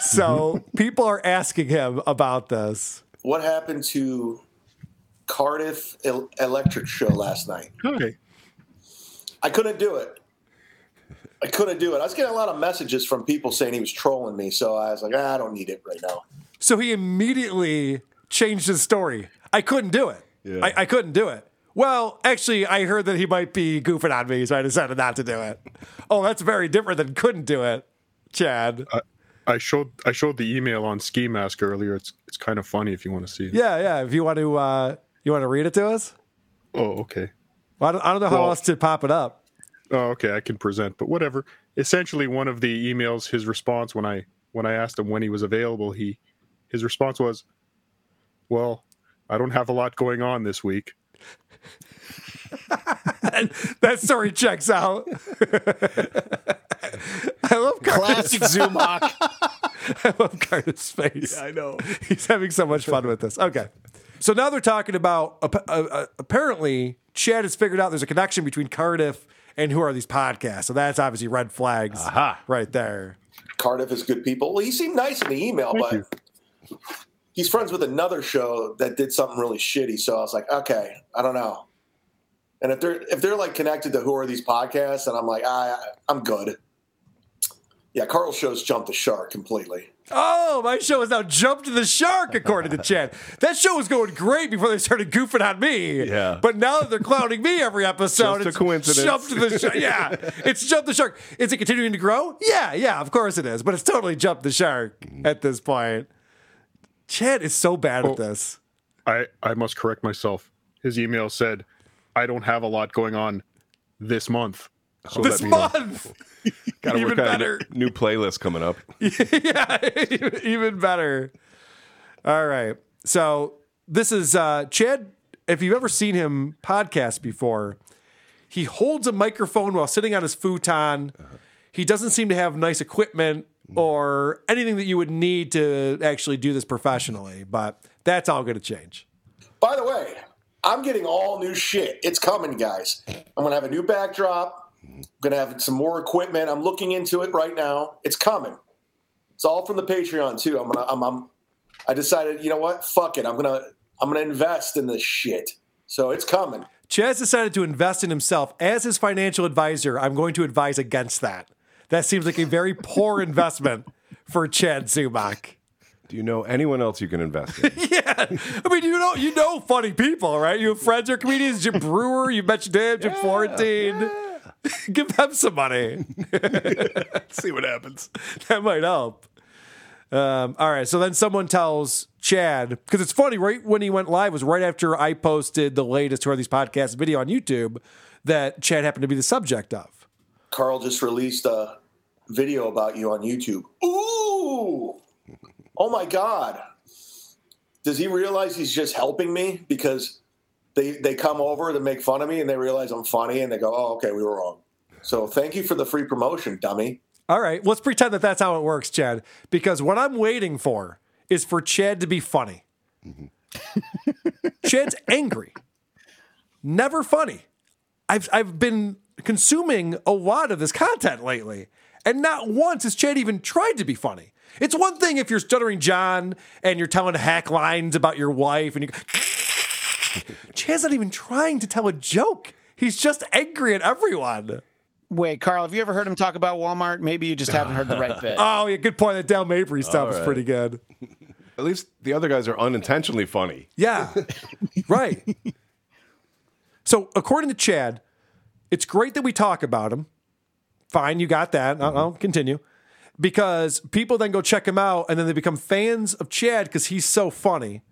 So people are asking him about this. What happened to Cardiff Electric Show last night? Hi. I couldn't do it. I couldn't do it. I was getting a lot of messages from people saying he was trolling me, so I was like, ah, I don't need it right now. So he immediately changed his story. I couldn't do it. Yeah. I, I couldn't do it. Well, actually, I heard that he might be goofing on me, so I decided not to do it. Oh, that's very different than couldn't do it, Chad. I, I showed I showed the email on Ski Mask earlier. It's it's kind of funny if you want to see it. Yeah, yeah. If you want to, uh, you want to read it to us. Oh, okay. Well, I don't, I don't know how Well- else to pop it up. Oh, okay. I can present, but whatever. Essentially, one of the emails, his response when I when I asked him when he was available, he his response was, "Well, I don't have a lot going on this week." that story checks out. I love Carter's- Classic Zumock. I love Carter's face. I know. He's having so much fun with this. Okay. So now they're talking about uh, uh, apparently Chad has figured out there's a connection between Cardiff and who are these podcasts. So that's obviously red flags right there. Cardiff is good people. Well, he seemed nice in the email, Thank but he's friends with another show that did something really shitty. So I was like, okay, I don't know. And if they're if they're like connected to who are these podcasts, and I'm like, I I'm good. Yeah, Carl's show's jumped the shark completely. Oh, my show has now jumped the shark, according to Chad. That show was going great before they started goofing on me. Yeah. But now that they're clowning me every episode, Just a coincidence. jumped the shark. Yeah, it's jumped the shark. Is it continuing to grow? Yeah, yeah, of course it is. But it's totally jumped the shark at this point. Chad is so bad Oh. at this. I I must correct myself. His email said, "I don't have a lot going on this month." So this that month. Got to Even work on a better. new, new playlist coming up. yeah, even better. All right. So this is uh, Chad. If you've ever seen him podcast before, He holds a microphone while sitting on his futon. He doesn't seem to have nice equipment Mm-hmm. or anything that you would need to actually do this professionally, but that's all going to change. By the way, I'm getting all new shit. It's coming, guys. I'm gonna have a new backdrop. I'm gonna have some more equipment. I'm looking into it right now. It's coming. It's all from the Patreon too. I'm gonna. I'm. I'm I decided. You know what? Fuck it. I'm gonna. I'm gonna invest in this shit. So it's coming. Chaz decided to invest in himself as his financial advisor. I'm going to advise against that. That seems like a very poor investment for Chad Zumock. Do you know anyone else you can invest in? yeah, I mean, you know, you know, funny people, right? You have friends who are comedians. Jim Breuer, you mentioned him. Jim Florentine. Give them some money. See what happens. That might help. Um, all right, so then someone tells Chad because it's funny, right when he went live was right after I posted the latest Who Are These Podcasts video on YouTube that Chad happened to be the subject of. Carl just released a video about you on YouTube. Ooh! Oh my God. Does he realize he's just helping me? Because they they come over to make fun of me and they realize I'm funny and they go, oh, okay, we were wrong. So thank you for the free promotion, dummy. All right, let's pretend that that's how it works, Chad. Because what I'm waiting for is for Chad to be funny. Mm-hmm. Chad's angry, never funny. I've I've been consuming a lot of this content lately, and not once has Chad even tried to be funny. It's one thing if you're stuttering John and you're telling hack lines about your wife, and you. Chad's not even trying to tell a joke. He's just angry at everyone. Wait, Carl, have you ever heard him talk about Walmart? Maybe you just haven't heard the right bit. Oh, yeah, good point. That Dale Mabry stuff All is pretty good. At least the other guys are unintentionally funny. Yeah, right. So, according to Chad, it's great that we talk about him. Fine, you got that. I'll, I'll continue. Because people then go check him out and then they become fans of Chad because he's so funny.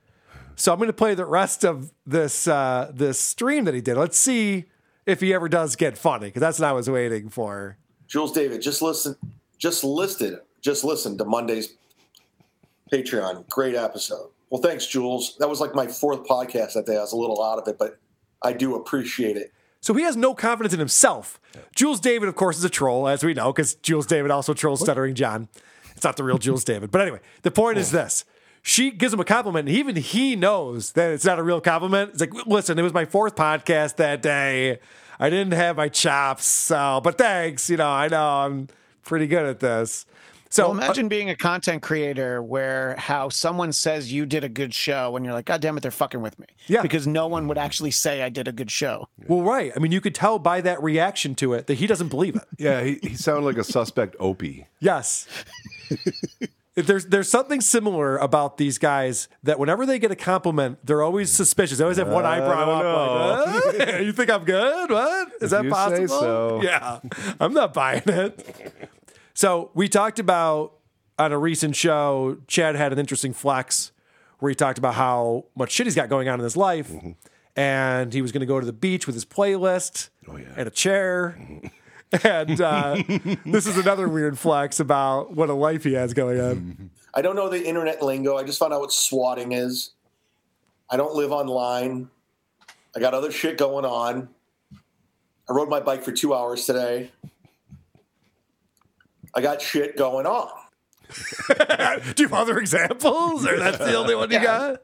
So I'm going to play the rest of this uh, this stream that he did. Let's see if he ever does get funny because that's what I was waiting for. Jules David, just listen, just listed, just listen to Monday's Patreon. Great episode. Well, thanks, Jules. That was like my fourth podcast that day. I was a little out of it, but I do appreciate it. So he has no confidence in himself. Jules David, of course, is a troll, as we know, because Jules David also trolls Stuttering John. It's not the real Jules David. But anyway, the point is oh. this. She gives him a compliment, and even he knows that it's not a real compliment. It's like, listen, it was my fourth podcast that day. I didn't have my chops, so but thanks. You know, I know I'm pretty good at this. So well, imagine being a content creator where how someone says you did a good show and you're like, God damn it, they're fucking with me. Yeah. Because no one would actually say I did a good show. Well, right. I mean, you could tell by that reaction to it that he doesn't believe it. Yeah, he, he sounded like a suspect Opie. Yes. there's there's something similar about these guys that whenever they get a compliment, they're always suspicious. They always have one I eyebrow up. Like, "Uh, you think I'm good? What is If that you say possible? so. Yeah, I'm not buying it. So we talked about on a recent show. Chad had an interesting flex where he talked about how much shit he's got going on in his life, mm-hmm. and he was going to go to the beach with his playlist oh, and a chair. Mm-hmm. And uh, this is another weird flex about what a life he has going on. Mm-hmm. I don't know the internet lingo. I just found out what swatting is. I don't live online. I got other shit going on. I rode my bike for two hours today. I got shit going on. Do you have other examples, or that's the only one you Yeah. got?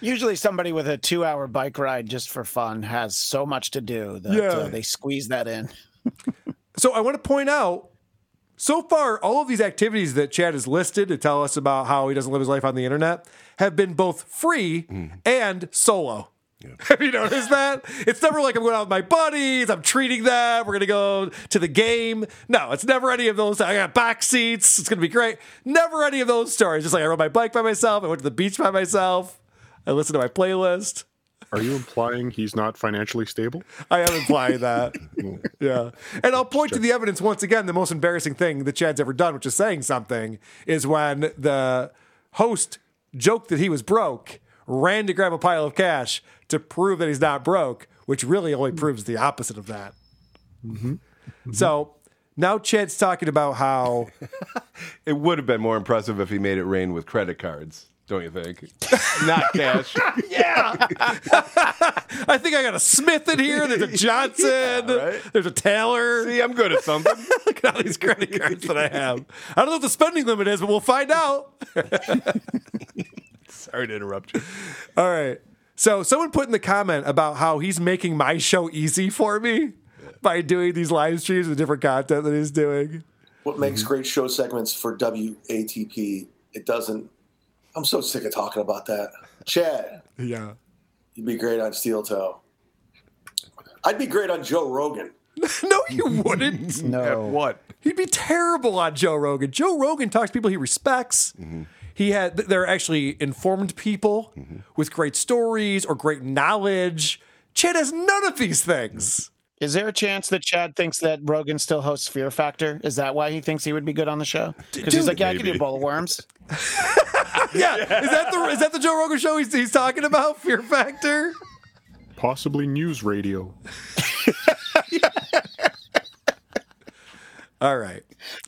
Usually, somebody with a two hour bike ride just for fun has so much to do that Yeah. uh, they squeeze that in. So I want to point out, so far, all of these activities that Chad has listed to tell us about how he doesn't live his life on the internet have been both free and solo. Have you noticed that? It's never like I'm going out with my buddies, I'm treating them, we're gonna go to the game. No, it's never any of those. I got back seats, it's gonna be great. Never any of those stories. Just like I rode my bike by myself, I went to the beach by myself, I listened to my playlist. Are you implying he's not financially stable? I am implying that. yeah. And I'll point to the evidence once again. The most embarrassing thing that Chad's ever done, which is saying something, is when the host joked that he was broke, ran to grab a pile of cash to prove that he's not broke, which really only mm-hmm. proves the opposite of that. Mm-hmm. Mm-hmm. So now Chad's talking about how It would have been more impressive if he made it rain with credit cards. don't you think? Not cash. yeah. I think I got a Smith in here. There's a Johnson. There's a Taylor. See, I'm good at something. Look at all these credit cards that I have. I don't know what the spending limit is, but we'll find out. Sorry to interrupt you. All right. So someone put in the comment about how he's making my show easy for me by doing these live streams with different content that he's doing. What makes mm-hmm. great show segments for WATP? It doesn't. I'm so sick of talking about that. Chad, Yeah. you'd be great on Steel Toe. I'd be great on Joe Rogan. no, you wouldn't. No. what? He'd be terrible on Joe Rogan. Joe Rogan talks to people he respects. Mm-hmm. He had they're actually informed people with great stories or great knowledge. Chad has none of these things. Is there a chance that Chad thinks that Rogan still hosts Fear Factor? Is that why he thinks he would be good on the show? Because he's like, yeah, I can do a bowl of worms. yeah, is that the is that the Joe Rogan show he's, he's talking about? Fear Factor. Possibly news radio. All right.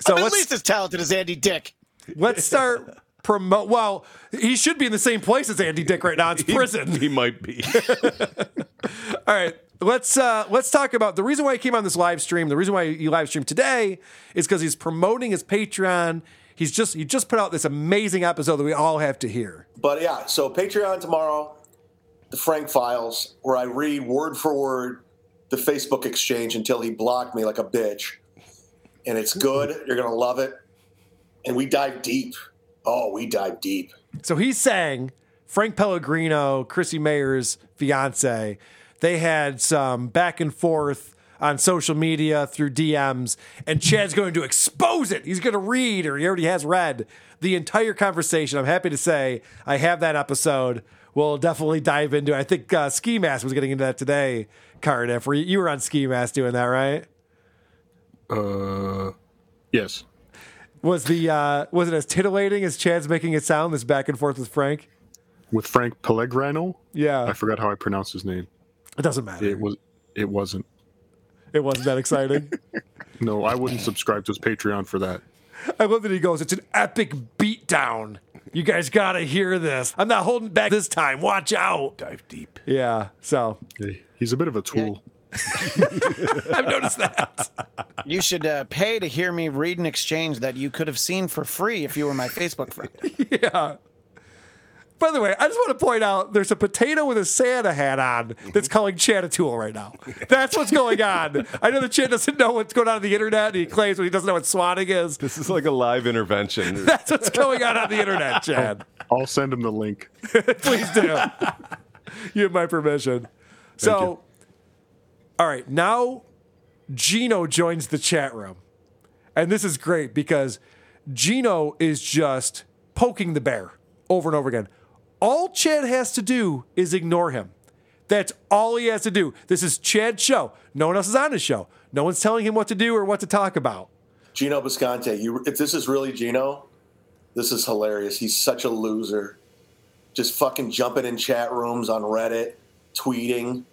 So I'm at least as talented as Andy Dick. let's start promote. Well, he should be in the same place as Andy Dick right now. It's prison. He might be. All right. Let's uh, let's talk about the reason why he came on this live stream. The reason why you live stream today is because he's promoting his Patreon. He's just he just put out this amazing episode that we all have to hear. But yeah, so Patreon tomorrow, the Frank Files, where I read word for word the Facebook exchange until he blocked me like a bitch. And it's good. You're going to love it. And we dive deep. Oh, we dive deep. So he's saying Frank Pellegrino, Chrissy Mayr's fiance, they had some back and forth on social media through DMs, and Chad's going to expose it. He's going to read, or he already has read, the entire conversation. I'm happy to say I have that episode. We'll definitely dive into it. I think uh, Ski Mask was getting into that today, Cardiff. Were you, you were on Ski Mask doing that, right? Uh, yes. Was the uh, was it as titillating as Chad's making it sound? This back and forth with Frank. With Frank Pellegrino. Yeah, I forgot how I pronounced his name. it doesn't matter. It was. It wasn't. It wasn't that exciting. No, I wouldn't subscribe to his Patreon for that. I love that he goes, it's an epic beatdown. You guys gotta hear this. I'm not holding back this time. Watch out. Dive deep. Yeah. So Hey, he's a bit of a tool. I've noticed that. You should uh, pay to hear me read an exchange that you could have seen for free if you were my Facebook friend. yeah. By the way, I just want to point out there's a potato with a Santa hat on that's calling Chad a tool right now. That's what's going on. I know that Chad doesn't know what's going on on the internet, and he claims when he doesn't know what swatting is. This is like a live intervention. That's what's going on on the internet, Chad. I'll send him the link. Please do. you have my permission. So, all right, now Gino joins the chat room. And this is great because Gino is just poking the bear over and over again. All Chad has to do is ignore him. That's all he has to do. This is Chad's show. No one else is on his show. No one's telling him what to do or what to talk about. Gino Bisconte, you, if this is really Gino, this is hilarious. He's such a loser. Just fucking jumping in chat rooms on Reddit, tweeting.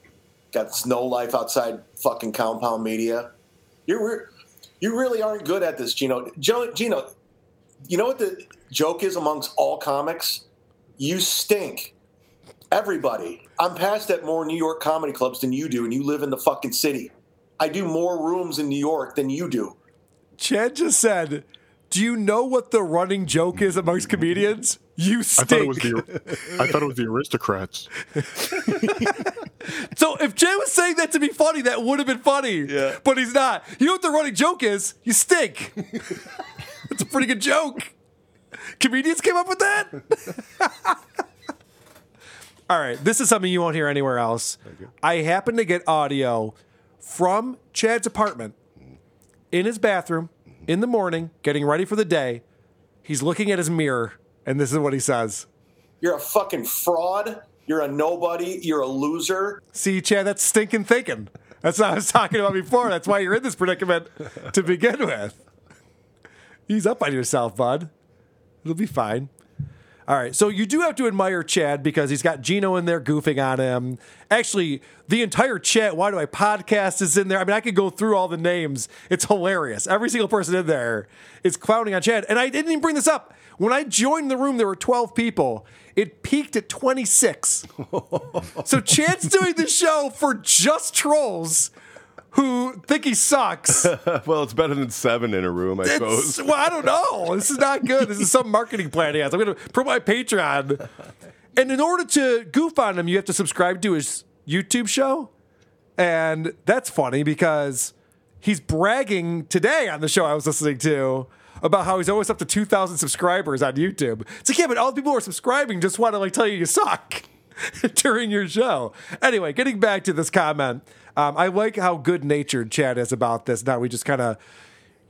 Got no life outside fucking compound media. You're re- you really aren't good at this, Gino. Jo- Gino, you know what the joke is amongst all comics? You stink. Everybody. I'm passed at more New York comedy clubs than you do, and you live in the fucking city. I do more rooms in New York than you do. Chad just said, Do you know what the running joke is amongst comedians? You stink. I thought it was the. I thought it was the aristocrats. So if Jay was saying that to be funny, that would have been funny. Yeah. But he's not. You know what the running joke is? You stink. It's a pretty good joke. Comedians came up with that? All right. This is something you won't hear anywhere else. I happen to get audio from Chad's apartment in his bathroom in the morning, getting ready for the day. He's looking at his mirror, and this is what he says. You're a fucking fraud. You're a nobody. You're a loser. See, Chad, that's stinking thinking. That's what I was talking about before. That's why you're in this predicament to begin with. Ease up on yourself, bud. It'll be fine. All right, so you do have to admire Chad because he's got Gino in there goofing on him. Actually, the entire chat, Why Do I Podcast is in there. I mean, I could go through all the names. It's hilarious. Every single person in there is clowning on Chad. And I didn't even bring this up. When I joined the room, there were 12 people. It peaked at 26. so Chad's doing the show for just trolls who think he sucks. well, it's better than seven in a room, I It's, suppose. well, I don't know. This is not good. This is some marketing plan he has. I'm going to put my Patreon. And in order to goof on him, you have to subscribe to his YouTube show. And that's funny because he's bragging today on the show I was listening to about how he's almost up to 2,000 subscribers on YouTube. It's like, yeah, but all the people who are subscribing just want to like tell you you suck during your show. Anyway, getting back to this comment, um, I like how good natured Chad is about this. Now we just kind of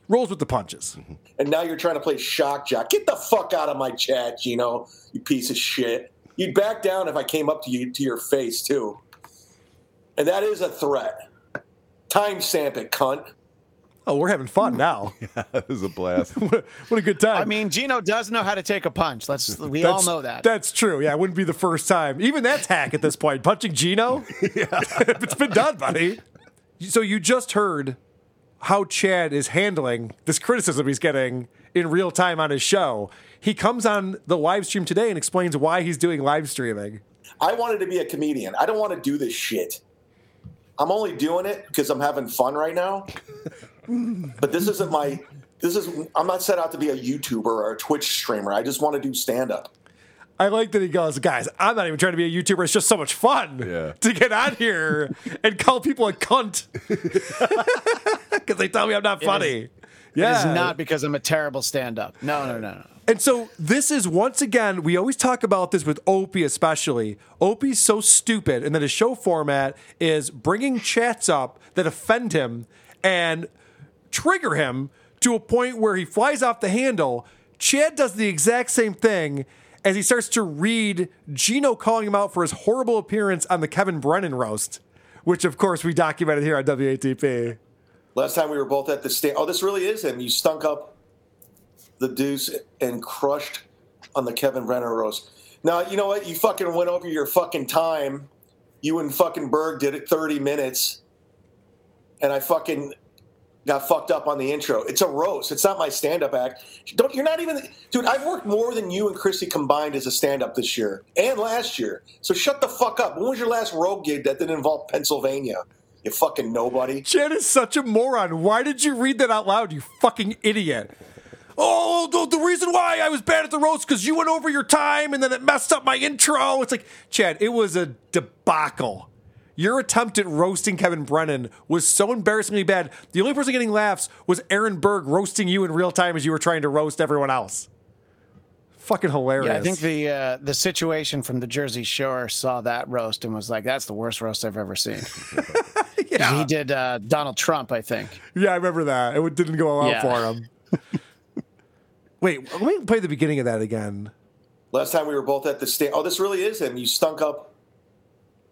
rolls with the punches. And now you're trying to play shock jock. Get the fuck out of my chat, Gino, you piece of shit. You'd back down if I came up to you to your face too. And that is a threat. Timestamp it, cunt. Oh, we're having fun now. that was a blast. what a good time. I mean, Gino does know how to take a punch. Let's we all know that. That's true. Yeah, it wouldn't be the first time. Even that's hack at this point. Punching Gino? yeah. it's been done, buddy. So you just heard how Chad is handling this criticism he's getting in real time on his show. He comes on the live stream today and explains why he's doing live streaming. I wanted to be a comedian. I don't want to do this shit. I'm only doing it because I'm having fun right now. But this isn't my. This is. I'm not set out to be a YouTuber or a Twitch streamer. I just want to do stand up. I like that he goes, guys, I'm not even trying to be a YouTuber. It's just so much fun to get on here and call people a cunt because they tell me I'm not funny. is- yeah. It is not because I'm a terrible stand up. No, no, no, no. And so this is once again, we always talk about this with Opie, especially. Opie's so stupid, and then his show format is bringing chats up that offend him and trigger him to a point where he flies off the handle. Chad does the exact same thing as he starts to read Gino calling him out for his horrible appearance on the Kevin Brennan roast, which of course we documented here on WATP. Last time we were both at the stand. Oh, this really is him. You stunk up the deuce and crushed on the Kevin Brennan roast. Now you know what? You fucking went over your fucking time. You and fucking Berg did it 30 minutes, and I fucking got fucked up on the intro. It's a roast. It's not my stand-up act. Don't you're not even dude. I've worked more than you and Chrissy combined as a stand-up this year and last year. So shut the fuck up. When was your last road gig that didn't involve Pennsylvania? You fucking nobody. Chad is such a moron. Why did you read that out loud, you fucking idiot? Oh, the, the reason why I was bad at the roast because you went over your time and then it messed up my intro. It's like, Chad, it was a debacle. Your attempt at roasting Kevin Brennan was so embarrassingly bad. The only person getting laughs was Aaron Berg roasting you in real time as you were trying to roast everyone else. Fucking hilarious. Yeah, I think the uh, the situation from the Jersey Shore saw that roast and was like, "That's the worst roast I've ever seen." yeah, he did uh, Donald Trump, I think. Yeah, I remember that. It didn't go well Yeah. for him. Wait, let me play the beginning of that again. Last time we were both at the stand. Oh, this really is him. You stunk up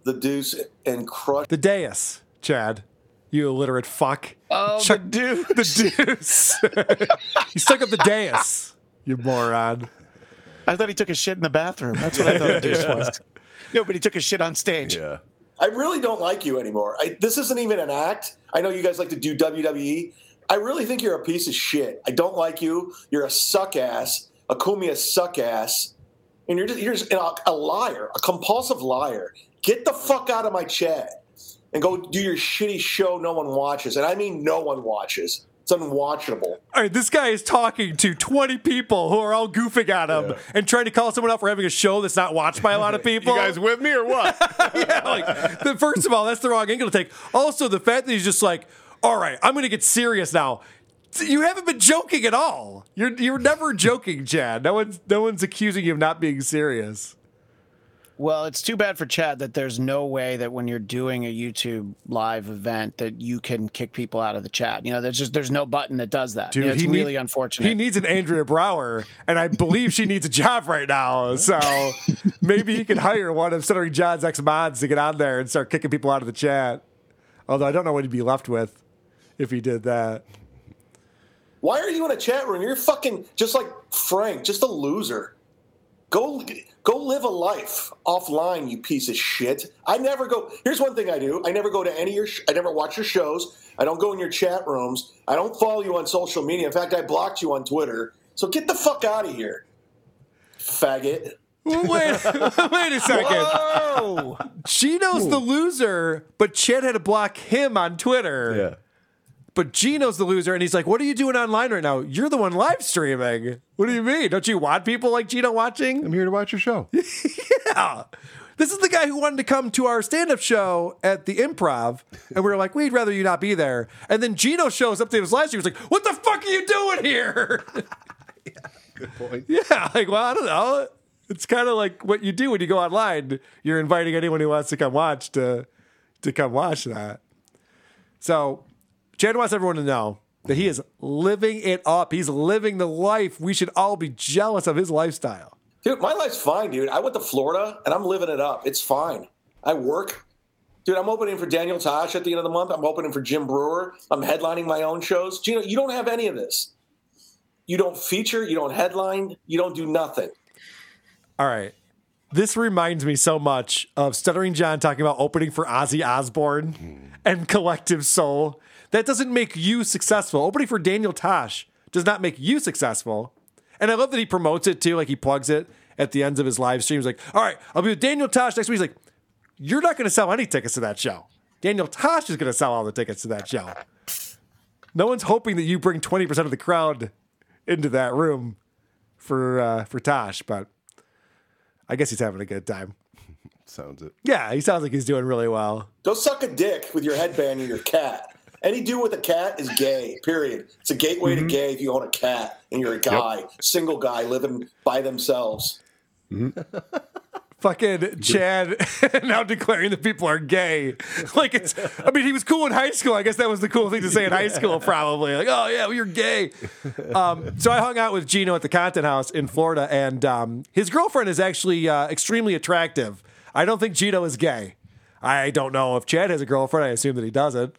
the deuce and crush The dais, Chad. You illiterate fuck. Oh, Chuck, the deuce. The deuce. you stuck up the dais, you moron. I thought he took a shit in the bathroom. That's what I thought the deuce was. No, but he took a shit on stage. Yeah. I really don't like you anymore. I, this isn't even an act. I know you guys like to do WWE. I really think you're a piece of shit. I don't like you. You're a suck ass, a Cumia suck ass, and you're just you're just a, a liar, a compulsive liar. Get the fuck out of my chat and go do your shitty show no one watches, and I mean no one watches. It's unwatchable. All right, this guy is talking to 20 people who are all goofing at him and trying to call someone out for having a show that's not watched by a lot of people. You guys with me or what? yeah, like, the, first of all, that's the wrong angle to take. Also, the fact that he's just like, all right, I'm going to get serious now. You haven't been joking at all. You're you're never joking, Chad. No one's no one's accusing you of not being serious. Well, it's too bad for Chad that there's no way that when you're doing a YouTube live event that you can kick people out of the chat. You know, there's just there's no button that does that. Dude, You know, it's he really need- unfortunate. He needs an Andrea Brower, and I believe she needs a job right now. So maybe he could hire one of Stuttering John's ex mods to get on there and start kicking people out of the chat. Although I don't know what he'd be left with if he did that. Why are you in a chat room? You're fucking just like Frank, just a loser. Go go live a life offline, you piece of shit. I never go. Here's one thing I do. I never go to any of your. Sh- I never watch your shows. I don't go in your chat rooms. I don't follow you on social media. In fact, I blocked you on Twitter. So get the fuck out of here, faggot. Wait, wait a second. Whoa! Gino's the loser, but Chad had to block him on Twitter. Yeah. But Gino's the loser, and he's like, "What are you doing online right now? You're the one live streaming. What do you mean? Don't you want people like Gino watching?" I'm here to watch your show. yeah. This is the guy who wanted to come to our stand-up show at the Improv, and we were like, "We'd rather you not be there." And then Gino shows up to his live stream. He's like, "What the fuck are you doing here?" Good point. Yeah, like, well, I don't know. It's kind of like what you do when you go online. You're inviting anyone who wants to come watch to to come watch that. So, Chad wants everyone to know that he is living it up. He's living the life. We should all be jealous of his lifestyle. Dude, my life's fine, dude. I went to Florida and I'm living it up. It's fine. I work. Dude, I'm opening for Daniel Tosh at the end of the month. I'm opening for Jim Breuer. I'm headlining my own shows. Gino, you don't have any of this. You don't feature, you don't headline, you don't do nothing. All right. This reminds me so much of Stuttering John talking about opening for Ozzy Osbourne hmm. and Collective Soul. That doesn't make you successful. Opening for Daniel Tosh does not make you successful. And I love that he promotes it too, like he plugs it at the ends of his live streams. Like, all right, I'll be with Daniel Tosh next week. He's like, you're not going to sell any tickets to that show. Daniel Tosh is going to sell all the tickets to that show. No one's hoping that you bring 20% of the crowd into that room for uh, for Tosh, but I guess he's having a good time. Sounds it. Yeah, he sounds like he's doing really well. Go suck a dick with your headband and your cat. Any dude with a cat is gay, period. It's a gateway to gay if you own a cat and you're a guy, single guy living by themselves. Fucking Chad now declaring that people are gay. Like it's, I mean, he was cool in high school. I guess that was the cool thing to say in high school, probably. Like, oh, yeah, well, you're gay. Um, so I hung out with Gino at the Content House in Florida, and um, his girlfriend is actually uh, extremely attractive. I don't think Gino is gay. I don't know if Chad has a girlfriend. I assume that he doesn't.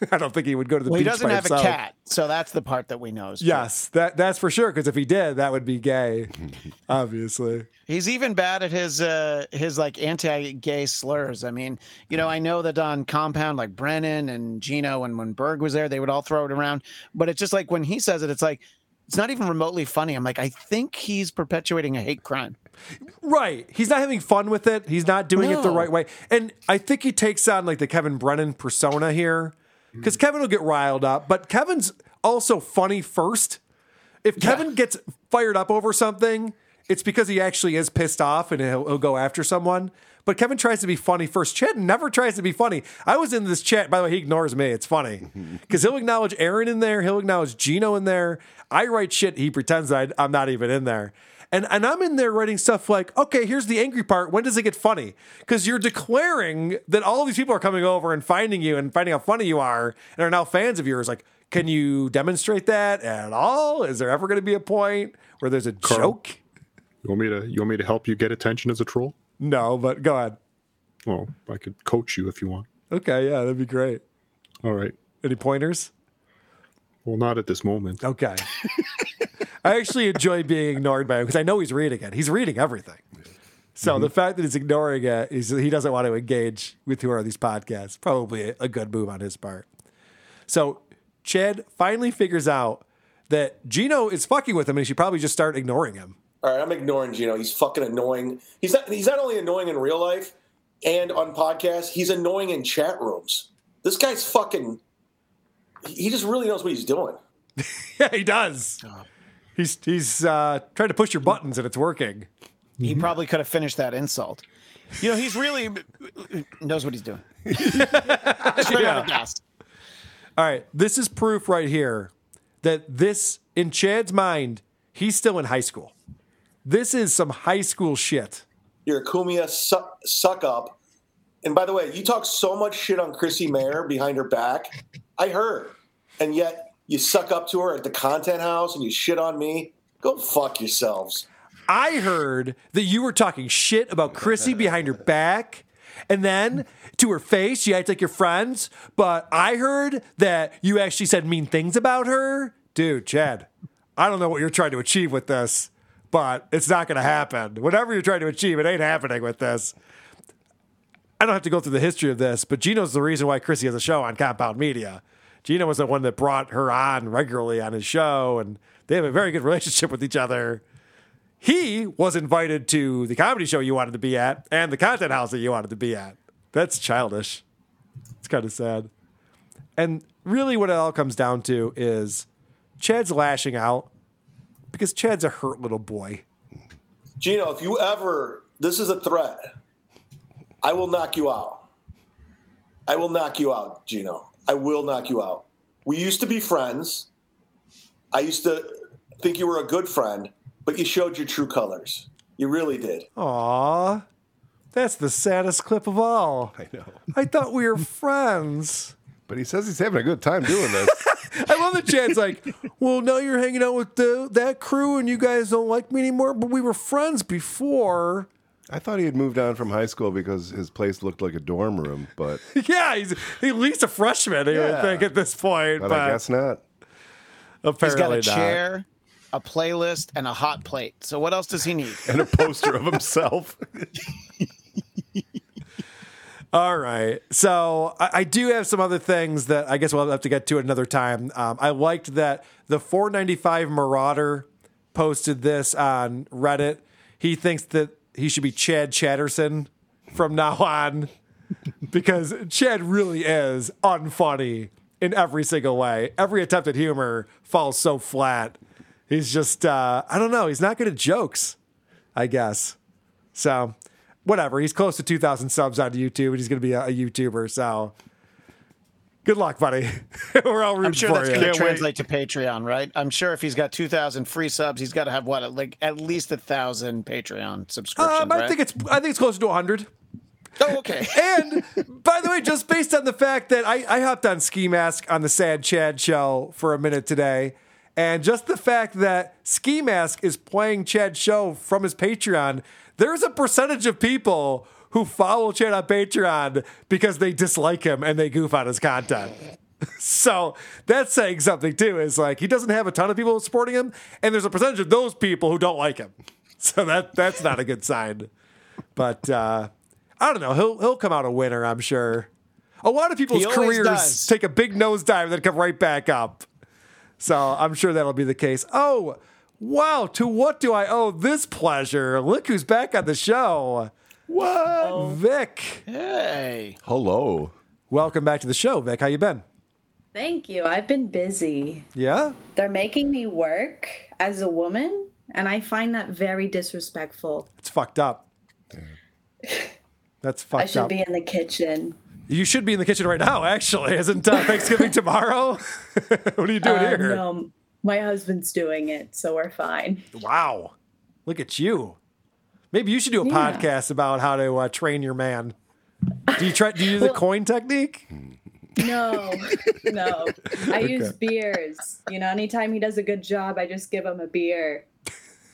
I don't think he would go to the Well, he doesn't have himself. a cat, so that's the part that we know. Is true. Yes, that that's for sure. Because if he did, that would be gay. Obviously. He's even bad at his uh his like anti-gay slurs. I mean, you know, I know that on Compound, like Brennan and Gino, and when Berg was there, they would all throw it around. But it's just like when he says it, it's like it's not even remotely funny. I'm like, I think he's perpetuating a hate crime. Right. He's not having fun with it. He's not doing it the right way. And I think he takes on like the Kevin Brennan persona here Mm. because Kevin will get riled up, but Kevin's also funny first. If Kevin gets fired up over something, it's because he actually is pissed off and he'll, he'll go after someone. But Kevin tries to be funny first. Chad never tries to be funny. I was in this chat. By the way, he ignores me. It's funny because he'll acknowledge Aaron in there. He'll acknowledge Gino in there. I write shit. He pretends that I, I'm not even in there. And, and I'm in there writing stuff like, okay, here's the angry part. When does it get funny? Because you're declaring that all of these people are coming over and finding you and finding how funny you are and are now fans of yours. Like, can you demonstrate that at all? Is there ever going to be a point where there's a Carl. joke? You want me to you want me to help you get attention as a troll? No, but go ahead. Well, I could coach you if you want. Okay, yeah, that'd be great. All right. Any pointers? Well, not at this moment. Okay. I actually enjoy being ignored by him because I know he's reading it. He's reading everything. So mm-hmm. the fact that he's ignoring it is he doesn't want to engage with who are these podcasts. Probably a good move on his part. So Chad finally figures out that Gino is fucking with him and he should probably just start ignoring him. All right, I'm ignoring Gino. He's fucking annoying. He's not. He's not only annoying in real life and on podcasts. He's annoying in chat rooms. This guy's fucking. He just really knows what he's doing. yeah, he does. Oh. He's he's uh, trying to push your buttons and it's working. He probably could have finished that insult. You know, he's really knows what he's doing. Straight out Yeah. of gas. All right, this is proof right here that this, in Chad's mind, he's still in high school. This is some high school shit. You're a Cumia suck, suck up. And by the way, you talk so much shit on Chrissy Mayr behind her back. I heard. And yet you suck up to her at the content house and you shit on me. Go fuck yourselves. I heard that you were talking shit about Chrissy behind her back. And then to her face, you act like you're friends. But I heard that you actually said mean things about her. Dude, Chad, I don't know what you're trying to achieve with this, but it's not going to happen. Whatever you're trying to achieve, it ain't happening with this. I don't have to go through the history of this, but Gino's the reason why Chrissy has a show on Compound Media. Gino was the one that brought her on regularly on his show, and they have a very good relationship with each other. He was invited to the comedy show you wanted to be at and the content house that you wanted to be at. That's childish. It's kind of sad. And really, what it all comes down to is Chad's lashing out because Chad's a hurt little boy. Gino, if you ever, this is a threat. I will knock you out. I will knock you out, Gino. I will knock you out. We used to be friends. I used to think you were a good friend, but you showed your true colors. You really did. Aw, that's the saddest clip of all. I know. I thought we were friends. But he says he's having a good time doing this. I love that Chad's like, well, now you're hanging out with the, that crew and you guys don't like me anymore, but we were friends before. I thought he had moved on from high school because his place looked like a dorm room, but yeah, he's at least a freshman, I would Yeah. think, at this point. but, But, I guess not. apparently He's got a not. chair, a playlist, and a hot plate. So what else does he need? And a poster of himself. All right. So I, I do have some other things that I guess we'll have to get to another time. Um, I liked that the 495 Marauder posted this on Reddit. He thinks that he should be Chad Chatterson from now on because Chad really is unfunny in every single way. Every attempt at humor falls so flat. He's just, uh, I don't know, he's not good at jokes, I guess. So, whatever. He's close to 2,000 subs on YouTube, and he's going to be a, a YouTuber. So, good luck, buddy. We're all rooting I'm sure for that's you. going to translate to Patreon, right? I'm sure if he's got 2,000 free subs, he's got to have what, like at least a thousand Patreon subscriptions, Um, I right? think it's I think it's close to 100. Oh, okay. and by the way, just based on the fact that I, I hopped on Ski Mask on the Sad Chad show for a minute today, and just the fact that Ski Mask is playing Chad's show from his Patreon, there's a percentage of people who follow Chad on Patreon because they dislike him and they goof on his content. So that's saying something too. Is like he doesn't have a ton of people supporting him, and there's a percentage of those people who don't like him. So that that's not a good sign. But uh, I don't know. He'll he'll come out a winner, I'm sure. A lot of people's careers does. take a big nosedive and then come right back up. So I'm sure that'll be the case. Oh, wow. To what do I owe this pleasure? Look who's back on the show. What? Vic. Hey. Hello. Welcome back to the show, Vic. How you been? Thank you. I've been busy. Yeah? They're making me work as a woman, and I find that very disrespectful. It's fucked up. That's fucked I should up. be in the kitchen. You should be in the kitchen right now, actually. Isn't uh, Thanksgiving tomorrow? what are you doing Uh, here? No, my husband's doing it, so we're fine. Wow. Look at you. Maybe you should do a Yeah. podcast about how to uh, train your man. Do you try? Do you do the coin technique? No, no. I use beers. You know, anytime he does a good job, I just give him a beer.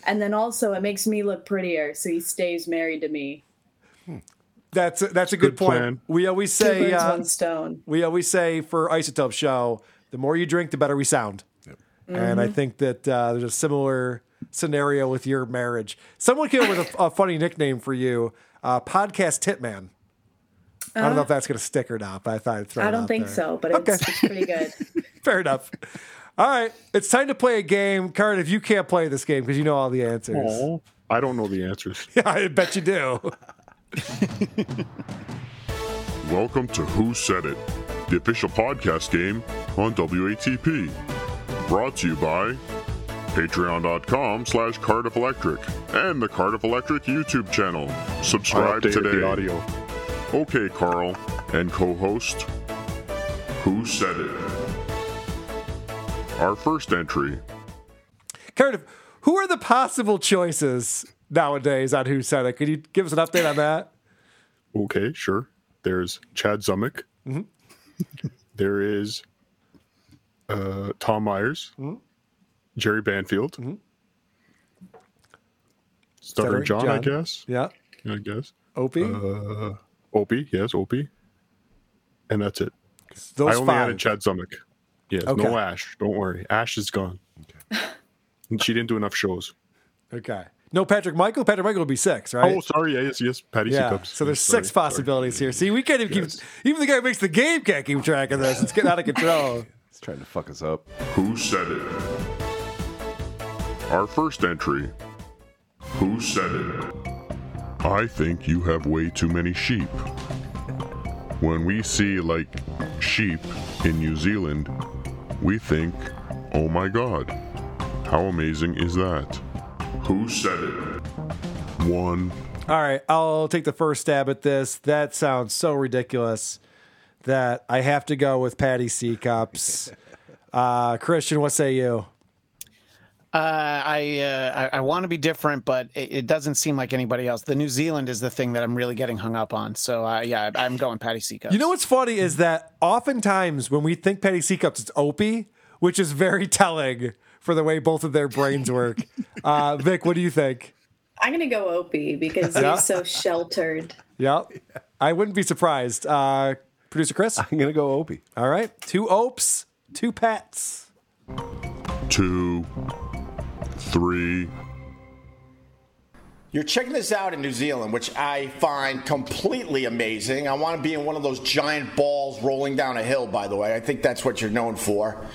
And then also, it makes me look prettier, so he stays married to me. That's that's a good, Good point. plan. We always say Two say birds, uh, one stone. we always say for Isotope Show, the more you drink, the better we sound. And I Mhm. think that uh, there's a similar scenario with your marriage. Someone came up with a, a funny nickname for you, uh, Podcast Hitman. I don't know Uh, if that's going to stick or not, but I thought I'd throw I it don't think there. so, but it's, it's pretty good. Fair enough. All right, it's time to play a game. Karen, if you can't play this game because you know all the answers. Oh, I don't know the answers. Yeah, I bet you do. Welcome to Who Said It, the official podcast game on WATP. Brought to you by patreon.com slash Cardiff Electric and the Cardiff Electric YouTube channel. Subscribe updated the today. audio. Okay, Carl, and co-host, Who Said It? Our first entry. Cardiff, who are the possible choices nowadays on Who Said It? Could you give us an update on that? Okay, sure. There's Chad Zumock. Mhm. There is uh, Tom Myers, Mhm. Jerry Banfield, Mhm. Stuttering John, I guess. Yeah. I guess. Opie? Uh, Opie, yes, Opie. And that's it. Those I only five. added Chad Zumock. Yes, Okay. no Ash. Don't worry. Ash is gone. And she didn't do enough shows. Okay. No Patrick Michael. Patrick Michael would be six, right? Oh, sorry. Yes, yes. Patty yeah. C cups. So there's Sorry, six possibilities here. See, we can't even keep. Even the guy who makes the game can't keep track of this. It's getting out of control. He's trying to fuck us up. Who said it? Our first entry. Who said it? I think you have way too many sheep. When we see like sheep in New Zealand, we think, oh my god, how amazing is that? Who said it? One. All right, I'll take the first stab at this. That sounds so ridiculous that I have to go with Patty cups. Uh, Christian, what say you? Uh, I, uh, I I want to be different, but it, it doesn't seem like anybody else. The New Zealand is the thing that I'm really getting hung up on. So uh, yeah, I'm going Patty Seacups. You know what's funny is that oftentimes when we think Patty C cups, it's Opie, which is very telling for the way both of their brains work. Uh, Vic, what do you think? I'm gonna go Opie because Yeah. you're so sheltered. Yep. I wouldn't be surprised. Uh, Producer Chris? I'm going to go Opie. All right. Two Opes, two Pats. Two. Three. You're checking this out in New Zealand, which I find completely amazing. I want to be in one of those giant balls rolling down a hill. By the way, I think that's what you're known for,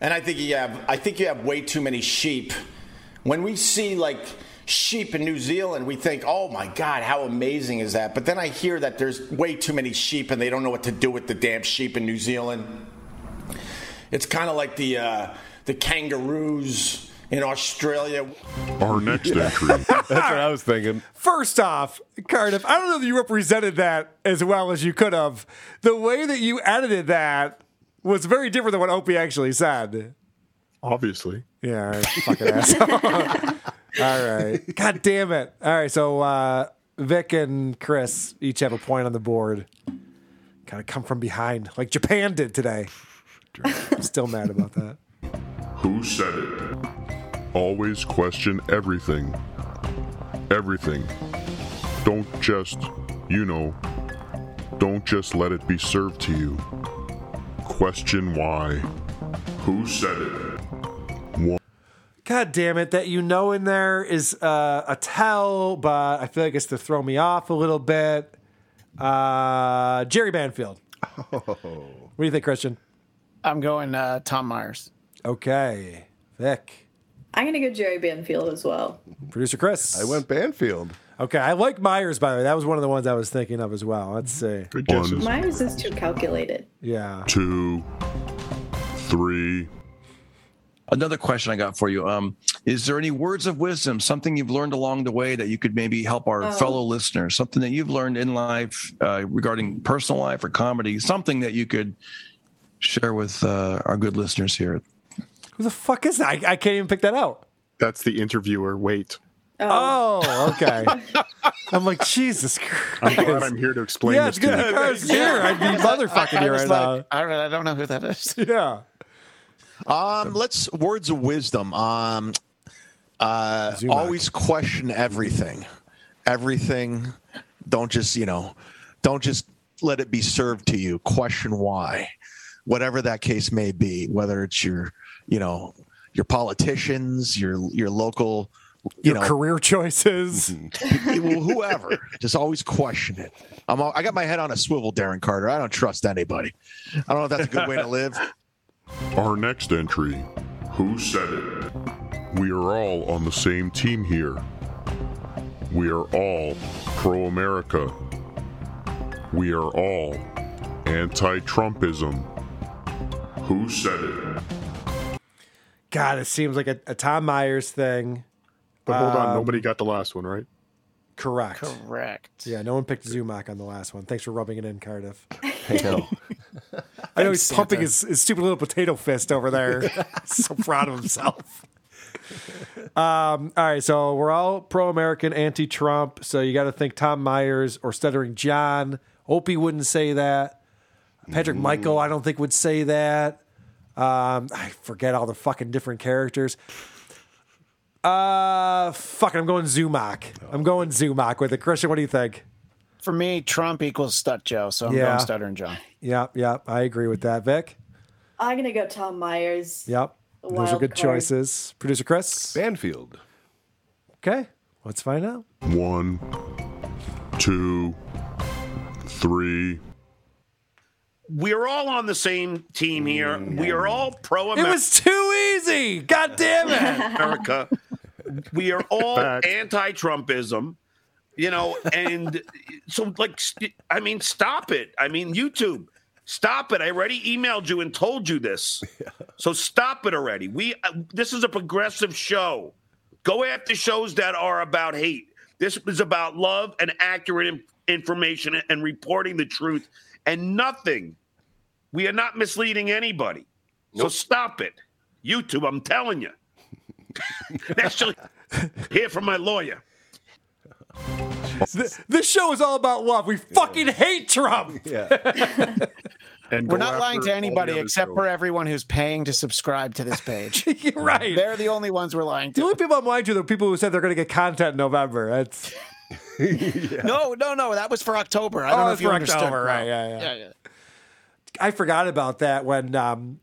and I think you have. I think you have way too many sheep. When we see like sheep in New Zealand, we think, "Oh my God, how amazing is that?" But then I hear that there's way too many sheep, and they don't know what to do with the damn sheep in New Zealand. It's kind of like the uh, the kangaroos in Australia. Our next entry. That's what I was thinking. First off, Cardiff, I don't know that you represented that as well as you could have. The way that you edited that was very different than what Opie actually said. Obviously. Yeah, all right, fucking asshole. all right. God damn it. All right, so uh, Vic and Chris each have a point on the board. Gotta come from behind, like Japan did today. I'm still mad about that. Who said it? Always question everything. Everything. Don't just, you know, don't just let it be served to you. Question why. Who said it? One. God damn it, that you know in there is uh, a tell, but I feel like it's to throw me off a little bit. Uh, Jerry Banfield. Oh. What do you think, Christian? I'm going uh, Tom Myers. Okay. Vic. I'm gonna go Jerry Banfield as well. Producer Chris. I went Banfield. Okay, I like Myers, by the way. That was one of the ones I was thinking of as well. Let's see. Good guesses. Myers is too calculated. Yeah. Two. Three. Another question I got for you. Um, is there any words of wisdom, something you've learned along the way that you could maybe help our Oh. fellow listeners, something that you've learned in life uh, regarding personal life or comedy, something that you could share with uh, our good listeners here? Who the fuck is that? I, I can't even pick that out. That's the interviewer. Wait. Oh, okay. I'm like, Jesus Christ. I'm glad I'm here to explain Yeah, this it's good. to you. Car's here. I'd be motherfucking I you was right like, now. I don't, I don't know who that is. Yeah. Um, let's words of wisdom. Um, uh, Zoom out. always question everything. Everything. Don't just you know, don't just let it be served to you. Question why, whatever that case may be. Whether it's your, you know, your politicians, your your local, you Your know, career choices. well, whoever. Just always question it. I'm. all- I got my head on a swivel, Darren Carter. I don't trust anybody. I don't know if that's a good way to live. Our next entry. Who said it? We are all on the same team here. We are all pro America. We are all anti Trumpism. Who said it? God, it seems like a, a Tom Myers thing. But hold on, Um, nobody got the last one, right? Correct. Correct. Yeah, no one picked Zumock on the last one. Thanks for rubbing it in, Cardiff. I know. I know he's pumping his, his stupid little potato fist over there. so proud of himself. Um, all right, so we're all pro American, anti Trump. So you got to think Tom Myers or Stuttering John. Opie wouldn't say that. Patrick Michael, I don't think would say that. Um, I forget all the fucking different characters. Uh, fuck I'm going Zumock. I'm going Zumock with it. Christian, what do you think? For me, Trump equals Stut Joe, so I'm Yeah. going Stuttering John. Yep, yep, I agree with that. Vic? I'm gonna go Tom Myers. Yep. Those are Wild good card. choices. Producer Chris? Banfield. Okay, let's find out. One, two, three. We're all on the same team here. We are all pro America. It was too easy. God damn it. America. We are all anti-Trumpism, you know, and so like, I mean, stop it. I mean, YouTube, stop it. I already emailed you and told you this, so stop it already. We uh, this is a progressive show. Go after shows that are about hate. This is about love and accurate information and reporting the truth and nothing. We are not misleading anybody. So stop it. YouTube, I'm telling you. That's just hear from my lawyer. Th- This show is all about love. We fucking hate Trump. Yeah. And We're not lying to anybody except shows. for everyone who's paying to subscribe to this page. You're right. They're the only ones we're lying to. The only people I'm lying to are the people who said they're going to get content in November. That's No, no, no. That was for October. I Oh, don't know if you for understood. October, right, Yeah. yeah, yeah. I forgot about that when um,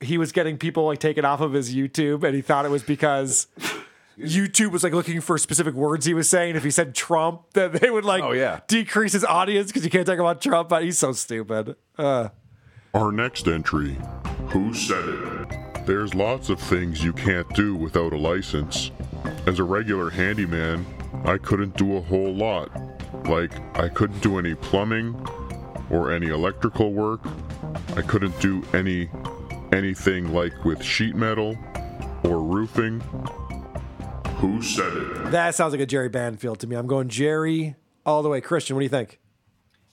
he was getting people like taken off of his YouTube, and he thought it was because YouTube was like looking for specific words he was saying. If he said Trump, then they would like Oh, yeah. decrease his audience because you can't talk about Trump. But he's so stupid. Uh, Our next entry Who Said It? There's lots of things you can't do without a license. As a regular handyman, I couldn't do a whole lot. Like, I couldn't do any plumbing or any electrical work. I couldn't do any anything like with sheet metal or roofing. Who said it? that sounds like a Jerry Banfield to me. I'm going Jerry all the way. Christian, what do you think?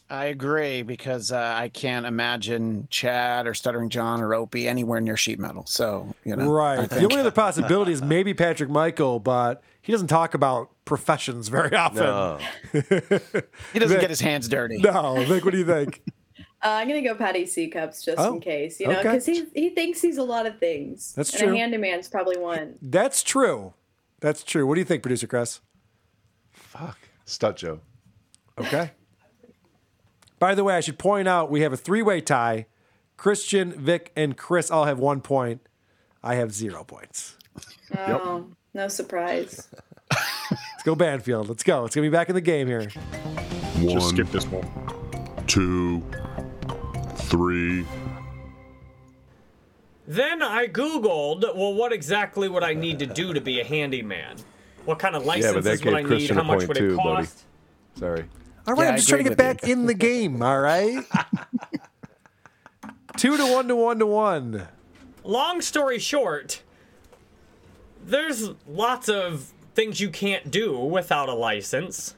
I agree because uh, I can't imagine Chad or Stuttering John or Opie anywhere near sheet metal. So you know, right. The only other possibility is maybe Patrick Michael, but he doesn't talk about professions very often. No. he doesn't get his hands dirty. No, Vic, what do you think? Uh, I'm gonna go Patty C cups just Oh, in case, you know, okay. because he he thinks he's a lot of things. That's and true. a handyman's probably one. That's true. That's true. What do you think, producer Chris? Fuck, Stud Joe. Okay. By the way, I should point out we have a three-way tie. Christian, Vic, and Chris all have one point. I have zero points. Oh, no surprise. Let's go Banfield. Let's go. Let's get me back in the game here. One, Just skip this one. two, three. Then I Googled, well, what exactly would I need to do to be a handyman? What kind of Yeah, but that licenses would I gave need? Christian How a much point would it too, buddy. Sorry. All right, Yeah, I'm just trying to get with back in the game. All right. Two to one to one to one. Long story short, there's lots of things you can't do without a license.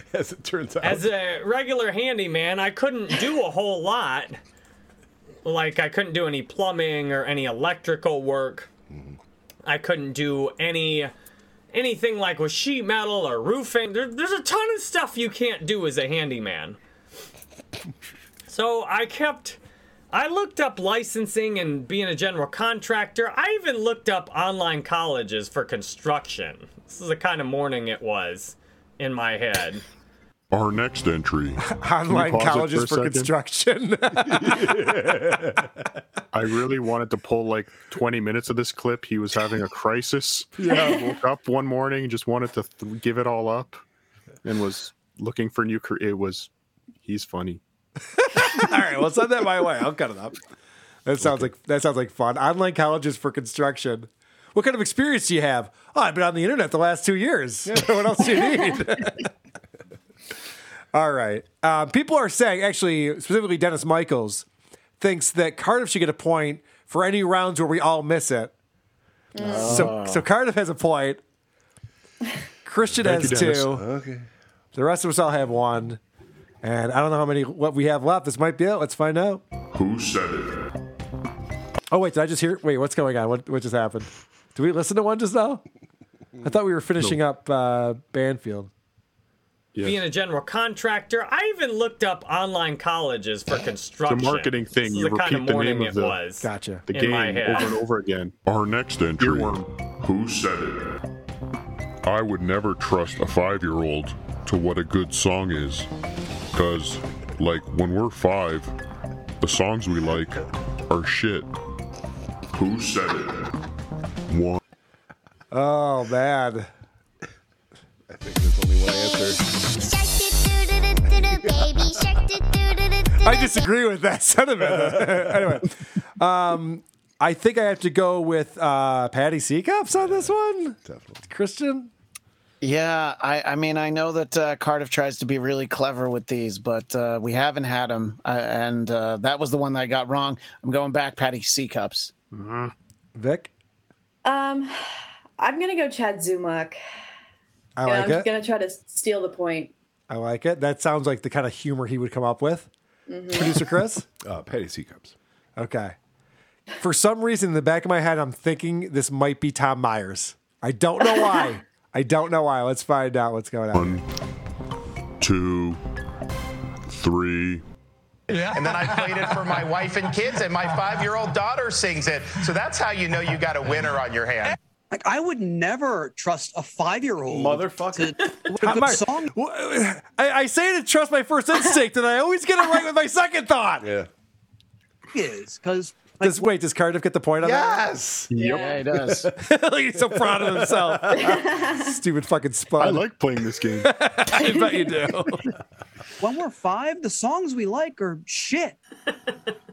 As it turns out. As a regular handyman, I couldn't do a whole lot. Like, I couldn't do any plumbing or any electrical work. I couldn't do any anything like with sheet metal or roofing. There, there's a ton of stuff you can't do as a handyman. So I kept. I looked up licensing and being a general contractor. I even looked up online colleges for construction. This is the kind of morning it was in my head. Our next entry. Online pause colleges for for construction. I really wanted to pull like 20 minutes of this clip. He was having a crisis. Yeah. He woke up one morning, just wanted to th- give it all up, and was looking for new career. It was, he's funny. All right, well, send that my way. I'll cut it up. That sounds like that sounds like fun. Online colleges for construction. What kind of experience do you have? Oh, I've been on the internet the last two years. what else do you need? All right. Um, people are saying, actually, specifically Dennis Michaels thinks that Cardiff should get a point for any rounds where we all miss it. So, so Cardiff has a point. Christian Thank has you, two. Okay. The rest of us all have one. And I don't know how many what we have left. This might be it. Let's find out. Who said it? Oh wait, did I just hear? Wait, what's going on? What what just happened? Did we listen to one just now? I thought we were finishing up uh, Banfield. Being a general contractor, I even looked up online colleges for construction. The marketing thing. This is You the kind of repeat the morning name it of the- was. Gotcha. The game over and over again. Our next entry. Earworm. Who said it? I would never trust a five year old to what a good song is. Because, like, when we're five, the songs we like are shit. Who said it? One. Oh man, I think there's only one answer. I disagree with that sentiment. anyway, um, I think I have to go with uh, Patty Seacups on this one. Definitely. Christian? Yeah, I, I mean, I know that uh, Cardiff tries to be really clever with these, but uh, we haven't had them, uh, and uh, that was the one that I got wrong. I'm going back, Patty C cups. Vic? Um, I'm gonna go Chad Zumock. I Yeah, like I'm it. just gonna try to steal the point. I like it. That sounds like the kind of humor he would come up with. Mhm. Producer Chris? Uh, Petty C cups. Okay. For some reason, in the back of my head, I'm thinking this might be Tom Myers. I don't know why. I don't know why. Let's find out what's going on. Two, three. And then I played it for my wife and kids, and my five year old daughter sings it. So that's how you know you got a winner on your hand. Like I would never trust a five-year-old Motherfucker. to, to a good song. I, I say to trust my first instinct, and I always get it right with my second thought. Yeah. Is because Does, wait, does Cardiff get the point on that? Yes. Yeah, he does. that? He's so proud of himself. Stupid fucking spud. I like playing this game. I bet you do. when we're five, the songs we like are shit.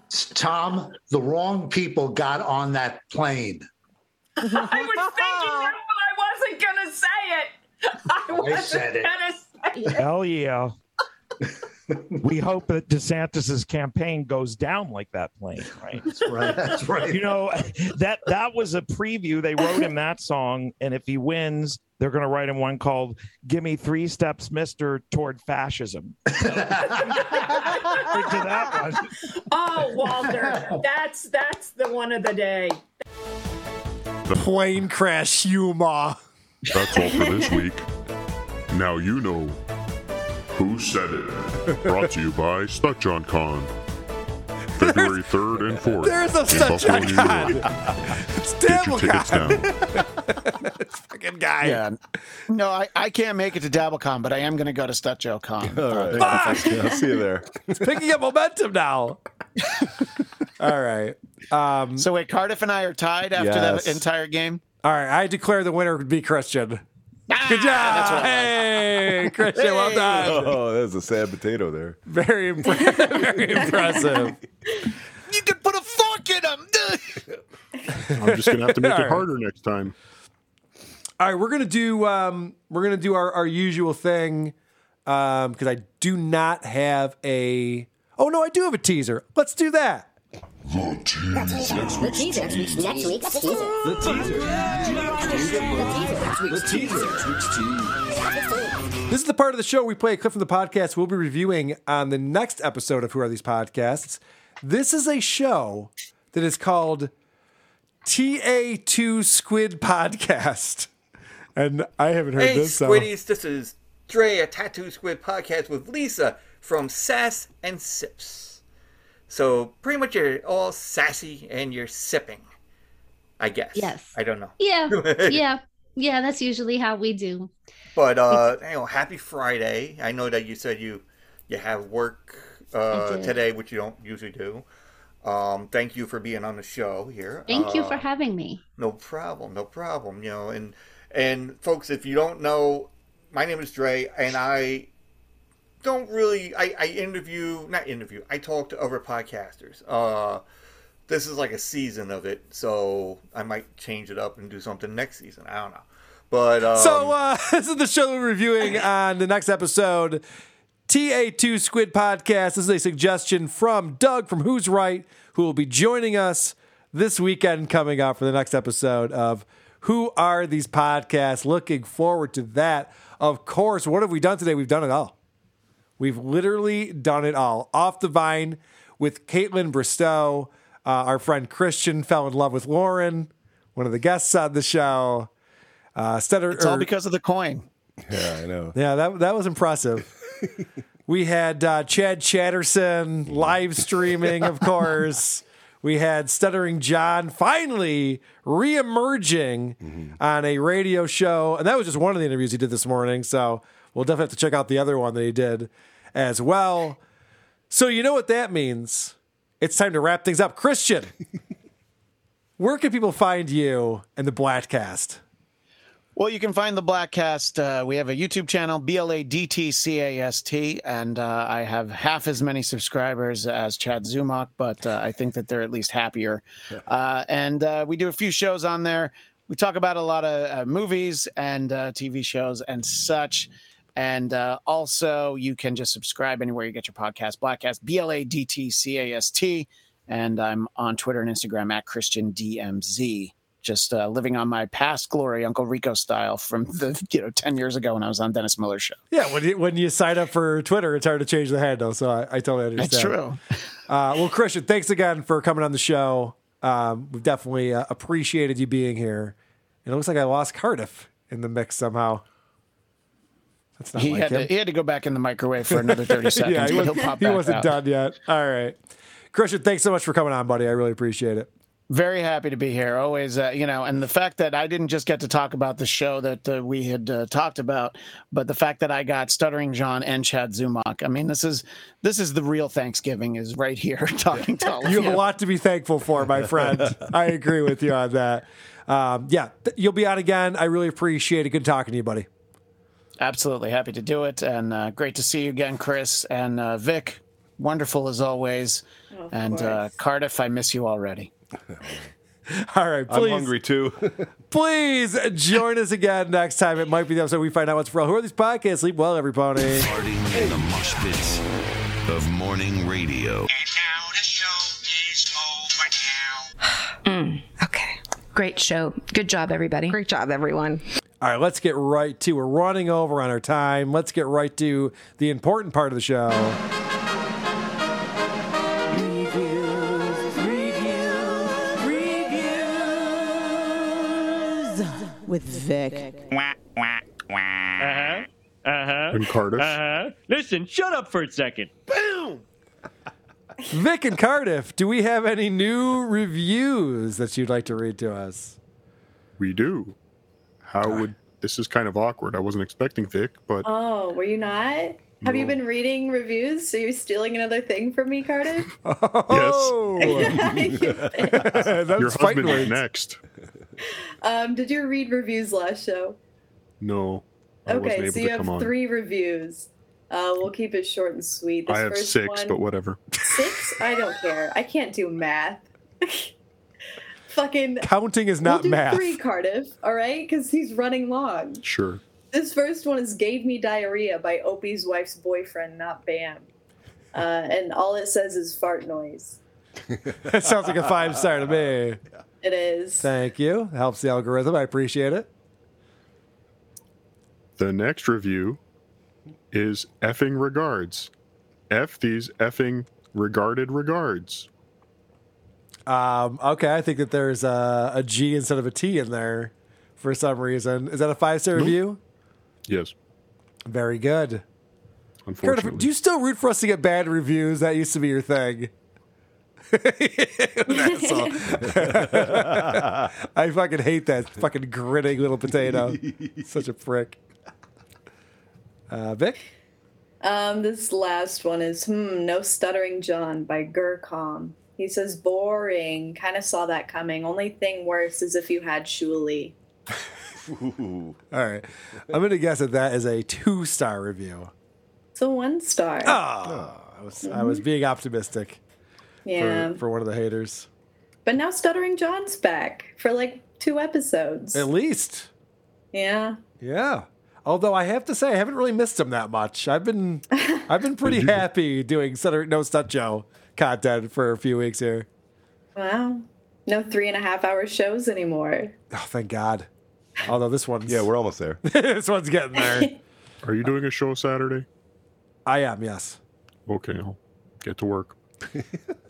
Tom, the wrong people got on that plane. I was thinking that, but I wasn't gonna say it. I wasn't said it. gonna say it. Hell yeah. We hope that DeSantis's campaign goes down like that plane, right? That's right. That's right. You know, that that was a preview. They wrote him that song, and if he wins, they're going to write him one called "Give Me Three Steps, Mister, Toward Fascism." Into that one. Oh, Walter, that's that's the one of the day. The Plane crash humor. That's all for this week. Now you know who said it. Brought to you by Stutjon Con. February 3rd and 4th. There's no in Stutjon Buffalo, New Con. York. It's Get your tickets down. fucking guy. Yeah. No, I, I can't make it to DabbleCon, but I am going to go to StutJoCon. All right. Fuck! Yeah, I'll see you there. It's picking up momentum now. All right. Um, So wait, Cardiff and I are tied after Yes. that entire game. all right. I declare the winner would be Christian. Good job. Hey, Christian, well done. Oh, there's a sad potato there. Very, impre- very impressive. You can put a fork in them. I'm just gonna have to make All it right. harder next time. All right, we're gonna do um, we're gonna do our, our usual thing um, because I do not have a. Oh no, I do have a teaser. Let's do that. The teaser. The teaser. Next week's teaser. The teaser. The teaser. This is the part of the show we play a clip from the podcast we'll be reviewing on the next episode of Who Are These Podcasts. This is a show that is called TA2 Squid Podcast. And I haven't heard Hey, this. so- Squiddies, this is Dre, a Tattoo Squid podcast with Lisa from Sass and Sips. So, pretty much you're all sassy and you're sipping, I guess. Yes. I don't know. Yeah, yeah, yeah. That's usually how we do. But, uh, you know, happy Friday. I know that you said you you have work uh, today, which you don't usually do. Um, thank you for being on the show here. Thank you Uh, for having me. No problem, no problem. You know, and and folks, if you don't know, my name is Dre, and I don't really I, I interview not interview. I talk to other podcasters. Uh, this is like a season of it, so I might change it up and do something next season. I don't know, but um, So uh, this is the show we're reviewing on the next episode. TA2 Squid Podcast. This is a suggestion from Doug from Who's Right, who will be joining us this weekend coming up for the next episode of Who Are These Podcasts. Looking forward to that. Of course, what have we done today? We've done it all. We've literally done it all. Off the vine with Kaitlyn Bristowe. Uh, our friend Christian fell in love with Lauryn, one of the guests on the show. Uh, Stutter, It's all or- because of the coin. Yeah, I know. yeah, that that was impressive. we had uh, Chad Chatterson live streaming, of course. We had Stuttering John finally re-emerging on a radio show, and that was just one of the interviews he did this morning. So we'll definitely have to check out the other one that he did as well. So you know what that means? It's time to wrap things up. Christian, where can people find you and the Bladtcast? Well, you can find the Bladtcast. Uh, we have a YouTube channel, B L A D T C A S T, and uh, I have half as many subscribers as Chad Zumock, but uh, I think that they're at least happier. Uh, and uh, we do a few shows on there. We talk about a lot of uh, movies and uh, TV shows and such. And uh, also, you can just subscribe anywhere you get your podcast. Bladtcast, B L A D T C A S T. And I'm on Twitter and Instagram at Christian DMZ just uh, living on my past glory, Uncle Rico style from the you know ten years ago when I was on Dennis Miller's show. Yeah, when you, when you sign up for Twitter, it's hard to change the handle. So I, I totally understand. That's true. Uh, well, Christian, thanks again for coming on the show. Um, we've definitely uh, appreciated you being here. And it looks like I lost Cardiff in the mix somehow. That's not He like had him. to, he had to go back in the microwave for another thirty seconds. yeah, he, was, he'll pop he back wasn't out. done yet. All right, Christian, thanks so much for coming on, buddy. I really appreciate it. Very happy to be here. Always, uh, you know, and the fact that I didn't just get to talk about the show that uh, we had uh, talked about, but the fact that I got Stuttering John and Chad Zumock. I mean, this is this is the real Thanksgiving is right here talking to all of You you. have a lot to be thankful for, my friend. I agree with you on that. Um, yeah, th- you'll be on again. I really appreciate it. Good talking to you, buddy. Absolutely happy to do it, and uh, great to see you again, Chris and uh, Vic. Wonderful as always, Of and uh. Cardiff. I miss you already. All right, I'm hungry too. Please join us again next time. It might be the episode we find out what's for real. Who are these podcasts? Sleep well, everybody. Farting in the mosh pits of morning radio. Mm, okay. Great show. Good job, everybody. Great job, everyone. All right, let's get right to. We're running over on our time. Let's get right to the important part of the show. Reviews. Review with Vic. Uh-huh. Uh-huh. In Cardiff. Uh-huh. Listen, shut up for a second. Boom! Vic and Cardiff, do we have any new reviews that you'd like to read to us? We do. How would this is kind of awkward. I wasn't expecting Vic, but Oh, were you not? Have you been reading reviews? So you're stealing another thing from me, Cardiff? Oh, your That's fighting husband words. next. um, did you read reviews last show? No, I wasn't Okay, able so to you come have on. three reviews. Uh, we'll keep it short and sweet. This I have first six, one, but whatever. Six? I don't care. I can't do math. Fucking Counting is not we'll do math. Three, Cardiff. All right, because he's running long. Sure. This first one is "Gave Me Diarrhea" by Opie's wife's boyfriend, not Bam. Uh, and all it says is fart noise. that sounds like a five star to me. It is. Thank you. Helps the algorithm. I appreciate it. The next review is effing regards. F these effing regarded regards. Um, okay, I think that there's a, a G instead of a T in there for some reason. Is that a five star review? Yes. Very good. Unfortunately. Cardiff, do you still root for us to get bad reviews? That used to be your thing. Asshole. I fucking hate that fucking grinning little potato. Such a prick. Uh, Vic? Um, this last one is hmm, No Stuttering John by Gurcom. He says boring. Kind of saw that coming. Only thing worse is if you had Shuli. All right. I'm going to guess that that is a two star review. It's a one star. Oh, ah! ah. I was, I was being optimistic yeah. for, for one of the haters. But now Stuttering John's back for like two episodes. At least. Yeah. Yeah. Although I have to say I haven't really missed him that much. I've been I've been pretty happy doing Stutter No Stunt Joe content for a few weeks here. Wow. No three and a half hour shows anymore. Oh, thank God. Although this one's Yeah, we're almost there. this one's getting there. Are you doing a show Saturday? I am, yes. Okay, I'll get to work.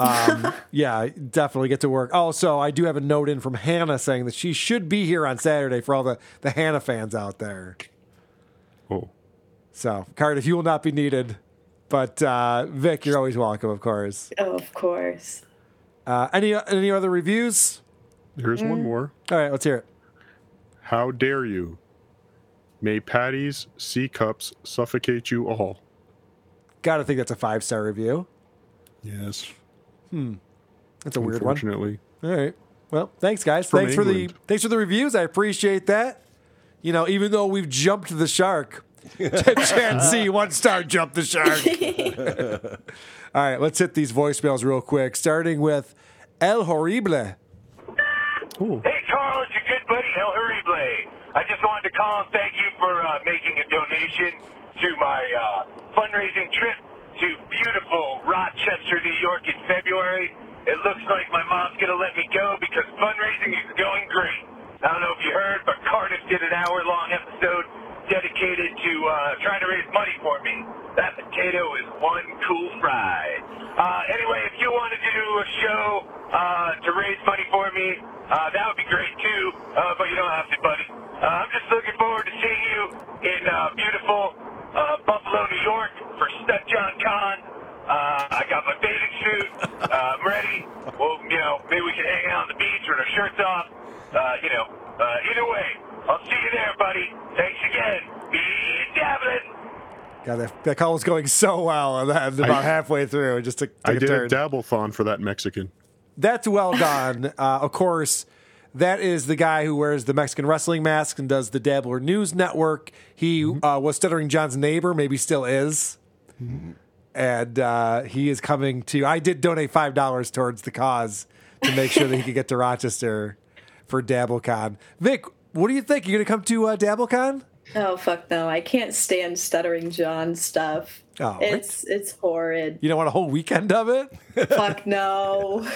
Um, yeah, definitely get to work. Also, I do have a note in from Hannah saying that she should be here on Saturday for all the, the Hannah fans out there. Oh. So, Cardiff, you will not be needed. But uh, Vic, you're always welcome, of course. Oh, of course. Uh, any any other reviews? There's one Mm. more. All right, let's hear it. How dare you? May Patty's C cups suffocate you all. Gotta think that's a five star review. Yes. Hmm. That's a weird one. Unfortunately. All right. Well, thanks guys. From thanks for the thanks for the reviews. I appreciate that. you know, even though we've jumped the shark, Chan C, one star jump the shark. All right, let's hit these voicemails real quick, starting with El Horrible. Hey, Carl, it's your good buddy, El Hurrible. I just wanted to call and thank you for uh, making a donation to my uh, fundraising trip to beautiful Rochester, New York in February. It looks like my mom's going to let me go because fundraising is going great. I don't know if you heard, but Cardiff did an hour long episode dedicated to uh, trying to raise money for me. That potato is one cool fry. Uh, anyway, if you wanted to do a show uh, to raise money for me, uh, that would be great too, uh, but you don't have to, buddy. Uh, I'm just looking forward to seeing you in uh, beautiful uh, Buffalo, New York for Stud John Con. Uh, I got my bathing suit. Uh, I'm ready. Well, you know, maybe we can hang out on the beach with our shirts off. Uh, you know, uh, either way, I'll see you there, buddy. Thanks again. Be dabbling. God, that, that call was going so well, and then about halfway through, it just took, took I a did turn. a dabble-thon for that Mexican. That's well done. uh, of course, that is the guy who wears the Mexican wrestling mask and does the Dabbler News Network. He uh, was Stuttering John's neighbor, maybe still is. And uh, he is coming to. I did donate five dollars towards the cause to make sure that he could get to Rochester for DabbleCon. Vic, what do you think? You're gonna come to uh, DabbleCon? Oh fuck no! I can't stand stuttering John stuff. Oh, it's it's horrid. You don't want a whole weekend of it? fuck no.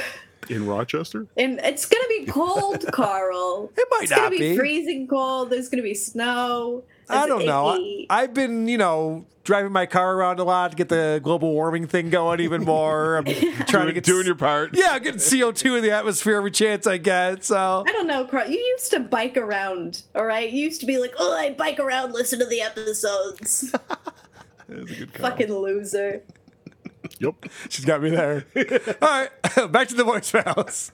In Rochester? And it's gonna be cold, Carl. It might it's gonna not be, be. freezing cold. There's gonna be snow. I don't know. I, icky. I've been, you know, driving my car around a lot to get the global warming thing going even more. I'm trying to get doing your part. Yeah, getting CO2 in the atmosphere every chance I get. So I don't know, Carl. You used to bike around, all right? You used to be like, oh, I bike around, listen to the episodes. that a good Fucking loser. Yep. She's got me there. All right, back to the voicemails.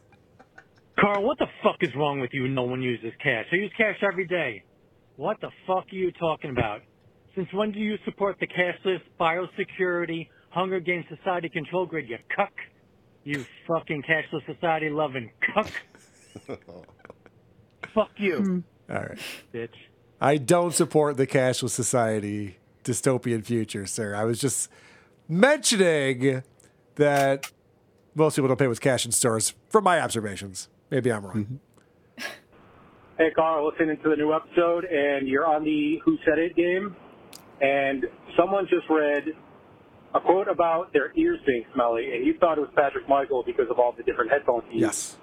Carl, what the fuck is wrong with you? No one uses cash. I use cash every day. What the fuck are you talking about? Since when do you support the cashless biosecurity Hunger Games society control grid? You cuck. You fucking cashless society loving cuck. fuck you, hmm. All right. bitch. I don't support the cashless society dystopian future, sir. I was just mentioning that most people don't pay with cash in stores, from my observations. Maybe I'm wrong. Mm-hmm. Hey, Carl, listening to the new episode, and you're on the Who Said It game, and someone just read a quote about their ears being smelly, and you thought it was Patrick Michael because of all the different headphones he Yes.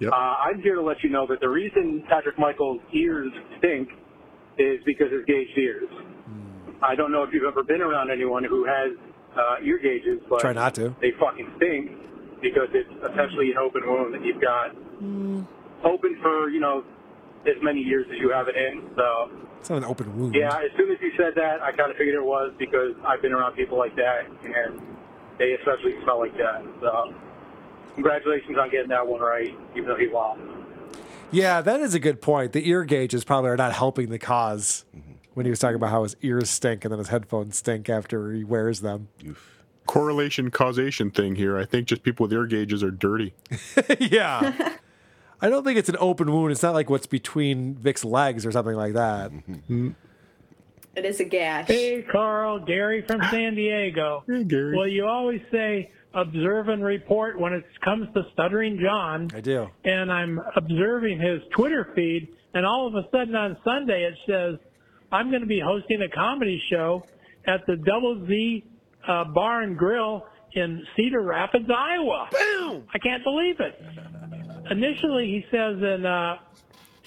Uh, I'm here to let you know that the reason Patrick Michael's ears stink is because his gauged ears. I don't know if you've ever been around anyone who has uh, ear gauges, but Try not to. they fucking stink because it's essentially an open wound that you've got open for, you know, as many years as you have it in. So, It's not an open wound. yeah, as soon as you said that, I kind of figured it was because I've been around people like that, and they especially smell like that. So, congratulations on getting that one right, even though he lost. Yeah, that is a good point. The ear gauges probably are not helping the cause mm-hmm. when he was talking about how his ears stink and then his headphones stink after he wears them. Correlation causation thing here. I think just people with ear gauges are dirty. yeah. I don't think it's an open wound. It's not like what's between Vic's legs or something like that. It is a gash. Hey, Carl, Gary from San Diego. Hey, Gary. Well, you always say observe and report when it comes to Stuttering John. I do. And I'm observing his Twitter feed, and all of a sudden on Sunday it says, I'm going to be hosting a comedy show at the Double Z uh, Bar and Grill in Cedar Rapids, Iowa. Boom! I can't believe it. Initially, he says in uh,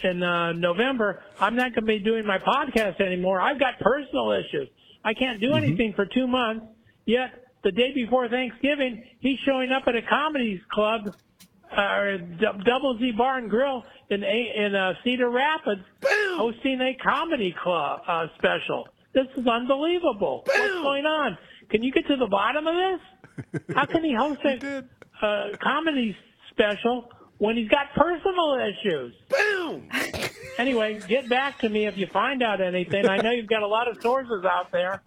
in uh, November, I'm not going to be doing my podcast anymore. I've got personal issues. I can't do anything for two months. Yet the day before Thanksgiving, he's showing up at a comedy club, uh, D- Double Z Bar and Grill in a- in uh, Cedar Rapids, hosting a comedy club uh, special. This is unbelievable. What's going on? Can you get to the bottom of this? How can he host a uh, comedy special when he's got personal issues? Boom. Anyway, get back to me if you find out anything. I know you've got a lot of sources out there.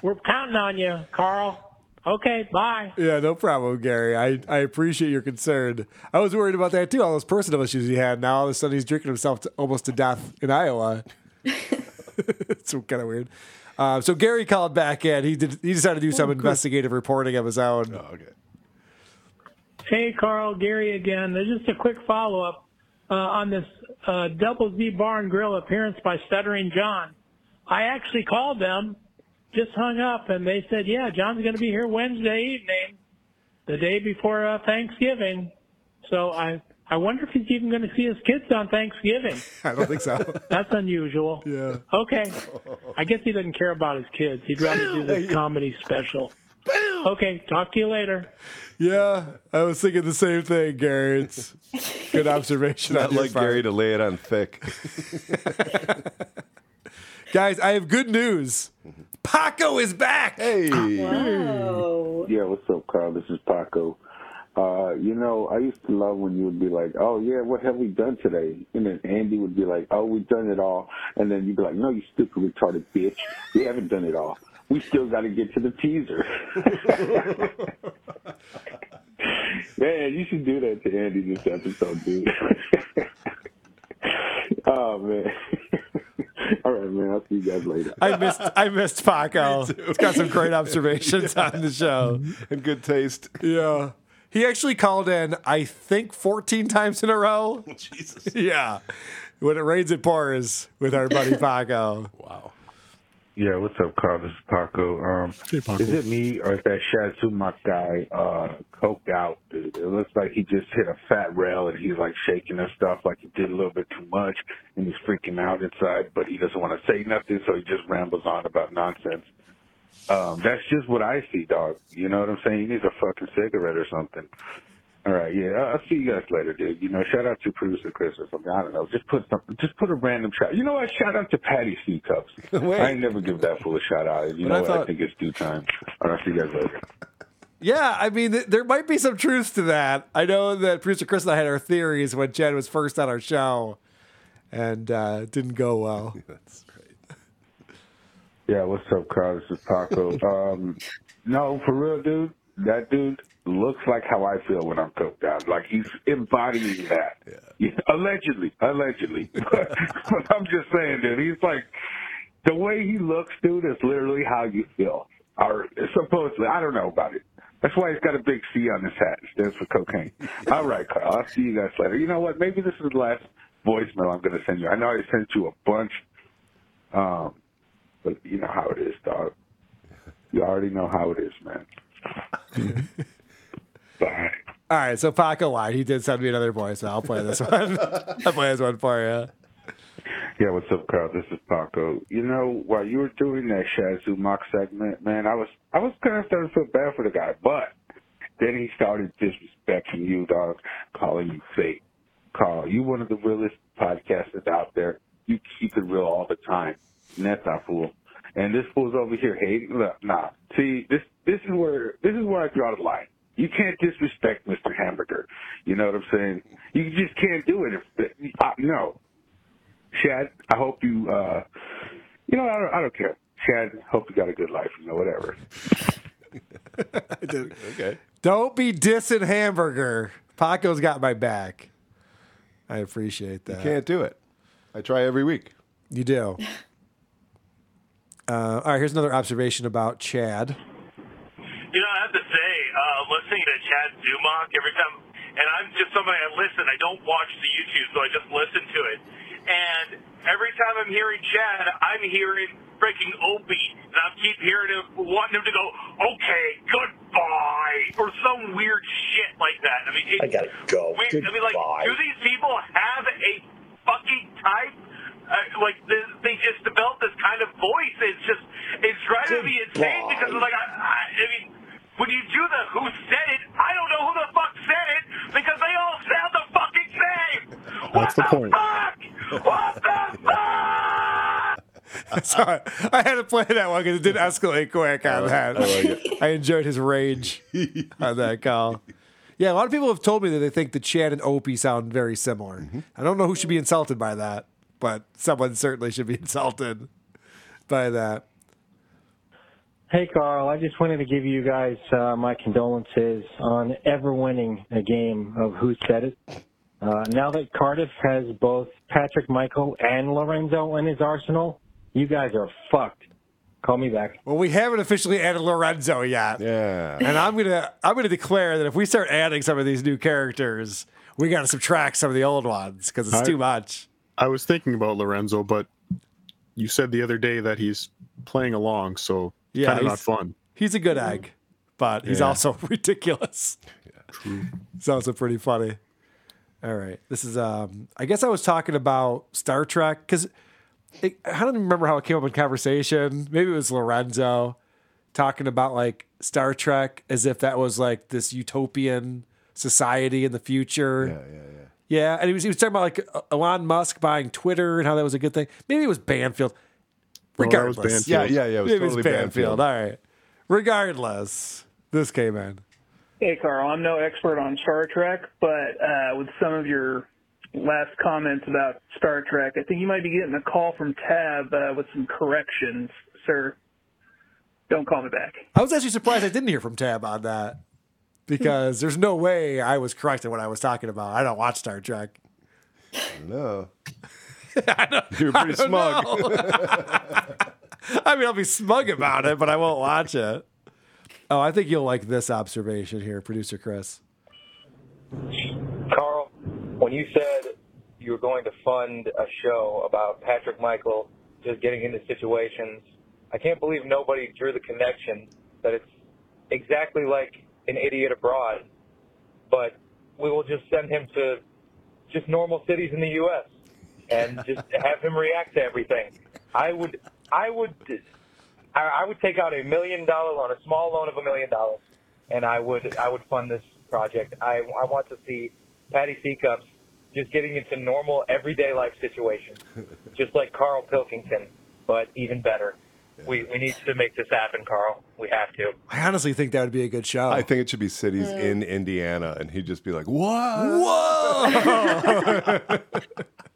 We're counting on you, Carl. Okay, bye. Yeah, no problem, Gary. I, I appreciate your concern. I was worried about that too, all those personal issues he had. Now all of a sudden he's drinking himself to, almost to death in Iowa. it's kind of weird. Uh, so Gary called back in. He did. He decided to do some investigative reporting of his own. Oh, okay. Hey, Carl, Gary again. There's just a quick follow up uh, on this uh, Double Z Bar and Grill appearance by Stuttering John. I actually called them, just hung up, and they said, "Yeah, John's going to be here Wednesday evening, the day before uh, Thanksgiving." So I I wonder if he's even going to see his kids on Thanksgiving. I don't think so. That's unusual. Yeah. Okay. I guess he doesn't care about his kids. He'd rather do this comedy special. Okay. Talk to you later. Yeah, I was thinking the same thing, Gary. It's good observation. Not like part. Gary to lay it on thick. Guys, I have good news. Paco is back. Hey. Yeah, what's up, Carl? This is Paco. Uh, you know, I used to love when you would be like, "Oh yeah, what have we done today?" And then Andy would be like, "Oh, we've done it all," and then you'd be like, "No, you stupid retarded bitch, we haven't done it all. We still got to get to the teaser." Man, you should do that to Andy this episode, dude. oh man. All right, man. I'll see you guys later. I missed I missed Paco. It's got some great observations on the show and good taste. Yeah. He actually called in, I think, 14 times in a row. Jesus. Yeah. When it rains, it pours with our buddy Paco. Wow. Yeah, what's up, Carl? This is Paco. Um, Paco. Is it me or is that Chad Zumock guy uh, coked out, dude? It looks like he just hit a fat rail and he's like shaking and stuff like he did a little bit too much and he's freaking out inside, but he doesn't want to say nothing, so he just rambles on about nonsense. Um, that's just what I see, dog. You know what I'm saying? He needs a fucking cigarette or something. All right, yeah, I'll see you guys later, dude. You know, shout out to producer Chris or something. I don't know. Just put something. Just put a random shout. You know what? Shout out to Patty C Cups. Wait. I ain't never give that fool a shout out. You But I know what? I thought- think it's due time. All right, I'll see you guys later. Yeah, I mean, th- there might be some truth to that. I know that producer Chris and I had our theories when Chad was first on our show, and uh, it didn't go well. That's great. Yeah, what's up, Carl? This is Paco. um, no, for real, dude. That dude looks like how I feel when I'm coked out. Like he's embodying that. Yeah. allegedly, allegedly. but, but I'm just saying, dude. He's like the way he looks, dude, is literally how you feel. Or supposedly, I don't know about it. That's why he's got a big C on his hat. It stands for cocaine. All right, Carl. I'll see you guys later. You know what? Maybe this is the last voicemail I'm going to send you. I know I sent you a bunch. Um, but you know how it is, dog. You already know how it is, man. All right, so Paco lied. He did send me another voice. So I'll play this one. I'll play this one for you. Yeah, what's up, Carl? This is Paco. You know, while you were doing that Chad Zumock segment, man, I was I was kind of starting to feel bad for the guy, but then he started disrespecting you, dog, calling you fake. Carl, you one of the realest podcasters out there. You keep it real all the time. And that's not fool. And this fool's over here hating. Look, nah. See, this this is where this is where I draw the line. You can't disrespect Mr. Hamburger. You know what I'm saying? You just can't do it. If, uh, no, Chad, I hope you, uh, you know, I don't, I don't care. Chad, hope you got a good life, you know, whatever. Okay. Don't be dissing Hamburger. Paco's got my back. I appreciate that. You can't do it. I try every week. You do. Uh, all right, here's another observation about Chad. You know, I have to say, listening to Chad Zumock every time, and I'm just somebody I listen. I don't watch the YouTube, so I just listen to it. And every time I'm hearing Chad, I'm hearing freaking Opie, and I keep hearing him, wanting him to go, okay, goodbye, or some weird shit like that. I mean, I gotta go. Weird, I mean, like, do these people have a fucking type? Uh, like they, they just develop this kind of voice. It's just it's driving me insane because like I, I, I mean, when you do the who said it, I don't know who the fuck said it because they all sound the fucking same. That's the point. Fuck! What the fuck? Sorry, I had to play that one because it did escalate quick on that. I like it. I enjoyed his rage on that call. Yeah, a lot of people have told me that they think the Chad and Opie sound very similar. Mm-hmm. I don't know who should be insulted by that, but someone certainly should be insulted by that. Hey, Carl. I just wanted to give you guys uh, my condolences on ever winning a game of Who Said It. Uh, now that Cardiff has both Patrick Michael and Lorenzo in his arsenal, you guys are fucked. Call me back. Well, we haven't officially added Lorenzo yet. Yeah. And I'm gonna I'm gonna declare that if we start adding some of these new characters, we gotta subtract some of the old ones because it's I- too much. I was thinking about Lorenzo, but you said the other day that he's playing along, so Yeah, kind of not he's- fun. He's a good egg, but he's Yeah. also ridiculous. True. It's also pretty funny. All right, this is um. I guess I was talking about Star Trek because I don't remember how it came up in conversation. Maybe it was Lorenzo talking about like Star Trek as if that was like this utopian society in the future. Yeah, yeah, yeah. Yeah, and he was he was talking about like Elon Musk buying Twitter and how that was a good thing. Maybe it was Banfield. That was Regardless, Banfield. Yeah, yeah, yeah, it was Maybe totally Banfield. Banfield. All right. Regardless, this came in. Hey, Carl, I'm no expert on Star Trek, but uh, with some of your last comments about Star Trek, I think you might be getting a call from Tab uh, with some corrections, sir. Don't call me back. I was actually surprised I didn't hear from Tab on that because there's no way I was correct in what I was talking about. I don't watch Star Trek. No. You're pretty I don't smug. know. I mean, I'll be smug about it, but I won't watch it. Oh, I think you'll like this observation here, producer Chris. Carl, when you said you were going to fund a show about Patrick Michael just getting into situations, I can't believe nobody drew the connection that it's exactly like an idiot abroad, but we will just send him to just normal cities in the U.S. and just have him react to everything. I would, I would, I, I would take out a million dollar loan, a small loan of a million dollars, and I would, I would fund this project. I, I want to see Patty Seacups just getting into normal everyday life situations, just like Karl Pilkington, but even better. We, we need to make this happen, Carl. We have to. I honestly think that would be a good show. I think it should be cities hmm. in Indiana, and he'd just be like, "What? Whoa!"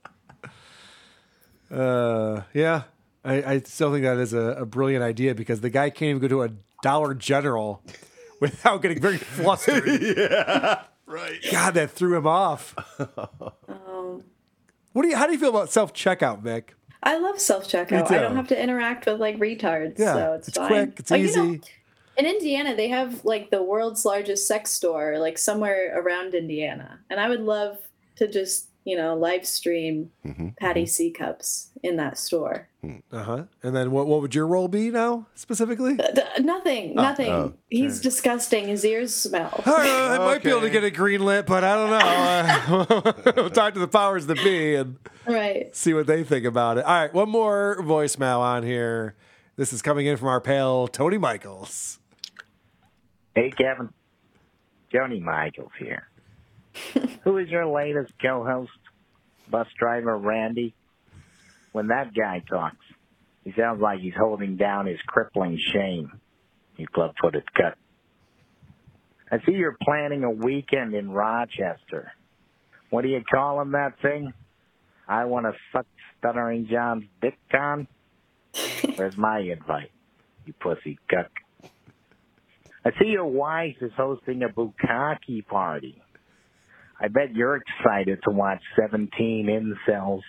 uh, yeah, I, I still think that is a, a brilliant idea because the guy can't even go to a Dollar General without getting very flustered. yeah, right. God, that threw him off. Um, What do you? How do you feel about self checkout, Vic? I love self Me checkout. I don't have to interact with like retards, Yeah, so it's, it's fine. quick, it's Oh, you know, easy. in Indiana, they have like the world's largest sex store, like somewhere around Indiana, and I would love to just you know live stream mm-hmm. Patty mm-hmm. C cups in that store. Uh huh. And then what? What would your role be now specifically? Uh, D- nothing, Oh, nothing. oh, He's disgusting. His ears smell. All right, I might be able to get it greenlit, but I don't know. Uh, we'll talk to the powers that be and Right. see what they think about it. All right, one more voicemail on here. This is coming in from our pal Tony Michaels. Hey, Kevin. Tony Michaels here. Who is your latest co-host? Bus driver Randy? When that guy talks, he sounds like he's holding down his crippling shame. You club-footed cut. I see you're planning a weekend in Rochester. What do you call him that thing? I want to suck Stuttering John's dick on? Where's my invite, you pussy cuck? I see your wife is hosting a bukkake party. I bet you're excited to watch 17 incels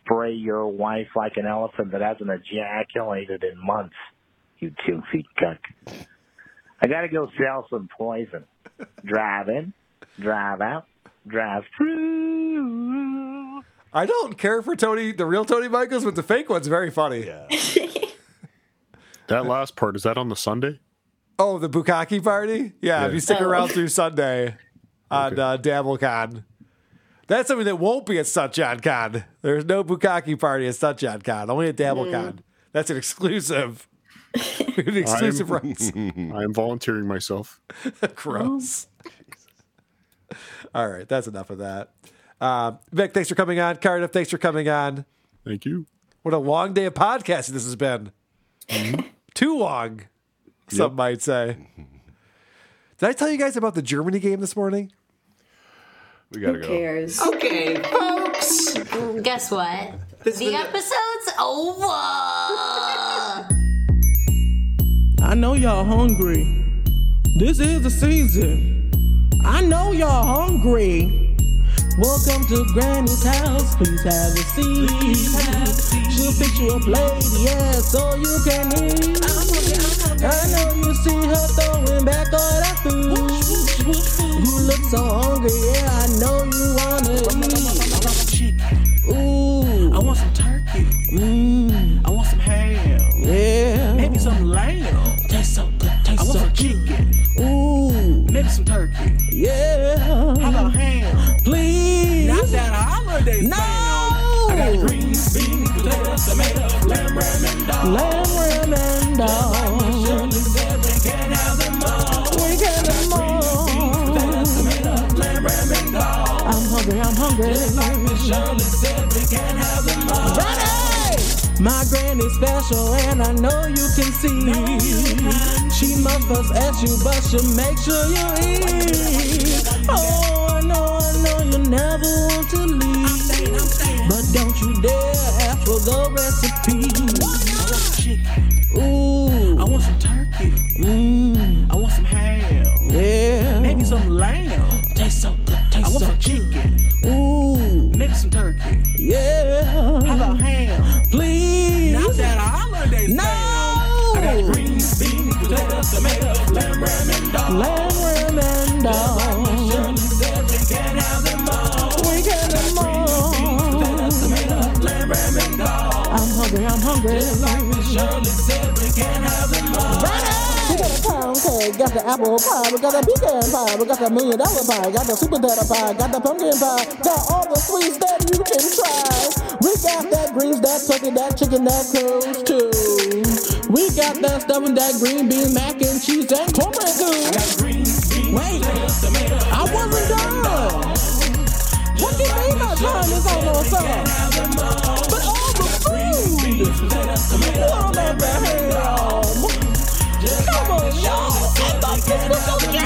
spray your wife like an elephant that hasn't ejaculated in months, you two feet cuck. I gotta go sell some poison. Drive in, drive out, drive through. I don't care for Tony, the real Tony Michaels, but the fake one's very funny. Yeah. That last part is that on the Sunday? Oh, the Bukkake party? Yeah, if you stick Oh. around through Sunday on uh, DabbleCon. That's something that won't be at Sunshine Con. There's no Bukkake party at Sunshine Con, only at DabbleCon. That's an exclusive. an exclusive I'm, rights. I'm volunteering myself. Gross. All right, that's enough of that. Uh, Vic, thanks for coming on. Cardiff, thanks for coming on. Thank you. What a long day of podcasting this has been. Too long, some might say. Did I tell you guys about the Germany game this morning? We gotta go. Who cares? Okay, folks. Guess what? the episode's over. I know y'all hungry. This is the season. I know y'all hungry. Welcome to Granny's house. Please have a seat. She'll fix you a plate, yeah, so you can eat. I know you see her throwing back all that food. You look so hungry, yeah, I know you wanna eat. Ooh, I want some turkey. Mmm. I want some ham. Yeah. Maybe some lamb. Taste so good, taste I want so some chicken. Ooh. Maybe some turkey. Yeah. How about ham? Please. Not that holiday No. I got green beans, lamb, ram, and dog. Lamb, ram, and dog. Shirley said we can have them all. We can have them all. Potatoes, tomatoes, lamb, ram, and dog. I'm hungry, I'm hungry. Just Like Shirley said we can have them all. My granny's special and I know you can see. She must fuss at you, but she'll make sure you eat. Oh, I know, I know you never want to leave. But don't you dare ask for the recipe. I want chicken. Ooh. I want some turkey. Mmm. I want some ham. Yeah. Maybe some lamb. Taste so good, I want some chicken. Ooh. Maybe some turkey. Yeah. How about ham? Please. Not that holiday No. I got green beans, potatoes, tomatoes, lamb, ram, and dog. Lamb, ram, and dog. We can have them all. We can have them all. Potatoes, tomatoes, lamb, ram, and dog. I'm hungry, I'm hungry. Like Miss Shirley cake, got the apple pie, we got a pecan pie, we got the million dollar pie, got the super potato pie, got the pumpkin pie, got all the sweets that you can try. We got that greens, that turkey, that chicken, that cruise too. We got that stuffing, that green bean, mac and cheese, and cornbread too. Wait, I wasn't done. What do you mean my time is almost up? But all the food, what at the hell? Come on, y'all. I thought this was your jam.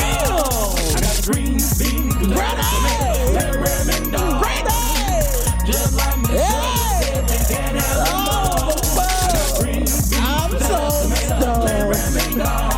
I got green beans, potatoes, tomatoes, lamb, ram, and dog. Just like Miss Shirley said we can have oh, them all. I'm so stoned.